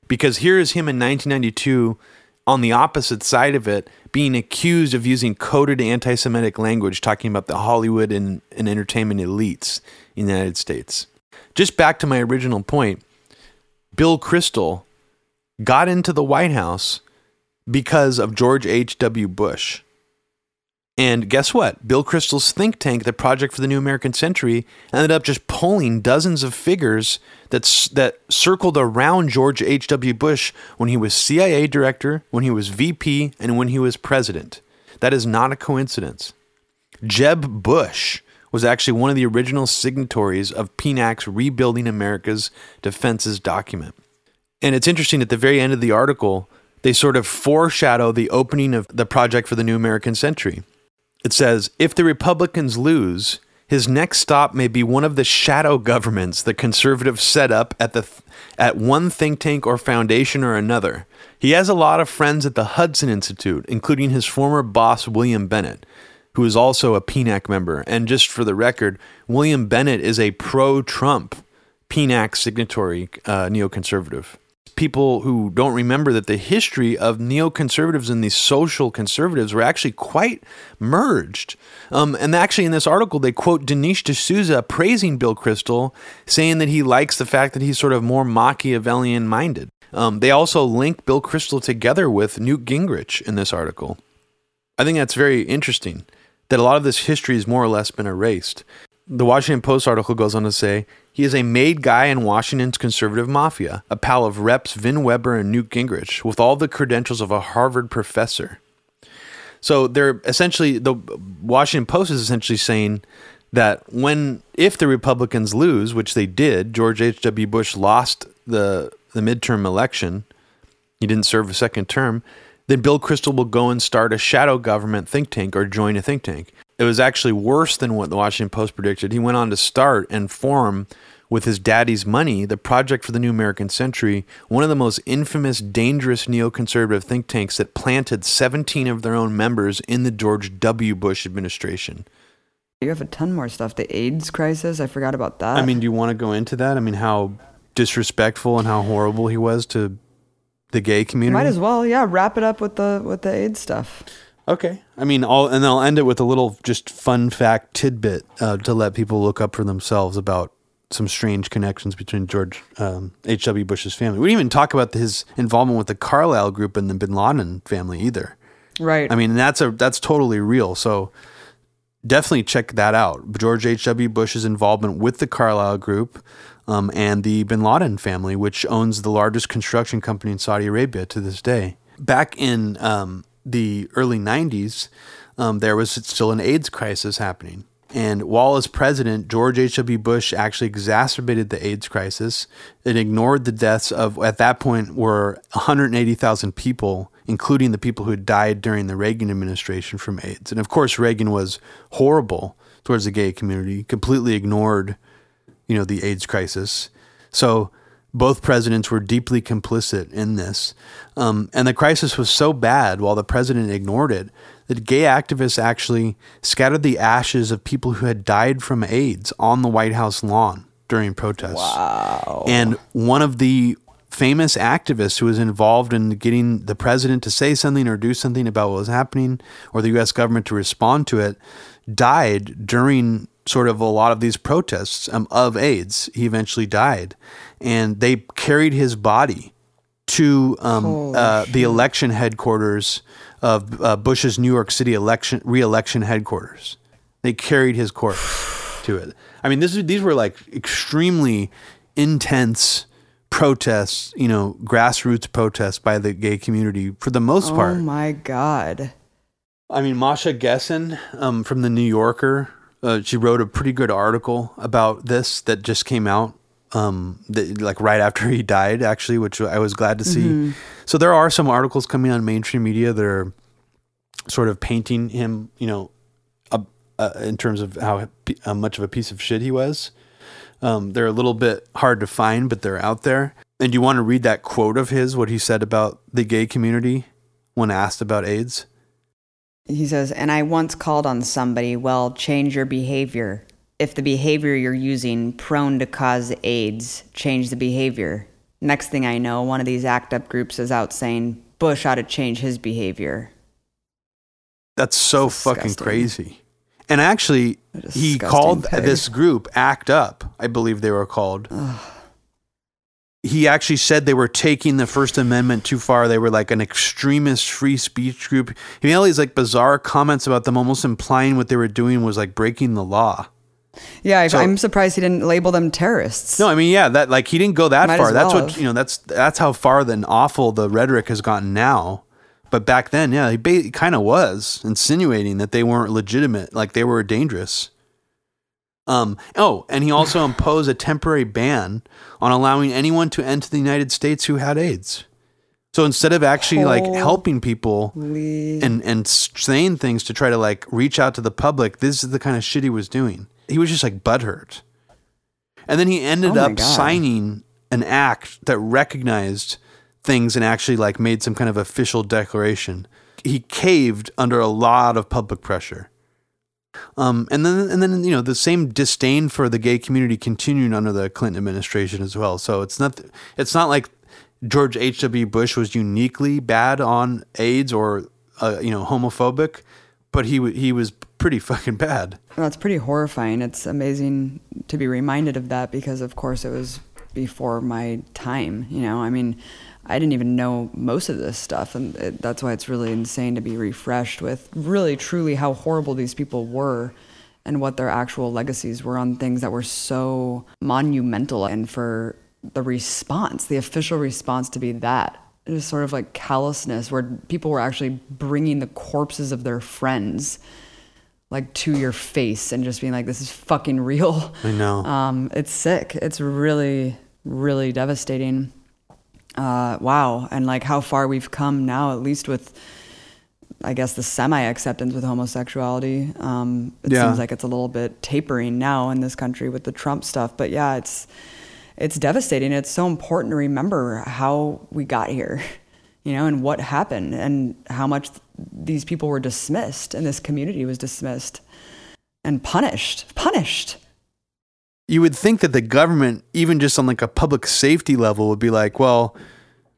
Because here is him in 1992 on the opposite side of it being accused of using coded anti Semitic language, talking about the Hollywood and, and entertainment elites in the United States. Just back to my original point Bill Kristol got into the White House because of George H.W. Bush. And guess what? Bill Kristol's think tank, the Project for the New American Century, ended up just pulling dozens of figures that that circled around George H.W. Bush when he was CIA director, when he was VP, and when he was president. That is not a coincidence. Jeb Bush was actually one of the original signatories of PNAC's Rebuilding America's Defenses document. And it's interesting at the very end of the article, they sort of foreshadow the opening of the Project for the New American Century. It says if the Republicans lose, his next stop may be one of the shadow governments the conservatives set up at the at one think tank or foundation or another. He has a lot of friends at the Hudson Institute, including his former boss William Bennett, who is also a PNAC member. And just for the record, William Bennett is a pro-Trump PNAC signatory uh, neoconservative people who don't remember that the history of neoconservatives and these social conservatives were actually quite merged. Um, and actually, in this article, they quote Dinesh D'Souza praising Bill Kristol, saying that he likes the fact that he's sort of more Machiavellian minded. Um, they also link Bill Kristol together with Newt Gingrich in this article. I think that's very interesting that a lot of this history has more or less been erased. The Washington Post article goes on to say he is a made guy in Washington's conservative mafia, a pal of Reps Vin Weber and Newt Gingrich, with all the credentials of a Harvard professor. So they're essentially the Washington Post is essentially saying that when if the Republicans lose, which they did, George H.W. Bush lost the the midterm election. He didn't serve a second term. Then Bill Kristol will go and start a shadow government think tank or join a think tank it was actually worse than what the Washington Post predicted. He went on to start and form with his daddy's money the Project for the New American Century, one of the most infamous, dangerous neoconservative think tanks that planted 17 of their own members in the George W. Bush administration. You have a ton more stuff. The AIDS crisis, I forgot about that. I mean, do you want to go into that? I mean, how disrespectful and how horrible he was to the gay community? Might as well, yeah. Wrap it up with the with the AIDS stuff. Okay. I mean, I'll and I'll end it with a little just fun fact tidbit uh, to let people look up for themselves about some strange connections between George um, H.W. Bush's family. We didn't even talk about his involvement with the Carlyle Group and the Bin Laden family either. Right. I mean, that's a that's totally real. So definitely check that out. George H.W. Bush's involvement with the Carlyle Group um, and the Bin Laden family, which owns the largest construction company in Saudi Arabia to this day. Back in um, the early 90s, um, there was still an AIDS crisis happening. And while as president, George H.W. Bush actually exacerbated the AIDS crisis. It ignored the deaths of, at that point, were 180,000 people, including the people who had died during the Reagan administration from AIDS. And of course, Reagan was horrible towards the gay community, completely ignored, you know, the AIDS crisis. So both presidents were deeply complicit in this. Um, and the crisis was so bad while the president ignored it that gay activists actually scattered the ashes of people who had died from AIDS on the White House lawn during protests. Wow. And one of the famous activists who was involved in getting the president to say something or do something about what was happening or the US government to respond to it died during sort of a lot of these protests um, of AIDS. He eventually died and they carried his body to um, uh, the election headquarters of uh, Bush's New York City election re-election headquarters. They carried his corpse to it. I mean, this these were like extremely intense protests, you know, grassroots protests by the gay community for the most part. Oh my god! I mean, Masha Gessen um, from the New Yorker, uh, she wrote a pretty good article about this that just came out um, the, like right after he died, actually, which I was glad to see. Mm-hmm. So there are some articles coming on mainstream media that are sort of painting him, you know, uh, uh, in terms of how uh, much of a piece of shit he was. Um, they're a little bit hard to find, but they're out there. And you want to read that quote of his, what he said about the gay community when asked about AIDS? He says, and I once called on somebody, well, change your behavior. If the behavior you're using prone to cause AIDS, change the behavior. Next thing I know, one of these ACT UP groups is out saying Bush ought to change his behavior. That's so fucking crazy. And actually, he called pig. this group ACT UP, I believe they were called. He actually said they were taking the First Amendment too far. They were like an extremist free speech group. He made all these like bizarre comments about them, almost implying what they were doing was like breaking the law. Yeah, so, I'm surprised he didn't label them terrorists. No, I mean, yeah, that like he didn't go that Might far. Well that's what you know. That's that's how far then awful the rhetoric has gotten now. But back then, yeah, he, ba- he kind of was insinuating that they weren't legitimate, like they were dangerous. Um, oh, and he also imposed a temporary ban on allowing anyone to enter the United States who had AIDS. So instead of actually like helping people and and saying things to try to like reach out to the public, this is the kind of shit he was doing. He was just like butthurt. And then he ended oh up God. signing an act that recognized things and actually like made some kind of official declaration. He caved under a lot of public pressure. Um, and then, and then, you know, the same disdain for the gay community continued under the Clinton administration as well. So it's not, it's not like George H. W. Bush was uniquely bad on AIDS or, uh, you know, homophobic, but he he was pretty fucking bad. Well, it's pretty horrifying. It's amazing to be reminded of that because, of course, it was before my time. You know, I mean, I didn't even know most of this stuff, and it, that's why it's really insane to be refreshed with really, truly how horrible these people were and what their actual legacies were on things that were so monumental. And for the response, the official response to be that, it was sort of like callousness, where people were actually bringing the corpses of their friends like to your face and just being like, "This is fucking real." I know. Um, it's sick. It's really, really devastating uh, wow, and like how far we've come now, at least with, I guess, the semi acceptance with homosexuality. Um, it yeah. seems like it's a little bit tapering now in this country with the Trump stuff. But yeah, it's it's devastating. It's so important to remember how we got here, you know, and what happened, and how much these people were dismissed, and this community was dismissed and punished, punished you would think that the government, even just on like a public safety level, would be like, well,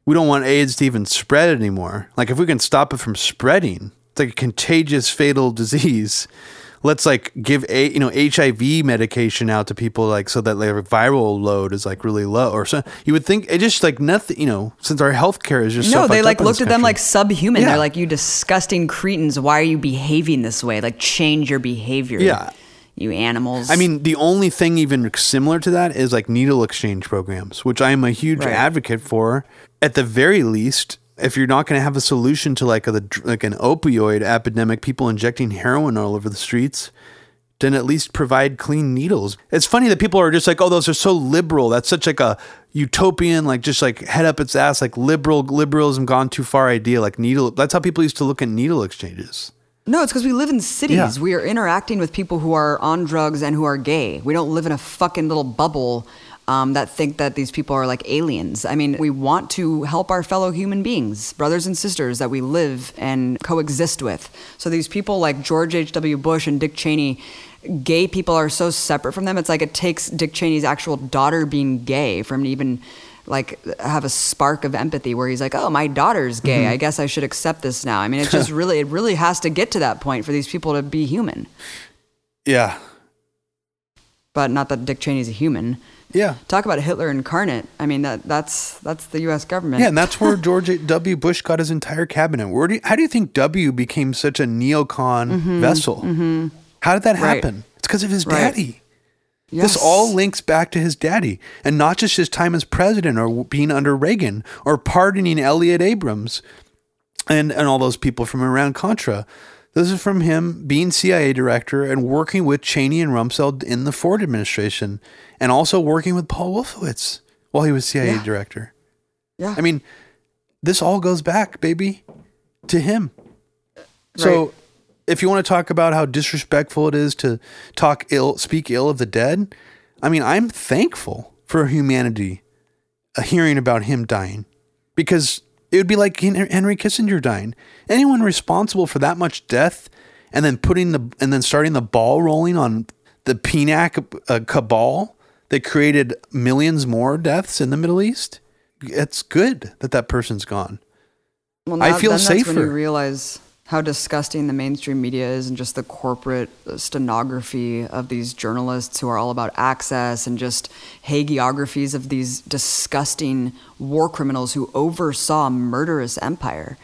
we don't want AIDS to even spread anymore. Like if we can stop it from spreading, it's like a contagious, fatal disease. Let's like give a you know HIV medication out to people like so that their viral load is like really low or so. You would think it just like nothing you know since our healthcare is just no so they like looked at them like subhuman. Yeah. They're like you disgusting cretins. Why are you behaving this way? Like change your behavior. Yeah you animals. I mean, the only thing even similar to that is like needle exchange programs, which I am a huge right. advocate for. At the very least, if you're not going to have a solution to like a like an opioid epidemic, people injecting heroin all over the streets, then at least provide clean needles. It's funny that people are just like, oh, those are so liberal. That's such like a utopian, like just like head up its ass, like liberal liberalism gone too far idea. Like needle. That's how people used to look at needle exchanges. No, it's because we live in cities. Yeah. We are interacting with people who are on drugs and who are gay. We don't live in a fucking little bubble um, that think that these people are like aliens. I mean, we want to help our fellow human beings, brothers and sisters that we live and coexist with. So these people like George H.W. Bush and Dick Cheney, gay people are so separate from them. It's like it takes Dick Cheney's actual daughter being gay for him to even like have a spark of empathy where he's like, "Oh, my daughter's gay. Mm-hmm. I guess I should accept this now." I mean, it just really it really has to get to that point for these people to be human. Yeah. But not that Dick Cheney's a human. Yeah. Talk about Hitler incarnate. I mean that that's that's the US government. Yeah, and that's where George W. Bush got his entire cabinet. Where do you, how do you think W became such a neocon mm-hmm, vessel? Mm-hmm. How did that happen? Right. It's because of his right. daddy. Yes. This all links back to his daddy, and not just his time as president or being under Reagan or pardoning Elliott Abrams and, and all those people from Iran Contra. This is from him being CIA director and working with Cheney and Rumsfeld in the Ford administration, and also working with Paul Wolfowitz while he was CIA yeah. director. Yeah. I mean, this all goes back, baby, to him. So Right. If you want to talk about how disrespectful it is to talk ill, speak ill of the dead, I mean, I'm thankful for humanity uh, hearing about him dying because it would be like Henry Kissinger dying. Anyone responsible for that much death and then putting the and then starting the ball rolling on the PNAC uh, cabal that created millions more deaths in the Middle East, it's good that that person's gone. Well, I feel then That's when safer. you realize how disgusting the mainstream media is and just the corporate stenography of these journalists who are all about access and just hagiographies of these disgusting war criminals who oversaw a murderous empire.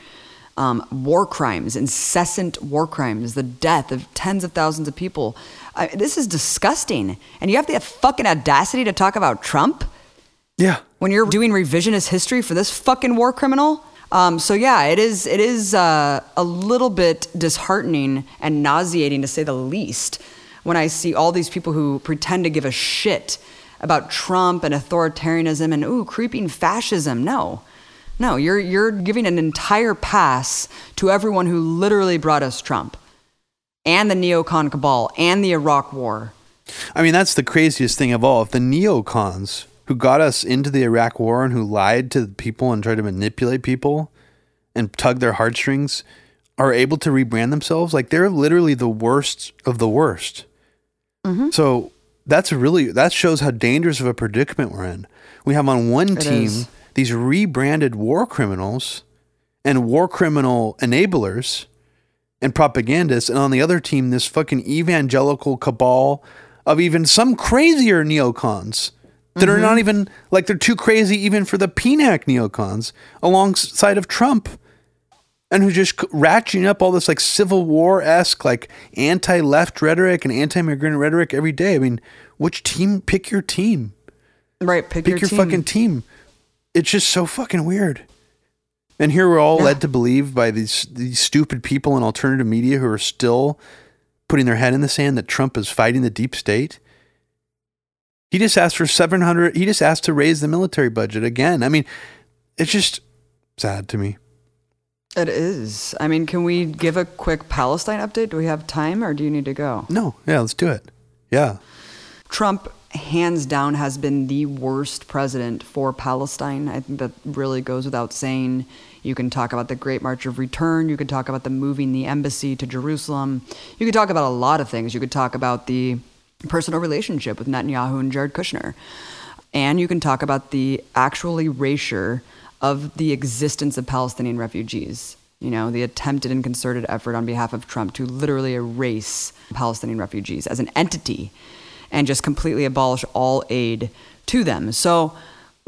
Um, war crimes, incessant war crimes, the death of tens of thousands of people. I, this is disgusting. And you have the fucking audacity to talk about Trump? Yeah. when you're doing revisionist history for this fucking war criminal. Um, so yeah, it is it is uh, a little bit disheartening and nauseating to say the least when I see all these people who pretend to give a shit about Trump and authoritarianism and ooh creeping fascism. No, no, you're you're giving an entire pass to everyone who literally brought us Trump and the neocon cabal and the Iraq War. I mean, that's the craziest thing of all. If the neocons who got us into the Iraq war and who lied to people and tried to manipulate people and tug their heartstrings are able to rebrand themselves, like they're literally the worst of the worst. Mm-hmm. So that's really, that shows how dangerous of a predicament we're in. We have on one It team is. these rebranded war criminals and war criminal enablers and propagandists, and on the other team, this fucking evangelical cabal of even some crazier neocons that are not mm-hmm. even like they're too crazy even for the PNAC neocons alongside of Trump. And who just ratcheting up all this like Civil War esque, like anti left rhetoric and anti immigrant rhetoric every day. I mean, which team? Pick your team. Right, pick, Pick your, team. fucking team. It's just so fucking weird. And here we're all Yeah. led to believe by these these stupid people in alternative media who are still putting their head in the sand that Trump is fighting the deep state. He just asked for 700 he just asked to raise the military budget again. I mean, it's just sad to me. It is. I mean, can we give a quick Palestine update? Do we have time or do you need to go? No, yeah, let's do it. Yeah. Trump, hands down, has been the worst president for Palestine. I think that really goes without saying. You can talk about the Great March of Return. You could talk about the moving the embassy to Jerusalem. You could talk about a lot of things. You could talk about the personal relationship with Netanyahu and Jared Kushner. And you can talk about the actual erasure of the existence of Palestinian refugees. You know, the attempted and concerted effort on behalf of Trump to literally erase Palestinian refugees as an entity and just completely abolish all aid to them. So,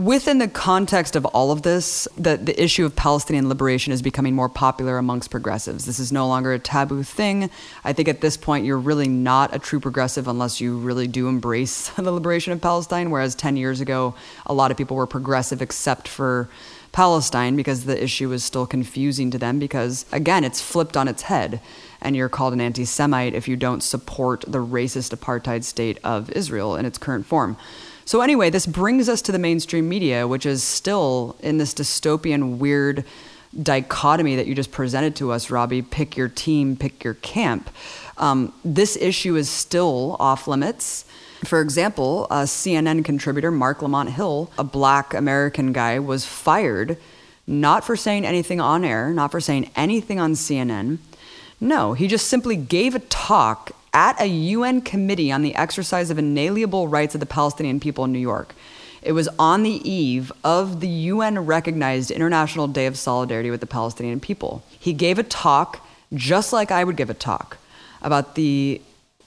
within the context of all of this, the, the issue of Palestinian liberation is becoming more popular amongst progressives. This is no longer a taboo thing. I think at this point, you're really not a true progressive unless you really do embrace the liberation of Palestine. Whereas 10 years ago, a lot of people were progressive except for Palestine because the issue is still confusing to them because, again, it's flipped on its head. And you're called an anti Semite if you don't support the racist apartheid state of Israel in its current form. So, anyway, this brings us to the mainstream media, which is still in this dystopian, weird dichotomy that you just presented to us, Robbie pick your team, pick your camp. Um, this issue is still off limits. For example, a CNN contributor, Marc Lamont Hill, a black American guy, was fired not for saying anything on air, not for saying anything on CNN. No, he just simply gave a talk at a UN committee on the exercise of inalienable rights of the Palestinian people in New York. It was on the eve of the UN recognized International Day of Solidarity with the Palestinian people. He gave a talk just like I would give a talk about the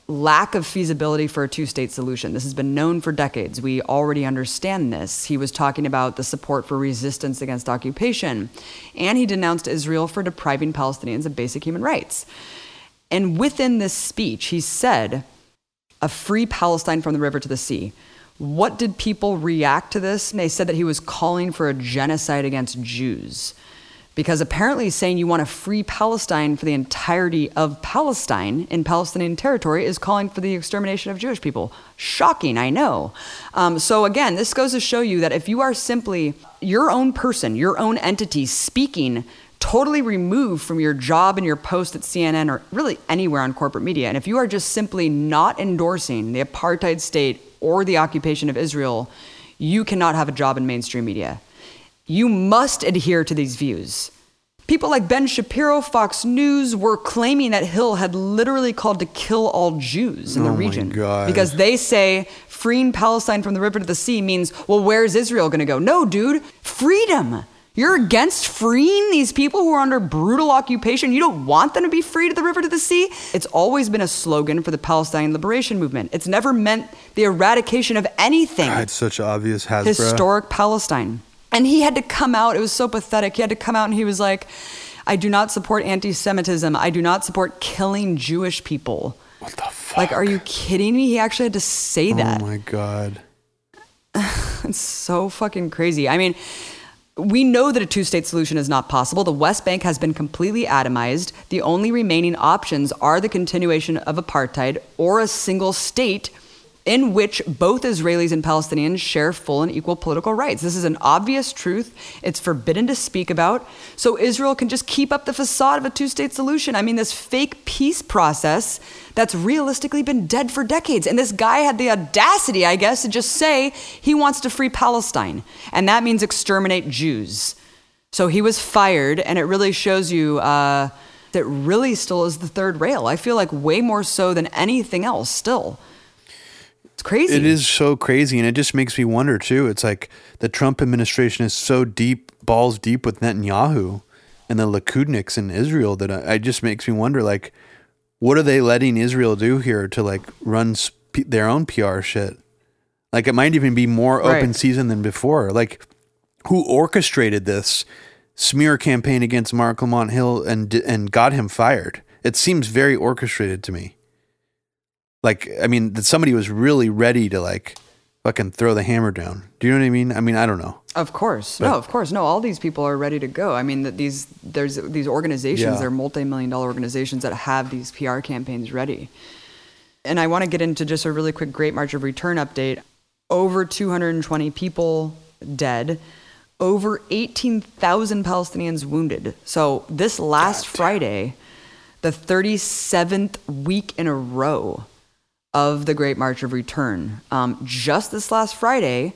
lack of feasibility for a two state solution. This has been known for decades. We already understand this. He was talking about the support for resistance against occupation, and he denounced Israel for depriving Palestinians of basic human rights. And within this speech, he said, a free Palestine from the river to the sea. What did people react to this? And they said that he was calling for a genocide against Jews. Because apparently, saying you want a free Palestine for the entirety of Palestine in Palestinian territory is calling for the extermination of Jewish people. Shocking, I know. Um, so, again, this goes to show you that if you are simply your own person, your own entity speaking totally removed from your job and your post at CNN or really anywhere on corporate media. And if you are just simply not endorsing the apartheid state or the occupation of Israel, you cannot have a job in mainstream media. You must adhere to these views. People like Ben Shapiro, Fox News were claiming that Hill had literally called to kill all Jews in the Oh region God. because they say freeing Palestine from the river to the sea means, well, where's Israel going to go? No, dude, freedom. You're against freeing these people who are under brutal occupation. You don't want them to be free to the river to the sea. It's always been a slogan for the Palestinian liberation movement. It's never meant the eradication of anything God, it's such obvious hasbara. historic Palestine. And he had to come out, it was so pathetic. He had to come out and he was like, I do not support anti Semitism. I do not support killing Jewish people. What the fuck? Like, are you kidding me? He actually had to say that. Oh my god. It's so fucking crazy. I mean, we know that a two state solution is not possible. The West Bank has been completely atomized. The only remaining options are the continuation of apartheid or a single state in which both Israelis and Palestinians share full and equal political rights. This is an obvious truth. It's forbidden to speak about. So Israel can just keep up the facade of a two state solution. I mean, this fake peace process that's realistically been dead for decades. And this guy had the audacity, I guess, to just say he wants to free Palestine. And that means exterminate Jews. So he was fired, and it really shows you uh, that really still is the third rail. I feel like way more so than anything else still. Crazy. It is so crazy, and it just makes me wonder too. It's like the Trump administration is so deep, balls deep with Netanyahu and the Likudniks in Israel that I, it just makes me wonder, like, what are they letting Israel do here to like run sp- their own PR shit? Like, it might even be more open Right. season than before. Like, who orchestrated this smear campaign against Marc Lamont Hill and and got him fired? It seems very orchestrated to me like I mean that somebody was really ready to like fucking throw the hammer down. Do you know what I mean? I mean I don't know. Of course, But- no, of course, no. All these people are ready to go. I mean, that these there's these organizations, Yeah. they're multi-million dollar organizations that have these PR campaigns ready. And I want to get into just a really quick Great March of Return update. Over 220 people dead, over 18,000 Palestinians wounded. So this last Friday, the 37th week in a row of the Great March of Return. Um, just this last Friday,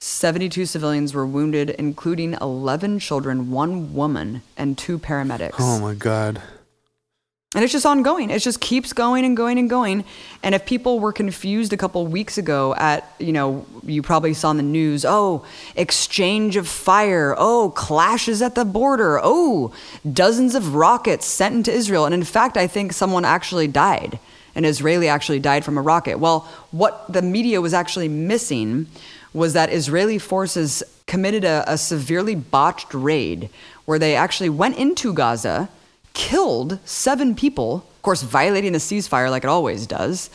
72 civilians were wounded, including 11 children, one woman, and two paramedics. Oh my god. And it's just ongoing. It just keeps going and going and going. And if people were confused a couple weeks ago at, you know, you probably saw in the news, oh, exchange of fire, oh, clashes at the border, oh, dozens of rockets sent into Israel. And in fact, I think someone actually died. An Israeli actually died from a rocket. Well, what the media was actually missing was that Israeli forces committed a, a severely botched raid where they actually went into Gaza killed seven people, of course, violating the ceasefire like it always does.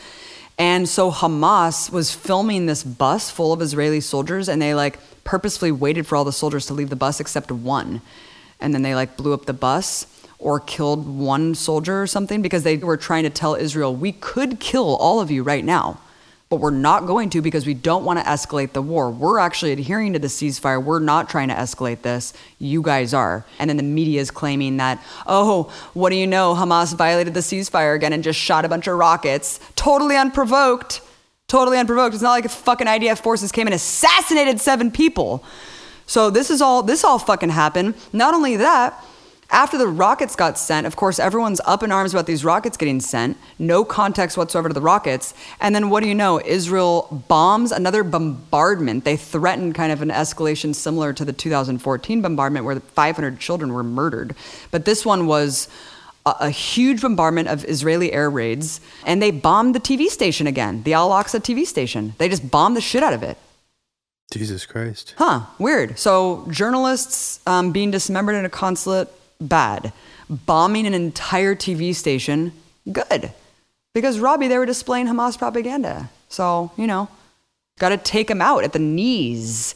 And so Hamas was filming this bus full of Israeli soldiers, and they like purposefully waited for all the soldiers to leave the bus except one. And then they like blew up the bus or killed one soldier or something because they were trying to tell Israel, we could kill all of you right now but we're not going to because we don't want to escalate the war. We're actually adhering to the ceasefire. We're not trying to escalate this. You guys are. And then the media is claiming that, oh, what do you know? Hamas violated the ceasefire again and just shot a bunch of rockets. Totally unprovoked. Totally unprovoked. It's not like fucking IDF forces came and assassinated seven people. So this is all this all fucking happened. Not only that, after the rockets got sent, of course, everyone's up in arms about these rockets getting sent. No context whatsoever to the rockets. And then what do you know? Israel bombs another bombardment. They threatened kind of an escalation similar to the 2014 bombardment where 500 children were murdered. But this one was a, a huge bombardment of Israeli air raids. And they bombed the TV station again, the Al Aqsa TV station. They just bombed the shit out of it. Jesus Christ. Huh, weird. So journalists um, being dismembered in a consulate, bad. Bombing an entire TV station, good. Because Robbie, they were displaying Hamas propaganda. So, you know, got to take them out at the knees.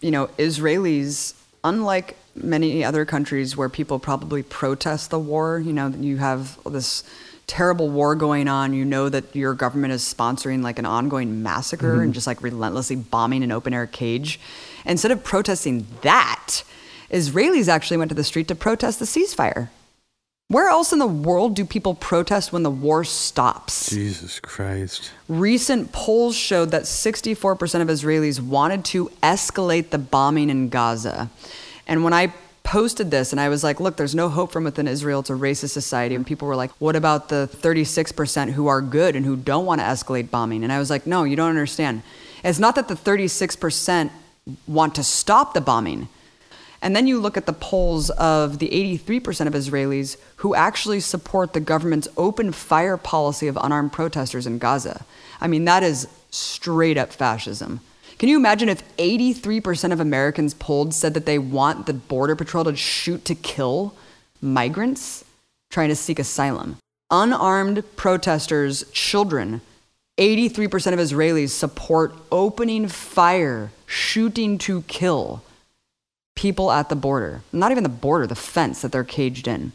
You know, Israelis, unlike many other countries where people probably protest the war, you know, you have this terrible war going on. You know that your government is sponsoring like an ongoing massacre mm-hmm. and just like relentlessly bombing an open air cage. Instead of protesting that, Israelis actually went to the street to protest the ceasefire. Where else in the world do people protest when the war stops? Jesus Christ. Recent polls showed that 64% of Israelis wanted to escalate the bombing in Gaza. And when I posted this and I was like, look, there's no hope from within Israel. It's a racist society. And people were like, what about the 36% who are good and who don't want to escalate bombing? And I was like, no, you don't understand. It's not that the 36% want to stop the bombing. And then you look at the polls of the 83% of Israelis who actually support the government's open fire policy of unarmed protesters in Gaza. I mean, that is straight up fascism. Can you imagine if 83% of Americans polled said that they want the Border Patrol to shoot to kill migrants trying to seek asylum? Unarmed protesters, children, 83% of Israelis support opening fire, shooting to kill people at the border. Not even the border, the fence that they're caged in.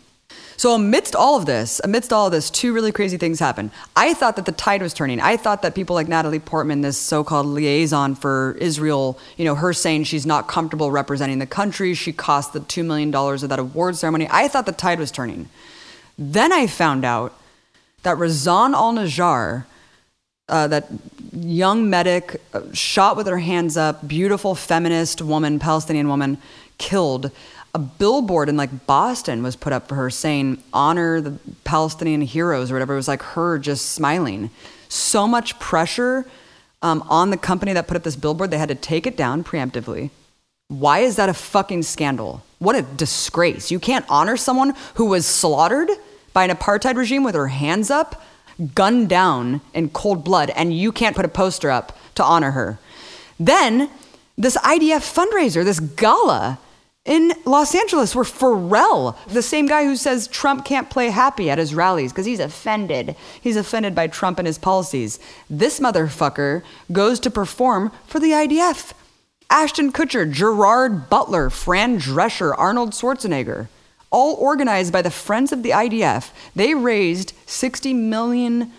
So, amidst all of this, amidst all of this, two really crazy things happen. I thought that the tide was turning. I thought that people like Natalie Portman, this so called liaison for Israel, you know, her saying she's not comfortable representing the country, she cost the $2 million of that award ceremony. I thought the tide was turning. Then I found out that Razan al Najjar, uh, that young medic, uh, shot with her hands up, beautiful feminist woman, Palestinian woman, killed. A billboard in like Boston was put up for her saying, honor the Palestinian heroes or whatever. It was like her just smiling. So much pressure um, on the company that put up this billboard, they had to take it down preemptively. Why is that a fucking scandal? What a disgrace. You can't honor someone who was slaughtered by an apartheid regime with her hands up gunned down in cold blood, and you can't put a poster up to honor her. Then, this IDF fundraiser, this gala in Los Angeles, where Pharrell, the same guy who says Trump can't play happy at his rallies because he's offended, he's offended by Trump and his policies. This motherfucker goes to perform for the IDF. Ashton Kutcher, Gerard Butler, Fran Drescher, Arnold Schwarzenegger all organized by the Friends of the IDF. They raised $60 million.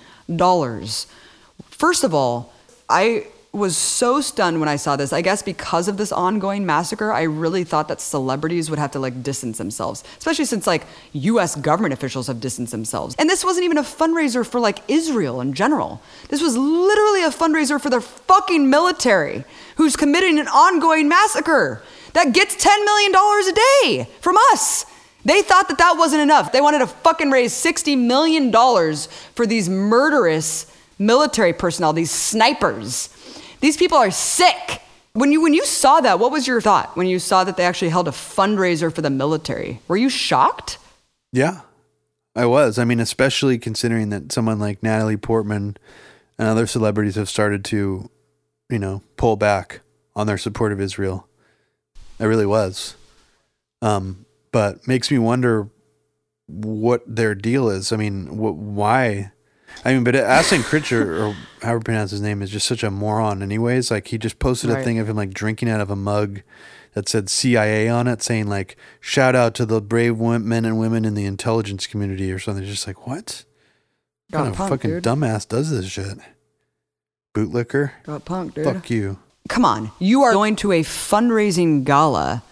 First of all, I was so stunned when I saw this. I guess because of this ongoing massacre, I really thought that celebrities would have to like distance themselves, especially since like US government officials have distanced themselves. And this wasn't even a fundraiser for like Israel in general. This was literally a fundraiser for their fucking military who's committing an ongoing massacre that gets $10 million a day from us. They thought that that wasn't enough. They wanted to fucking raise $60 million for these murderous military personnel, these snipers. These people are sick. When you, when you saw that, what was your thought when you saw that they actually held a fundraiser for the military? Were you shocked? Yeah, I was. I mean, especially considering that someone like Natalie Portman and other celebrities have started to, you know, pull back on their support of Israel. I really was. Um, but makes me wonder what their deal is. I mean, wh- why? I mean, but Ashton Kutcher, or however you pronounce his name, is just such a moron. Anyways, like he just posted right. a thing of him like drinking out of a mug that said CIA on it, saying like "shout out to the brave men and women in the intelligence community" or something. Just like what? Got what kind punk, of fucking dude. dumbass does this shit? Bootlicker. Got punk, dude. Fuck you. Come on, you are going to a fundraising gala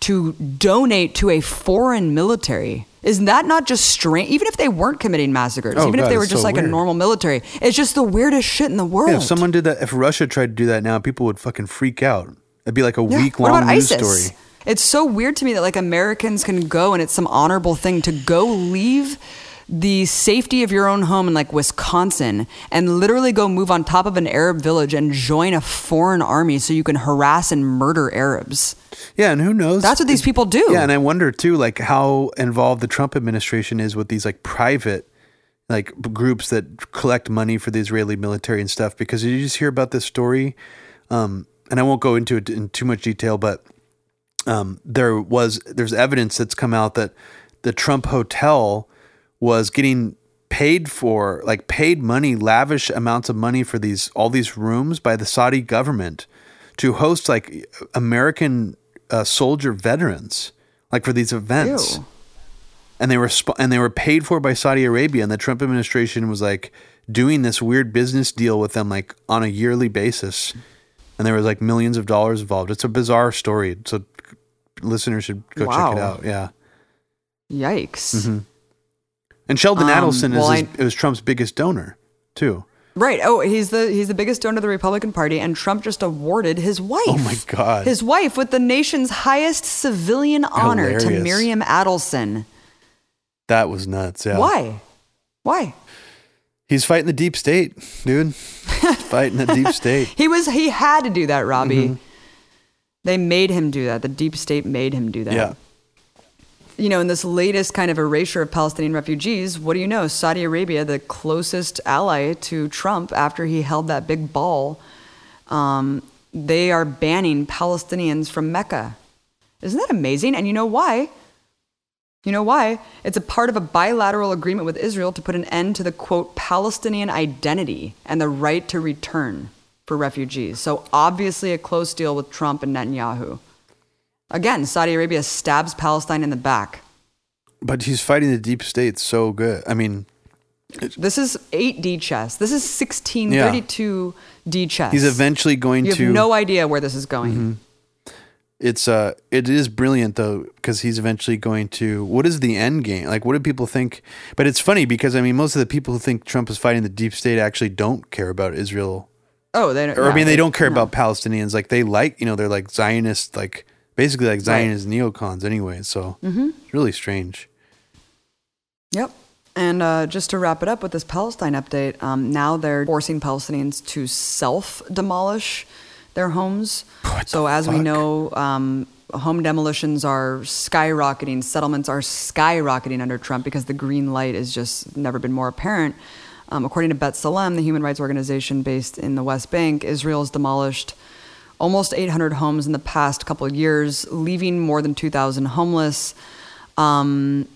to donate to a foreign military. Is that not just strange? Even if they weren't committing massacres, oh, even God, if they were just so like weird. a normal military, it's just the weirdest shit in the world. Yeah, if someone did that, if Russia tried to do that now, people would fucking freak out. It'd be like a yeah. week long news ISIS? story. It's so weird to me that like Americans can go and it's some honorable thing to go leave the safety of your own home in like Wisconsin and literally go move on top of an Arab village and join a foreign army so you can harass and murder Arabs. Yeah, and who knows? That's what these people do. Yeah, and I wonder too, like how involved the Trump administration is with these like private like groups that collect money for the Israeli military and stuff. Because you just hear about this story? Um, and I won't go into it in too much detail, but um, there was there's evidence that's come out that the Trump hotel was getting paid for like paid money lavish amounts of money for these all these rooms by the Saudi government to host like American uh, soldier veterans like for these events Ew. and they were sp- and they were paid for by Saudi Arabia and the Trump administration was like doing this weird business deal with them like on a yearly basis and there was like millions of dollars involved it's a bizarre story so listeners should go Wow. check it out. Yeah. Yikes. And Sheldon Um, Adelson well, is, his, I- is Trump's biggest donor too. Right. Oh, he's the he's the biggest donor of the Republican Party, and Trump just awarded his wife. Oh my God. His wife with the nation's highest civilian honor to Miriam Adelson. That was nuts. Yeah. Why? Why? He's fighting the deep state, dude. fighting the deep state. He was he had to do that, Robbie. Mm-hmm. They made him do that. The deep state made him do that. Yeah. You know, in this latest kind of erasure of Palestinian refugees, what do you know? Saudi Arabia, the closest ally to Trump after he held that big ball, um, they are banning Palestinians from Mecca. Isn't that amazing? And you know why? You know why? It's a part of a bilateral agreement with Israel to put an end to the quote Palestinian identity and the right to return for refugees. So obviously a close deal with Trump and Netanyahu. Again, Saudi Arabia stabs Palestine in the back. But he's fighting the deep state so good. I mean, This is 8D chess. This is 1632 D chess. he's eventually going You to. Mm-hmm. have no idea where this is going. it's uh, it is brilliant though because he's eventually going to. What is the end game? Like, what do people think? But it's funny because I mean, most of the people who think Trump is fighting the deep state actually don't care about Israel, Oh, they don't. or I no, mean, they don't care no. about Palestinians. Like, they like you know, they're like Zionist, like basically like Zionist neocons anyway. So Mm-hmm. it's really strange. Yep. And uh, just to wrap it up with this Palestine update, um, now they're forcing Palestinians to self demolish their homes. so, as we know, um, home demolitions are skyrocketing, settlements are skyrocketing under Trump because the green light has just never been more apparent. Um, according to B'Tselem, the human rights organization based in the West Bank, Israel has demolished almost 800 homes in the past couple years, leaving more than 2,000 homeless. Um,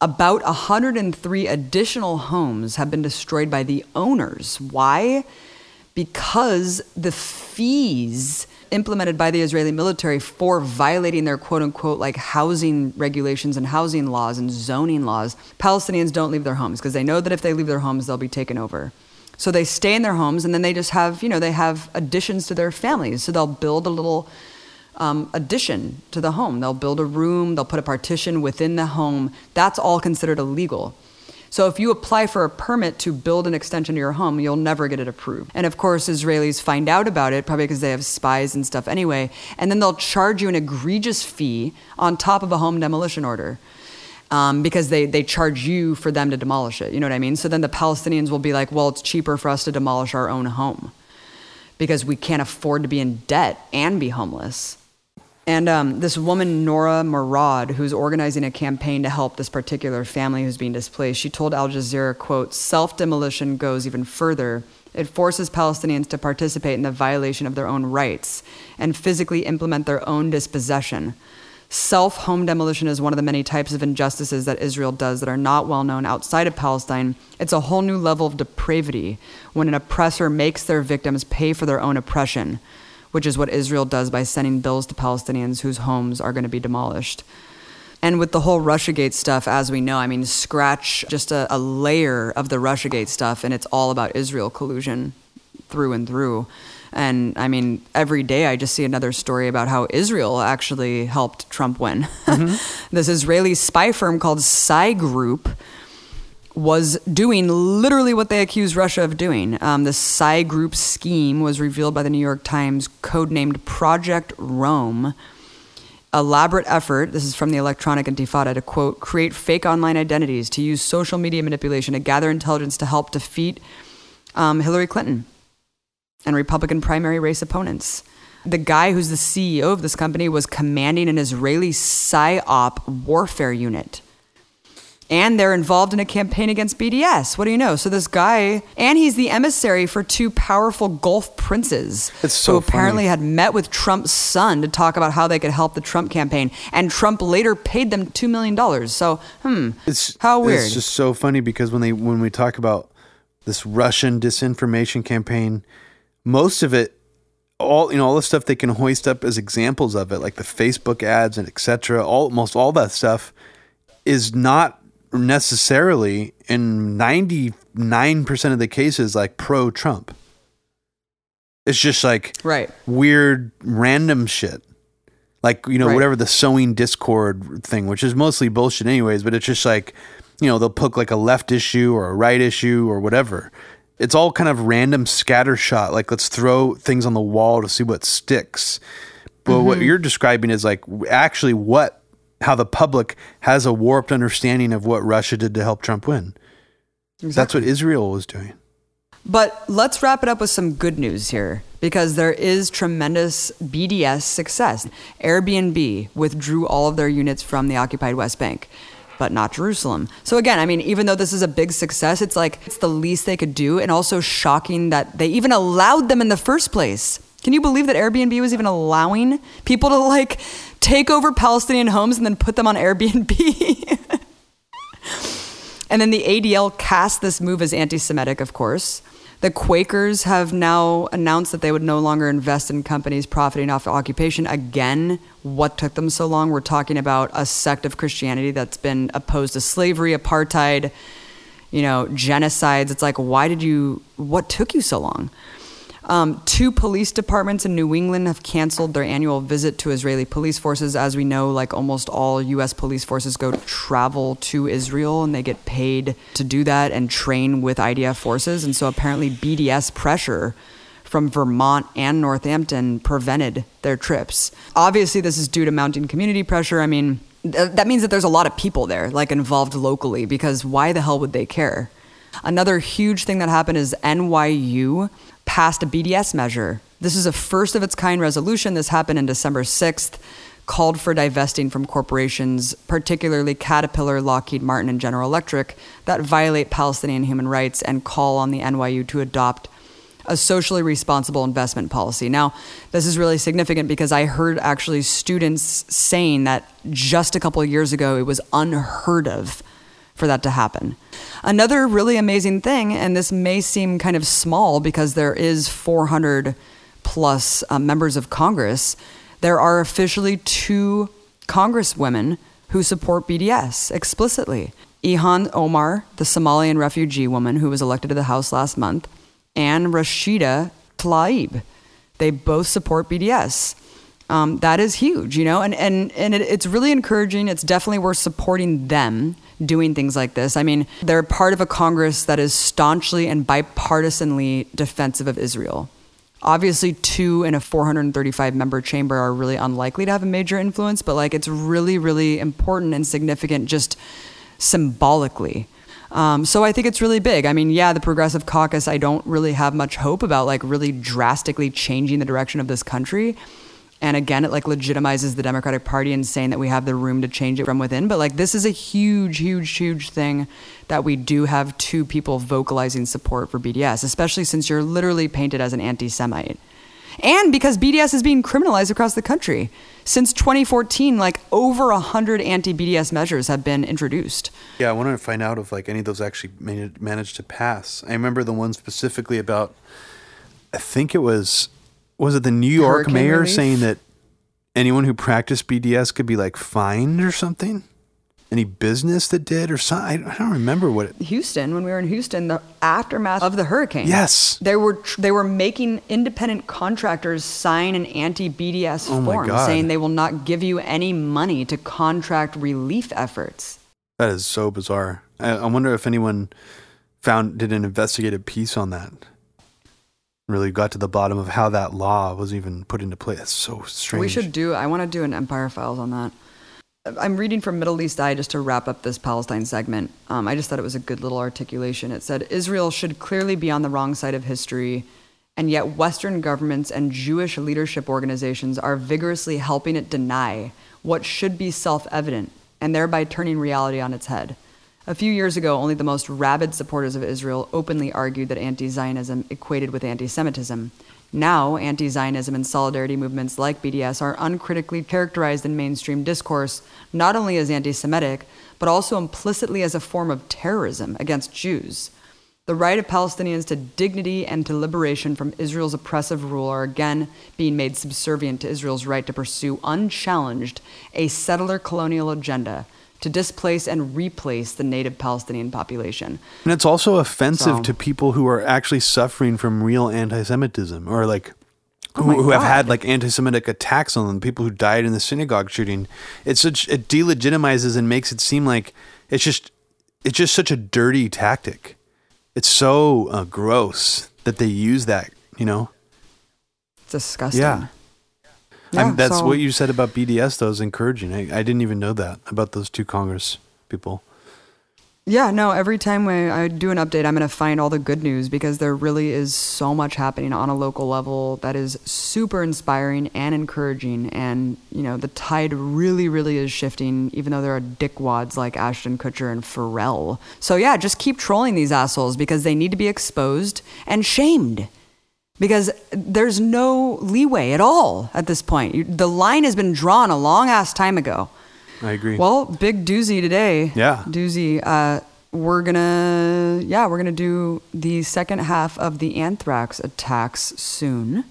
about 103 additional homes have been destroyed by the owners. Why? Because the fees implemented by the Israeli military for violating their quote unquote like housing regulations and housing laws and zoning laws, Palestinians don't leave their homes because they know that if they leave their homes, they'll be taken over. So they stay in their homes and then they just have, you know, they have additions to their families. So they'll build a little um, addition to the home. They'll build a room, they'll put a partition within the home. That's all considered illegal. So if you apply for a permit to build an extension to your home, you'll never get it approved. And of course, Israelis find out about it, probably because they have spies and stuff anyway, and then they'll charge you an egregious fee on top of a home demolition order. Um, because they, they charge you for them to demolish it. You know what I mean? So then the Palestinians will be like, well, it's cheaper for us to demolish our own home because we can't afford to be in debt and be homeless. And um, this woman, Nora Murad, who's organizing a campaign to help this particular family who's being displaced, she told Al Jazeera, quote, self-demolition goes even further. It forces Palestinians to participate in the violation of their own rights and physically implement their own dispossession. Self home demolition is one of the many types of injustices that Israel does that are not well known outside of Palestine. It's a whole new level of depravity when an oppressor makes their victims pay for their own oppression, which is what Israel does by sending bills to Palestinians whose homes are going to be demolished. And with the whole Russiagate stuff, as we know, I mean, scratch just a, a layer of the Russiagate stuff, and it's all about Israel collusion through and through. And I mean, every day I just see another story about how Israel actually helped Trump win. this Israeli spy firm called Psy Group was doing literally what they accused Russia of doing. Um, the Psy Group scheme was revealed by the New York Times, codenamed Project Rome. Elaborate effort, this is from the Electronic Intifada, to quote, create fake online identities, to use social media manipulation to gather intelligence to help defeat um, Hillary Clinton and Republican primary race opponents. The guy who's the CEO of this company was commanding an Israeli PSYOP warfare unit. And they're involved in a campaign against BDS. What do you know? So this guy, and he's the emissary for two powerful Gulf princes It's so who apparently funny. had met with Trump's son to talk about how they could help the Trump campaign. And Trump later paid them $2 million. So, hmm, It's how weird. It's just so funny because when they when we talk about this Russian disinformation campaign, most of it, all you know, all the stuff they can hoist up as examples of it, like the Facebook ads and etc. All almost all that stuff is not necessarily in ninety nine percent of the cases like pro Trump. It's just like right. weird random shit. Like, you know, Right. whatever the sowing discord thing, which is mostly bullshit anyways, but it's just like, you know, they'll put like a left issue or a right issue or whatever. It's all kind of random scattershot. Like, let's throw things on the wall to see what sticks. But what mm-hmm. you're describing is like actually what, how the public has a warped understanding of what Russia did to help Trump win. That's what Israel was doing. But let's wrap it up with some good news here because there is tremendous BDS success. Airbnb withdrew all of their units from the occupied West Bank, but not Jerusalem. So again, I mean, even though this is a big success, it's like it's the least they could do and also shocking that they even allowed them in the first place. Can you believe that Airbnb was even allowing people to like take over Palestinian homes and then put them on Airbnb? And then the ADL cast this move as anti Semitic, of course. The Quakers have now announced that they would no longer invest in companies profiting off occupation. Again, what took them so long? We're talking about a sect of Christianity that's been opposed to slavery, apartheid, you know, genocides. It's like, why did you, what took you so long? Um, two police departments in New England have canceled their annual visit to Israeli police forces. As we know, like almost all U.S. police forces go travel to Israel and they get paid to do that and train with IDF forces. And so apparently, BDS pressure from Vermont and Northampton prevented their trips. Obviously, this is due to mounting community pressure. I mean, th- that means that there's a lot of people there, like involved locally, because why the hell would they care? Another huge thing that happened is NYU passed a BDS measure. This is a first of its kind resolution. This happened in December 6th, called for divesting from corporations, particularly Caterpillar, Lockheed Martin, and General Electric, that violate Palestinian human rights and call on the NYU to adopt a socially responsible investment policy. Now, this is really significant because I heard actually students saying that just a couple of years ago it was unheard of for that to happen. Another really amazing thing, and this may seem kind of small because there is 400 plus uh, members of Congress, there are officially two congresswomen who support BDS explicitly. Ilhan Omar, the Somalian refugee woman who was elected to the House last month, and Rashida Tlaib. They both support BDS. Um, that is huge, you know, and and and it, it's really encouraging. It's definitely worth supporting them doing things like this. I mean, they're part of a Congress that is staunchly and bipartisanly defensive of Israel. Obviously, two in a 435 member chamber are really unlikely to have a major influence, but like it's really, really important and significant just symbolically. Um, so I think it's really big. I mean, yeah, the Progressive Caucus, I don't really have much hope about like really drastically changing the direction of this country. And again, it like legitimizes the Democratic Party and saying that we have the room to change it from within. But like, this is a huge, huge, huge thing that we do have two people vocalizing support for BDS, especially since you're literally painted as an anti Semite. And because BDS is being criminalized across the country. Since 2014, like over 100 anti BDS measures have been introduced. Yeah, I wanted to find out if like any of those actually managed to pass. I remember the one specifically about. I think it was was it the New York Hurricane mayor relief? saying that anyone who practiced BDS could be like fined or something? Any business that did or something? I don't remember what it. Houston, when we were in Houston, the aftermath of the hurricane. Yes. They were they were making independent contractors sign an anti-BDS Oh form saying they will not give you any money to contract relief efforts. That is so bizarre. I, I wonder if anyone found did an investigative piece on that. Really got to the bottom of how that law was even put into place. So strange. We should do. I want to do an Empire Files on that. I'm reading from Middle East Eye just to wrap up this Palestine segment. Um, I just thought it was a good little articulation. It said Israel should clearly be on the wrong side of history, and yet Western governments and Jewish leadership organizations are vigorously helping it deny what should be self evident, and thereby turning reality on its head. A few years ago, only the most rabid supporters of Israel openly argued that anti Zionism equated with anti Semitism. Now, anti Zionism and solidarity movements like BDS are uncritically characterized in mainstream discourse not only as anti Semitic, but also implicitly as a form of terrorism against Jews. The right of Palestinians to dignity and to liberation from Israel's oppressive rule are again being made subservient to Israel's right to pursue unchallenged a settler colonial agenda to displace and replace the native Palestinian population. And it's also offensive So- to people who are actually suffering from real anti-Semitism or like Oh who, who have had like anti-Semitic attacks on them, people who died in the synagogue shooting. It's such it delegitimizes and makes it seem like it's just it's just such a dirty tactic. It's so uh, gross that they use that. You know, It's disgusting. Yeah. Yeah, that's so- what you said about BDS. though is encouraging. I, I didn't even know that about those two Congress people. Yeah, no, every time we, I do an update, I'm going to find all the good news because there really is so much happening on a local level that is super inspiring and encouraging. And, you know, the tide really, really is shifting, even though there are dickwads like Ashton Kutcher and Pharrell. So, yeah, just keep trolling these assholes because they need to be exposed and shamed. Because there's no leeway at all at this point. The line has been drawn a long ass time ago. I agree. Well, big doozy today. Yeah. Doozy. Uh, we're gonna, yeah, we're gonna do the second half of the anthrax attacks soon.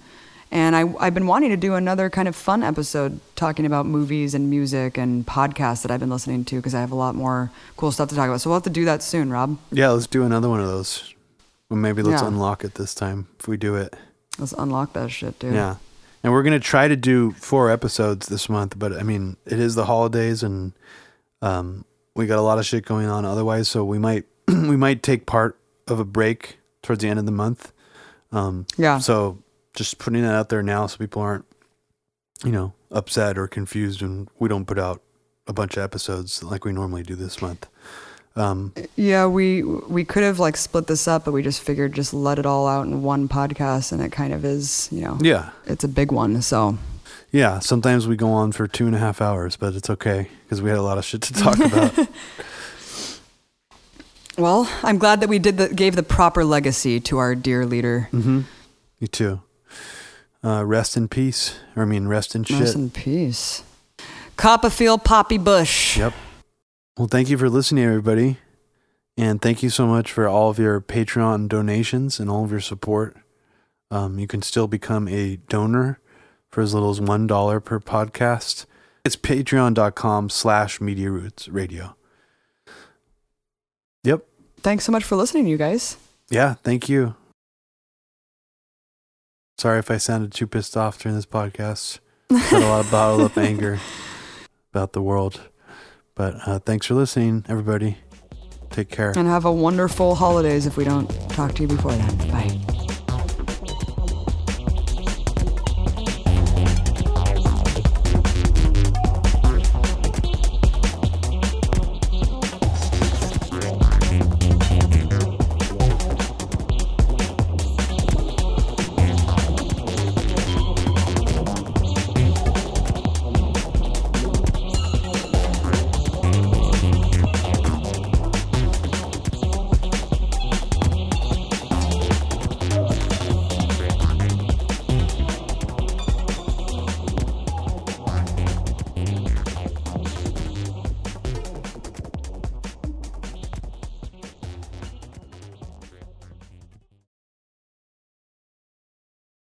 And I, I've been wanting to do another kind of fun episode talking about movies and music and podcasts that I've been listening to because I have a lot more cool stuff to talk about. So we'll have to do that soon, Rob. yeah, let's do another one of those. Well, maybe let's Yeah. unlock it this time if we do it. Let's unlock that shit, dude. Yeah. And we're going to try to do four episodes this month, but I mean, it is the holidays and um, we got a lot of shit going on otherwise, so we might we might take part of a break towards the end of the month. Um, Yeah. So just putting that out there now so people aren't you know, upset or confused when we don't put out a bunch of episodes like we normally do this month. Um, Yeah, we we could have like split this up, but we just figured just let it all out in one podcast, and it kind of is, you know, yeah. it's a big one. So Yeah. Sometimes we go on for two and a half hours, but it's okay because we had a lot of shit to talk about. Well, I'm glad that we did the, gave the proper legacy to our dear leader. Mm-hmm. Me too. Uh, rest in peace. Or I mean, rest in shit. Rest in peace. Copperfield Poppy Bush. Yep. Well, thank you for listening, everybody. And thank you so much for all of your Patreon donations and all of your support. Um, you can still become a donor for as little as $1 per podcast. It's patreon.com slash media roots radio. Yep. Thanks so much for listening, you guys. Yeah. Thank you. Sorry if I sounded too pissed off during this podcast. Had a lot of bottled up anger about the world. But uh, thanks for listening, everybody. Take care. And have a wonderful holidays if we don't talk to you before then. Bye.